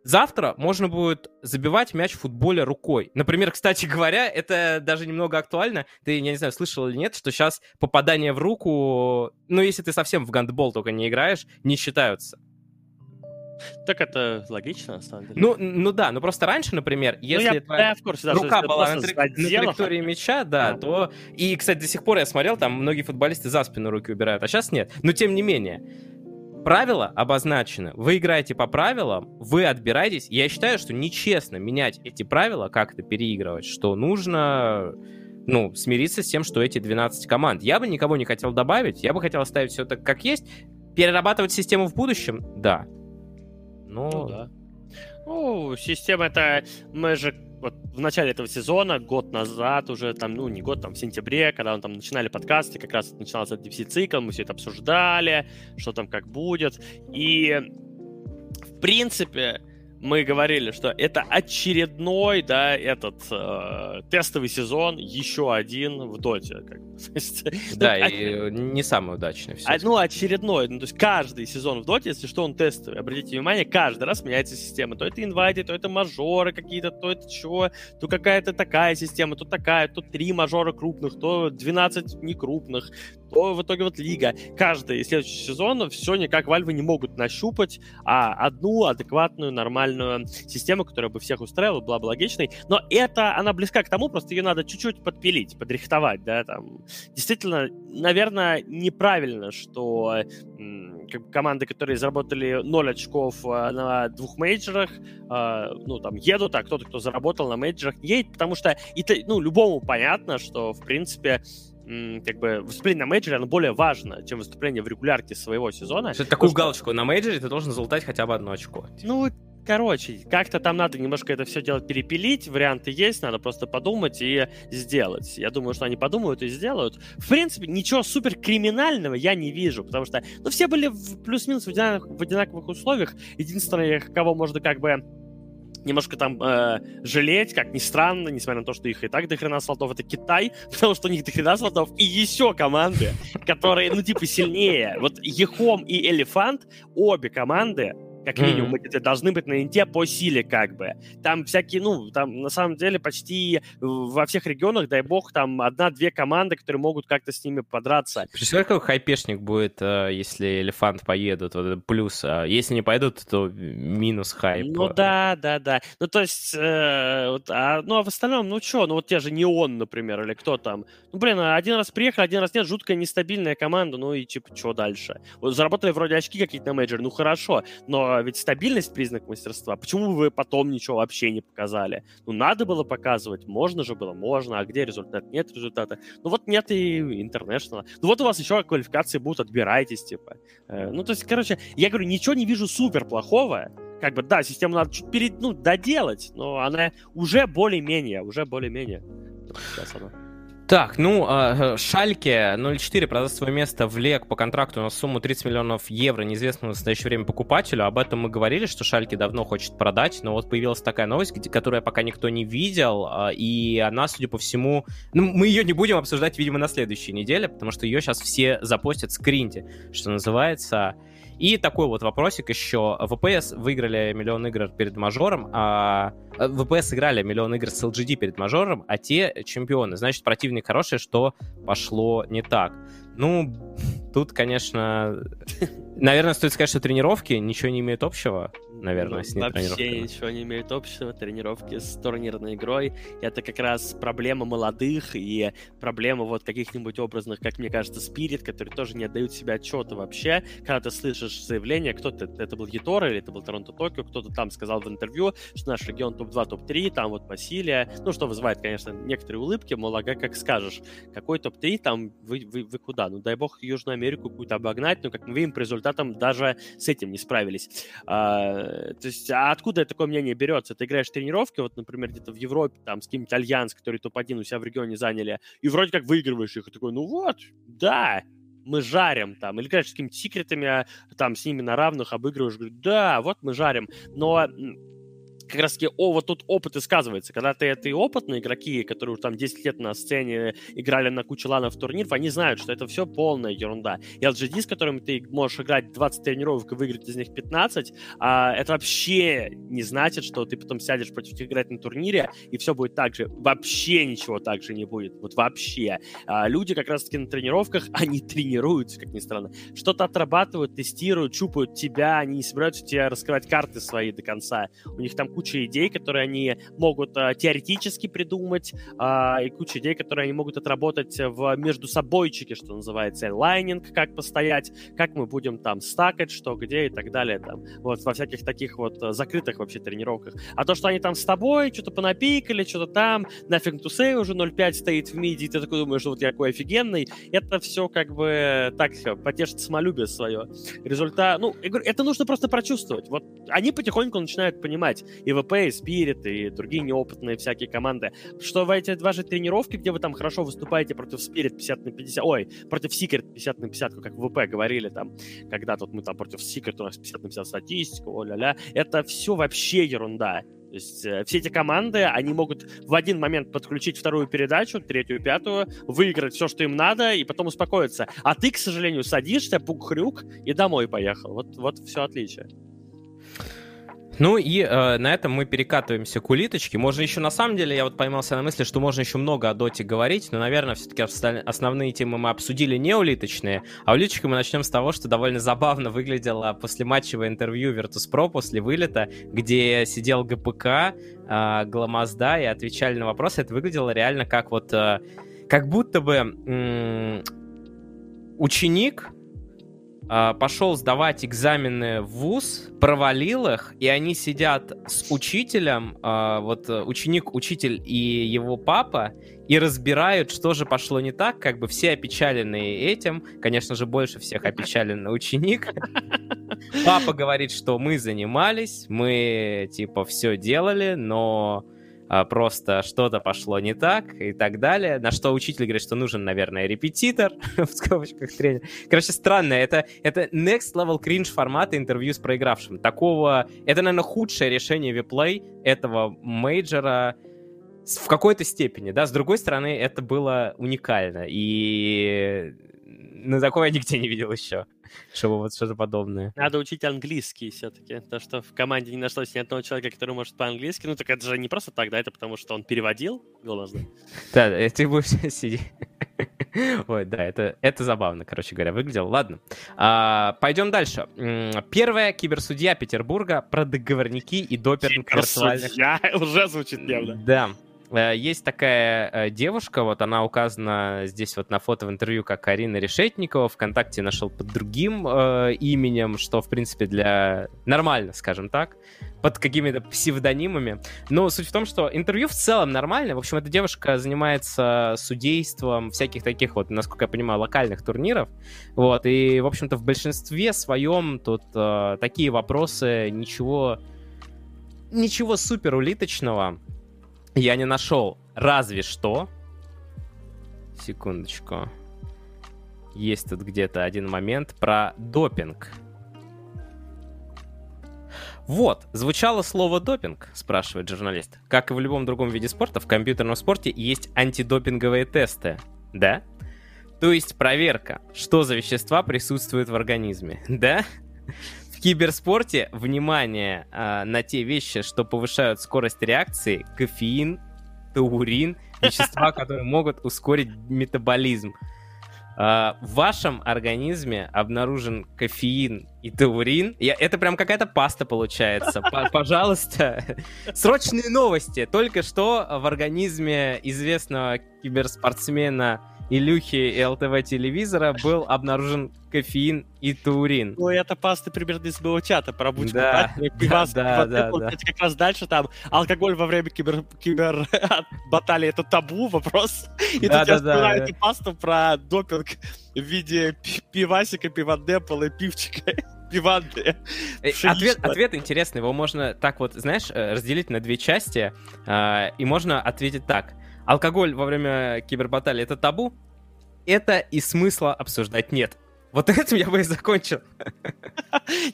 Завтра можно будет забивать мяч в футболе рукой. Например, (laughs) кстати говоря, это даже немного актуально. Ты, я не знаю, слышал или нет, что сейчас попадание в руку, ну, если ты совсем в гандбол только не играешь, не считаются. Так это логично, на самом деле. Ну, ну да, но просто раньше, например, ну, если ну, я, твоя я в курсе, да, рука была на, трек, на траектории мяча, да, да, то... И, кстати, до сих пор я смотрел, там многие футболисты за спину руки убирают, а сейчас нет. Но тем не менее, правила обозначены. Вы играете по правилам, вы отбираетесь. Я считаю, что нечестно менять эти правила, как-то переигрывать, что нужно ну, смириться с тем, что эти 12 команд. Я бы никого не хотел добавить, я бы хотел оставить все так, как есть. Перерабатывать систему в будущем? Да. Но... Ну, да. Ну, система это... Мы же вот в начале этого сезона, год назад уже, там, ну, не год, там, в сентябре, когда он там начинали подкасты, как раз начинался дефицит-цикл, мы все это обсуждали, что там как будет. И, в принципе, мы говорили, что это очередной, да, этот э, тестовый сезон, еще один в доте. Как бы. (laughs) Да, ну, и не самый удачный. А, ну, очередной. Ну, то есть каждый сезон в доте, если что, он тестовый. Обратите внимание, каждый раз меняется система. То это инвайты, то это мажоры какие-то, то это чего, то какая-то такая система, то такая, то три мажора крупных, то 12 некрупных, то в итоге вот лига. Каждый следующий сезон все никак Вальвы не могут нащупать, а одну адекватную, нормальную систему, которая бы всех устраивала, была бы логичной. Но это, она близка к тому, просто ее надо чуть-чуть подпилить, подрихтовать, да, там. Действительно, наверное, неправильно, что как команды, которые заработали 0 очков э, на двух мейджорах, э, ну, там, едут, а кто-то, кто заработал на мейджорах, едет, потому что, это, ну, любому понятно, что, в принципе, как бы выступление на мейджоре, оно более важно, чем выступление в регулярке своего сезона. Что такую что... галочку на мейджоре ты должен залутать хотя бы одно очко. Ну, короче, как-то там надо немножко это все дело перепилить, варианты есть, надо просто подумать и сделать. Я думаю, что они подумают и сделают. В принципе, ничего супер криминального я не вижу, потому что, ну, все были в плюс-минус в одинаковых, в одинаковых условиях. Единственное, кого можно как бы немножко там э, жалеть, как ни странно, несмотря на то, что их и так дохрена слотов, это Китай, (laughs) потому что у них дохрена слотов и еще команды, которые, ну, типа, сильнее. Вот Ехом и Элефант, обе команды как минимум, mm-hmm. эти должны быть на инте по силе, как бы. Там всякие, ну, там на самом деле почти во всех регионах, дай бог, там одна-две команды, которые могут как-то с ними подраться. Представляешь, какой хайпешник будет, э, если Элефант поедут, вот плюс, а если не поедут, то минус хайп. Ну да, да, да. Ну то есть, э, вот, а, ну а в остальном, ну что, ну вот те же Неон, например, или кто там. Ну блин, один раз приехал, один раз нет, жуткая нестабильная команда, ну и типа, что дальше? Вот заработали вроде очки какие-то на мейджор, ну хорошо, но ведь стабильность признак мастерства. Почему вы потом ничего вообще не показали? Ну, надо было показывать, можно же было, можно, а где результат? Нет результата. Ну, вот нет и International. Ну, вот у вас еще квалификации будут, отбирайтесь, типа. Э, ну, то есть, короче, я говорю, ничего не вижу супер плохого. Как бы, да, систему надо чуть перед, ну, доделать, но она уже более-менее, уже более-менее. Сейчас она. Так, ну, а, Шальке 04 продаст свое место в ЛЕГ по контракту на сумму 30 миллионов евро неизвестному в настоящее время покупателю. Об этом мы говорили, что Шальке давно хочет продать, но вот появилась такая новость, которую пока никто не видел, а, и она, судя по всему... Ну, мы ее не будем обсуждать, видимо, на следующей неделе, потому что ее сейчас все запостят скринте, что называется. И такой вот вопросик еще. ВПС выиграли миллион игр перед мажором, а э, ВПС играли миллион игр с LGD перед мажором, а те чемпионы. Значит, противник хороший, что пошло не так. Ну, тут, конечно, (laughs) наверное, стоит сказать, что тренировки ничего не имеют общего наверное, с Вообще ничего не имеет общего. Тренировки с турнирной игрой. Это как раз проблема молодых и проблема вот каких-нибудь образных, как мне кажется, спирит, которые тоже не отдают себе отчета вообще. Когда ты слышишь заявление, кто-то, это был Ятора или это был Торонто Токио, кто-то там сказал в интервью, что наш регион топ-2, топ-3, там вот Василия. Ну, что вызывает, конечно, некоторые улыбки, мол, ага, как скажешь. Какой топ-3, там вы, вы, вы куда? Ну, дай бог Южную Америку какую-то обогнать, но как мы видим по результатам, даже с этим не справились. А, то есть, а откуда такое мнение берется? Ты играешь в тренировки, вот, например, где-то в Европе, там, с каким-нибудь Альянс, который топ-1 у себя в регионе заняли, и вроде как выигрываешь их, и такой, ну вот, да, мы жарим там, или, конечно, с какими-то секретами, а, там, с ними на равных обыгрываешь, говорю, да, вот мы жарим, но как раз таки, о, вот тут опыт и сказывается. Когда ты это и опытные игроки, которые уже там 10 лет на сцене играли на кучу ланов турниров, они знают, что это все полная ерунда. И LGD, с которыми ты можешь играть 20 тренировок и выиграть из них 15, а, это вообще не значит, что ты потом сядешь против них играть на турнире, и все будет так же. Вообще ничего так же не будет. Вот вообще. А, люди как раз таки на тренировках, (laughs) они тренируются, как ни странно. Что-то отрабатывают, тестируют, чупают тебя, они не собираются тебе раскрывать карты свои до конца. У них там куча идей, которые они могут а, теоретически придумать, а, и куча идей, которые они могут отработать в между собойчике, что называется, лайнинг, как постоять, как мы будем там стакать, что где и так далее, там, вот во всяких таких вот а, закрытых вообще тренировках. А то, что они там с тобой что-то понапикали, что-то там, нафиг тусей уже 0.5 стоит в миди, и ты такой думаешь, что вот я какой офигенный, это все как бы так, потешит самолюбие свое. Результат, ну, это нужно просто прочувствовать. Вот они потихоньку начинают понимать, и ВП, и Спирит, и другие неопытные всякие команды, что в эти ваши тренировки, где вы там хорошо выступаете против Спирит 50 на 50, ой, против Секрет 50 на 50, как в ВП говорили там, когда тут мы там против Секрет, у нас 50 на 50 статистика, о-ля-ля, это все вообще ерунда. То есть э, все эти команды, они могут в один момент подключить вторую передачу, третью, пятую, выиграть все, что им надо, и потом успокоиться. А ты, к сожалению, садишься, пук-хрюк, и домой поехал. Вот, вот все отличие. Ну и э, на этом мы перекатываемся к улиточке. Можно еще, на самом деле, я вот поймался на мысли, что можно еще много о доте говорить, но, наверное, все-таки основные темы мы обсудили не улиточные, а улиточкой мы начнем с того, что довольно забавно выглядело после матчевое интервью Virtus.pro после вылета, где сидел ГПК, э, Гламазда и отвечали на вопросы. Это выглядело реально как вот... Э, как будто бы м- ученик пошел сдавать экзамены в ВУЗ, провалил их, и они сидят с учителем, а, вот э, ученик, учитель и его папа, и разбирают, что же пошло не так, как бы все опечаленные этим, конечно же, больше всех опечален ученик. Папа говорит, что мы занимались, мы, типа, все делали, но а, просто что-то пошло не так и так далее. На что учитель говорит, что нужен, наверное, репетитор, (laughs) в скобочках тренер. Короче, странно, это, это next level cringe формата интервью с проигравшим. Такого, это, наверное, худшее решение виплей этого мейджора в какой-то степени, да, с другой стороны, это было уникально, и на такое я нигде не видел еще (laughs) чтобы вот что-то подобное. Надо учить английский все-таки. То, что в команде не нашлось ни одного человека, который может по-английски. Ну, так это же не просто так, да, это потому что он переводил голос, да? Да, ты будешь (laughs) сидеть. Ой, да, это, это забавно, короче говоря, выглядело. Ладно, а, пойдем дальше. Первая киберсудья Петербурга про договорники и допинг виртуальных... (laughs) уже звучит явно. Да, есть такая э, девушка, вот она указана здесь вот на фото в интервью как Арина Решетникова. Вконтакте нашел под другим э, именем, что, в принципе, для... нормально, скажем так, под какими-то псевдонимами. Но суть в том, что интервью в целом нормально. В общем, эта девушка занимается судейством всяких таких вот, насколько я понимаю, локальных турниров. Вот, и, в общем-то, в большинстве своем тут э, такие вопросы, ничего... Ничего супер улиточного я не нашел. Разве что... Секундочку. Есть тут где-то один момент про допинг. Вот, звучало слово допинг, спрашивает журналист. Как и в любом другом виде спорта, в компьютерном спорте есть антидопинговые тесты. Да? То есть проверка, что за вещества присутствуют в организме. Да? В киберспорте внимание э, на те вещи, что повышают скорость реакции, кофеин, таурин, (laughs) вещества, которые могут ускорить метаболизм. Uh, в вашем организме обнаружен кофеин и таурин. Я, это прям какая-то паста получается. (laughs) Пожалуйста, срочные новости. Только что в организме известного киберспортсмена Илюхи и ЛТВ телевизора был обнаружен кофеин и таурин. Ну, это пасты примерно из моего чата про бучку. Да, Пивас, да, да, да. как раз дальше там алкоголь во время кибер, кибер (laughs) баталии это табу вопрос. И Да, тут я да, да, вспоминаю да. эту пасту про допинг в виде пи- пивасика, пивандепала и пивчика. (laughs) Пиванды. Э. Ответ, ответ интересный, его можно так вот, знаешь, э, разделить на две части, а, и можно ответить так. Алкоголь во время кибербаталии это табу? Это и смысла обсуждать нет. Вот (laughs) этим я бы и закончил.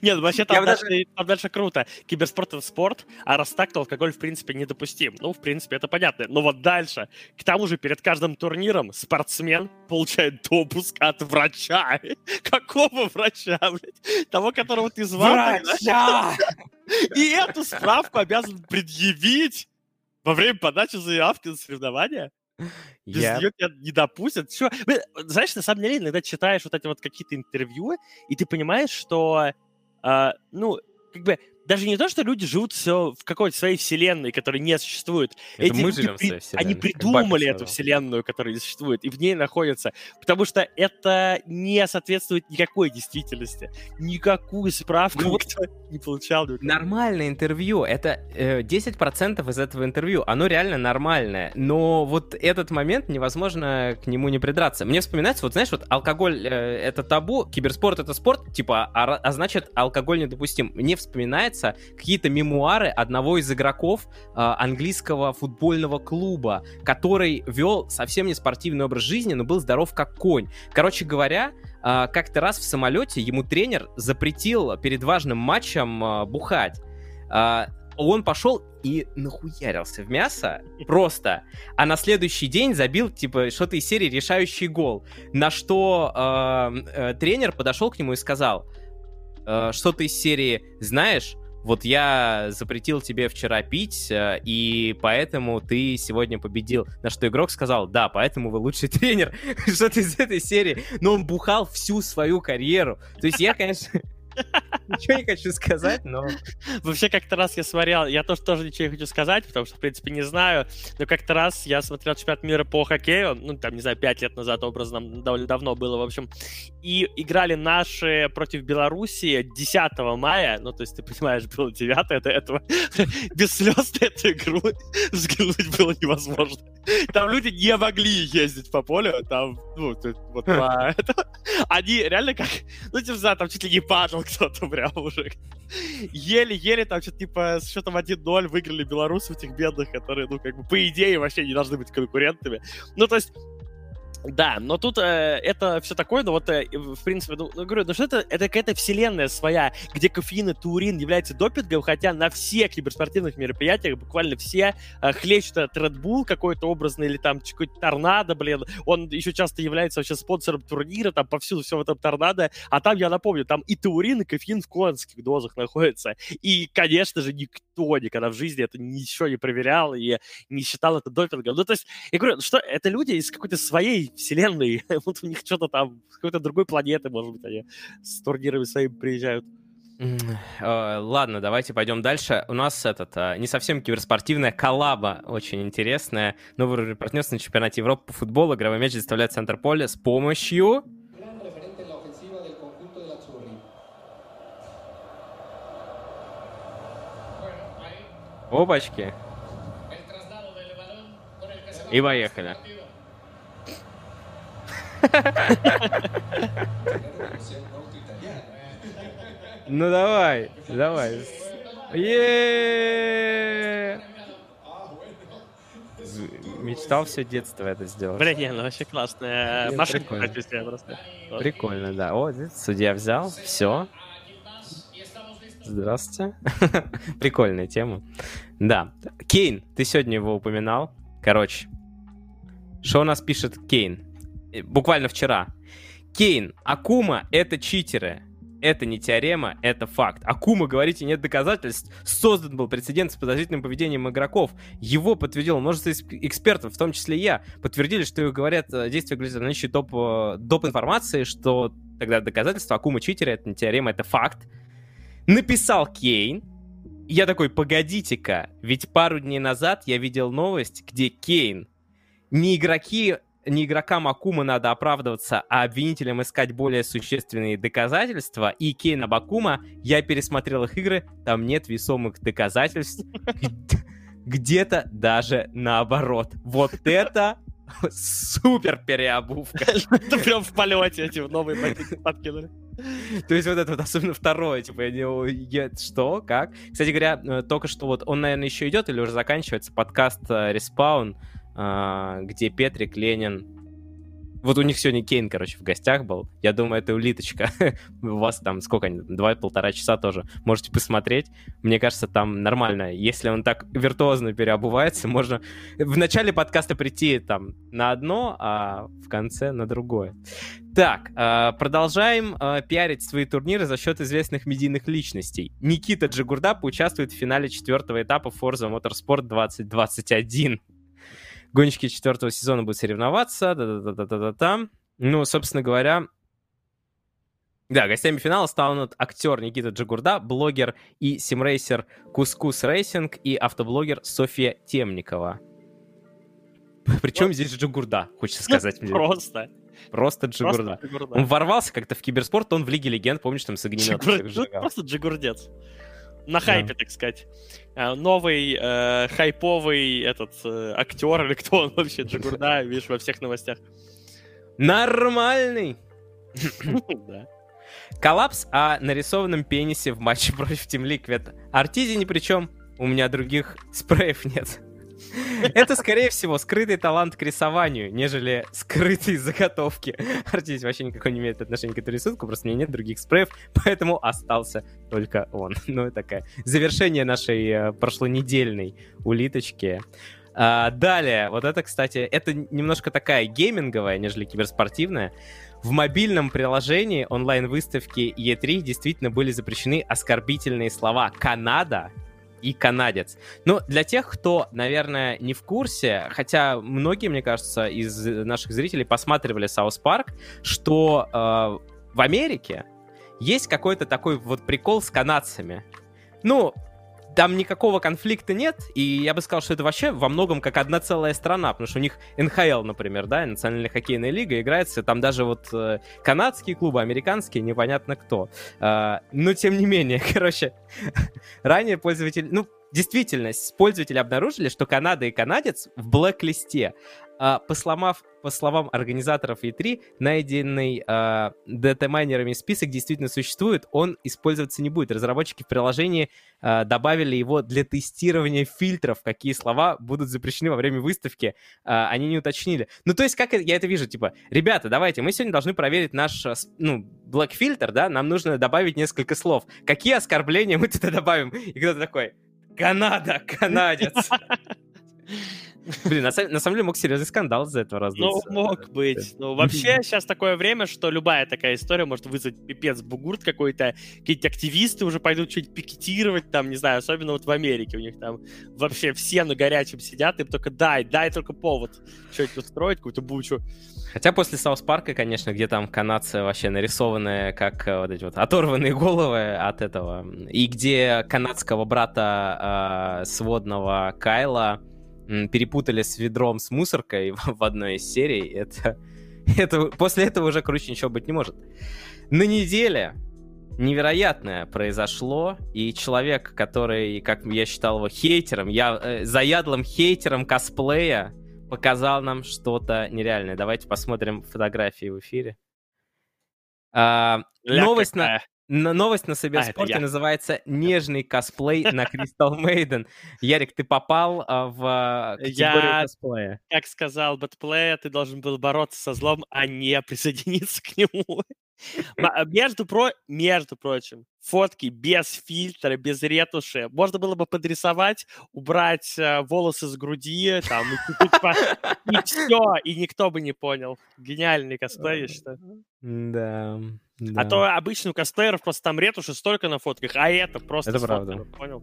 Нет, вообще там бы дальше, там дальше круто. Киберспорт это спорт, а раз так, то алкоголь в принципе недопустим. Ну, в принципе, это понятно. Но вот дальше. К тому же перед каждым турниром спортсмен получает допуск от врача. (laughs) Какого врача, блядь? Того, которого ты звал? тогда? (laughs) И эту справку обязан предъявить во время подачи заявки на соревнования. Без Я- нее тебя не допустят. Блин, Знаешь, на самом деле, иногда читаешь вот эти вот какие-то интервью, и ты понимаешь, что, а, ну, как бы, даже не то, что люди живут все в какой-то своей вселенной, которая не существует. Это Эти мы люди живем в при- своей вселенной, Они придумали эту вселенную, которая не существует, и в ней находятся. Потому что это не соответствует никакой действительности. Никакую справку Ну никто не получал. никакой. Нормальное интервью, это э, 10% из этого интервью, оно реально нормальное, но вот этот момент невозможно к нему не придраться. Мне вспоминается, вот знаешь, вот алкоголь э, это табу, киберспорт это спорт, типа, а, а значит алкоголь недопустим. Мне вспоминается какие-то мемуары одного из игроков э, английского футбольного клуба, который вел совсем не спортивный образ жизни, но был здоров как конь. Короче говоря, а, как-то раз в самолете ему тренер запретил перед важным матчем а, бухать. А, он пошел и нахуярился в мясо просто, а на следующий день забил, типа, что-то из серии решающий гол. На что а, э, тренер подошел к нему и сказал, э, что-то из серии, знаешь, вот я запретил тебе вчера пить, э, и поэтому ты сегодня победил. На что игрок сказал, да, поэтому вы лучший (laughs) тренер. (laughs) Что-то из этой серии. Но он бухал всю свою карьеру. То есть я, конечно, ничего не хочу сказать, но... Вообще, как-то раз я смотрел, я тоже, тоже ничего не хочу сказать, потому что, в принципе, не знаю, но как-то раз я смотрел чемпионат мира по хоккею, ну, там, не знаю, пять лет назад, образно, довольно давно было, в общем, и играли наши против Белоруссии 10 мая, ну, то есть, ты понимаешь, было 9 до этого, (laughs) без слез на эту игру (laughs) взглянуть было невозможно. Там люди не могли ездить по полю, там, ну, вот по (laughs) это- Они реально как, ну, типа, там чуть ли не падал кто-то прям уже. Еле-еле там что-то типа с счетом 1-0 выиграли белорусов этих бедных, которые, ну, как бы, по идее, вообще не должны быть конкурентами. Ну, то есть, да, но тут э, это все такое, но вот, э, в принципе, ну, ну, говорю, ну что это, это какая-то вселенная своя, где кофеин и таурин являются допингом, хотя на всех киберспортивных мероприятиях буквально все э, хлещут этот Red Bull какой-то образный или там какой-то торнадо, блин, он еще часто является вообще спонсором турнира, там повсюду все в этом торнадо, а там, я напомню, там и таурин, и кофеин в конских дозах находятся, и, конечно же, никто никогда в жизни это ничего не проверял и не считал это допингом. Ну, то есть, я говорю, что это люди из какой-то своей вселенной, (laughs) вот у них что-то там, с какой-то другой планеты, может быть, они с турнирами своими приезжают. Э, Ладно, давайте пойдем дальше. У нас этот э, не совсем киберспортивная коллаба, очень интересная. Новый партнерство на чемпионате Европы по футболу. Игровой мяч доставляет в центр поля с помощью... Опачки. И поехали. Ну давай, давай. Мечтал все детство это сделать. Блин, не, ну вообще классная машинка просто. Прикольно, да. О, судья взял, все. Здравствуйте. (laughs) Прикольная тема. Да. Кейн, ты сегодня его упоминал. Короче, что у нас пишет Кейн? Э, Буквально вчера. Кейн, Акума — это читеры. Это не теорема, это факт. Акума, говорите, нет доказательств. Создан был прецедент с подозрительным поведением игроков. Его подтвердило множество эксп- экспертов, в том числе я. Подтвердили, что говорят э, действия говорят о наличии топ, э, доп. информации, что тогда доказательства Акума читеры, это не теорема, это факт. Написал Кейн. Я такой, погодите-ка, ведь пару дней назад я видел новость, где Кейн не игроки не игрокам Акума надо оправдываться, а обвинителям искать более существенные доказательства, и Кейна Бакума, я пересмотрел их игры, там нет весомых доказательств. (laughs) Где-то даже наоборот. Вот это супер переобувка. (laughs) Это прям в полете эти новые ботинки подкинули. То есть вот это вот, особенно второе, типа, я не... Что? Как? Кстати говоря, э, только что вот он, наверное, еще идет или уже заканчивается подкаст Респаун, э, где Петрик, Ленин, вот у них сегодня Кейн, короче, в гостях был. Я думаю, это улиточка. (laughs) у вас там сколько они? Два-полтора часа тоже. Можете посмотреть. Мне кажется, там нормально. Если он так виртуозно переобувается, можно в начале подкаста прийти там на одно, а в конце на другое. Так, а, продолжаем а, пиарить свои турниры за счет известных медийных личностей. Никита Джигурда поучаствует в финале четвертого этапа Forza Motorsport 2021. Гонщики четвертого сезона будут соревноваться, да-да-да-да-да-да. Ну, собственно говоря, да, гостями финала станут актер Никита Джигурда, блогер и симрейсер Кускус Racing и автоблогер Софья Темникова. Причем вот. здесь Джигурда, хочется (laughs) сказать мне. Просто. Просто Джигурда. Просто Джигурда. Он ворвался как-то в киберспорт, он в Лиге Легенд, помнишь, там с огнеметом. Джигур... Просто Джигурдец. На хайпе, да. так сказать. А, новый э, хайповый этот э, актер, или кто он вообще, (laughs) Джигурда, видишь, во всех новостях. Нормальный! (laughs) Да. Коллапс о нарисованном пенисе в матче (laughs) против Team Liquid. Артизи ни при чем, у меня других спреев нет. (laughs) Это, скорее всего, скрытый талант к рисованию, нежели скрытые заготовки. (laughs) Артист вообще никакого не имеет отношения к этому рисунку, просто у меня нет других спреев, (laughs) поэтому остался только он. Ну, такая завершение нашей э, прошлонедельной улиточки. А, далее, вот это, кстати, это немножко такая гейминговая, нежели киберспортивная. В мобильном приложении онлайн-выставки E3 действительно были запрещены оскорбительные слова «Канада», и канадец. Но для тех, кто, наверное, не в курсе, хотя многие, мне кажется, из наших зрителей посматривали South Park, что э, в Америке есть какой-то такой вот прикол с канадцами. Ну, там никакого конфликта нет, и я бы сказал, что это вообще во многом как одна целая страна, потому что у них НХЛ, например, да, Национальная хоккейная лига играется, там даже вот э, канадские клубы, американские, непонятно кто. Э, но тем не менее, (laughs) короче, ранее пользователи, ну, действительно, пользователи обнаружили, что Канада и канадец в блэк-листе. А, по, по словам организаторов E3, найденный а, дата-майнерами список действительно существует, он использоваться не будет. Разработчики в приложении а, добавили его для тестирования фильтров, какие слова будут запрещены во время выставки, а, они не уточнили. Ну, то есть, как я это вижу, типа, ребята, давайте, мы сегодня должны проверить наш, ну, black фильтр, да, нам нужно добавить несколько слов. Какие оскорбления мы туда добавим? И кто-то такой, Канада, канадец. (laughs) Блин, на, на самом деле мог серьезный скандал из-за этого раздуться. Ну, мог быть. Ну, вообще сейчас такое время, что любая такая история может вызвать пипец бугурт какой-то. Какие-то активисты уже пойдут что-нибудь пикетировать там, не знаю, особенно вот в Америке. У них там вообще все на горячем сидят, им только дай, дай только повод что-нибудь устроить, какую-то бучу. Хотя после Саус Парка, конечно, где там канадцы вообще нарисованные, как э, вот эти вот оторванные головы от этого, и где канадского брата э, сводного Кайла перепутали с ведром с мусоркой (laughs) в одной из серий, это, (laughs) это после этого уже круче ничего быть не может. На неделе невероятное произошло, и человек, который, как я считал его хейтером, я э, заядлым хейтером косплея, показал нам что-то нереальное. Давайте посмотрим фотографии в эфире. А, новость на Новость на Соберспорте а, называется «Нежный косплей на Crystal Maiden». Ярик, ты попал а, в а, категорию я, косплея. как сказал Бэтплея, ты должен был бороться со злом, а не присоединиться к нему. (laughs) Между, про... Между прочим, фотки без фильтра, без ретуши. Можно было бы подрисовать, убрать э, волосы с груди, там, и, типа, и все, и никто бы не понял. Гениальный косплей, я считаю. Да. Да. А то обычно у косплееров просто там ретуши столько на фотках, а это просто Это правда. понял?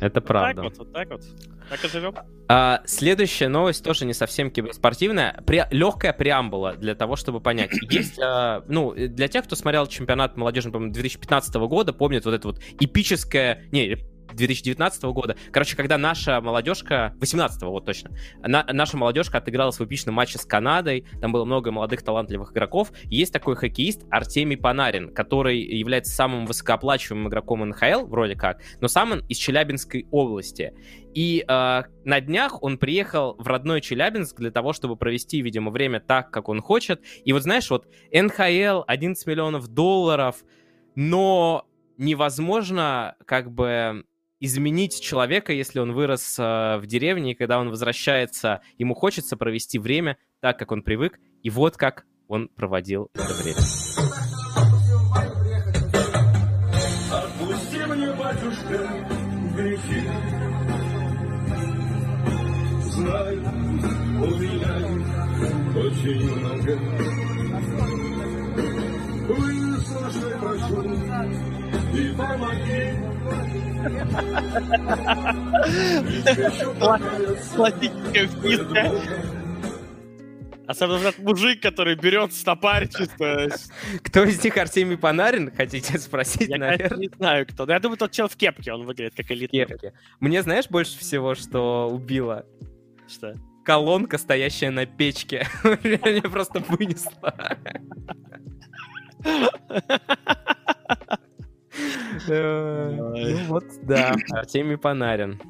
Это правда. Вот так вот, вот так вот. Так и живем. А, следующая новость тоже не совсем киберспортивная. Пре- легкая преамбула для того, чтобы понять. Есть, а, ну, для тех, кто смотрел чемпионат молодежи, по 2015 года, помнит вот это вот эпическое... Не, 2019 года. Короче, когда наша молодежка, 18 вот точно, на, наша молодежка отыгралась в эпичном матче с Канадой, там было много молодых талантливых игроков. Есть такой хоккеист Артемий Панарин, который является самым высокооплачиваемым игроком НХЛ, вроде как, но сам он из Челябинской области. И э, на днях он приехал в родной Челябинск для того, чтобы провести, видимо, время так, как он хочет. И вот знаешь, вот НХЛ, 11 миллионов долларов, но невозможно как бы изменить человека, если он вырос э, в деревне, и когда он возвращается, ему хочется провести время так, как он привык, и вот как он проводил это время. Классическая вписка. Особенно этот мужик, который берет стопарь чисто. Кто из них Артемий Панарин, хотите спросить, я, наверное? не знаю, кто. Но я думаю, тот чел в кепке, он выглядит как элитный. Кепке. Мне знаешь больше всего, что убило? Что? Колонка, стоящая на печке. (laughs) Меня просто вынесла. (laughs) Ну вот, да, Артемий Панарин.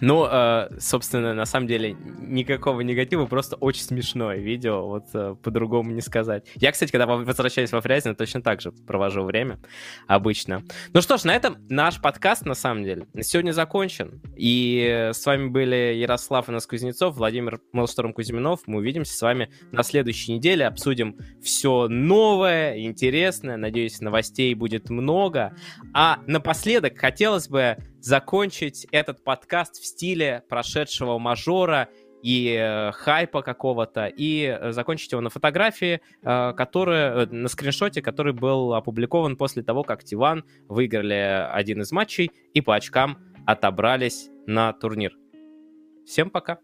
Ну, э, собственно, на самом деле, никакого негатива, просто очень смешное видео, вот э, по-другому не сказать. Я, кстати, когда возвращаюсь во Фрязино, точно так же провожу время обычно. Ну что ж, на этом наш подкаст, на самом деле, сегодня закончен. И с вами были Ярослав Инас Кузнецов, Владимир Мелшторм Кузьминов. Мы увидимся с вами на следующей неделе, обсудим все новое, интересное. Надеюсь, новостей будет много. А напоследок хотелось бы закончить этот подкаст в стиле прошедшего мажора и э, хайпа какого-то, и э, закончить его на фотографии, э, которая, на скриншоте, который был опубликован после того, как Тиван выиграли один из матчей и по очкам отобрались на турнир. Всем пока!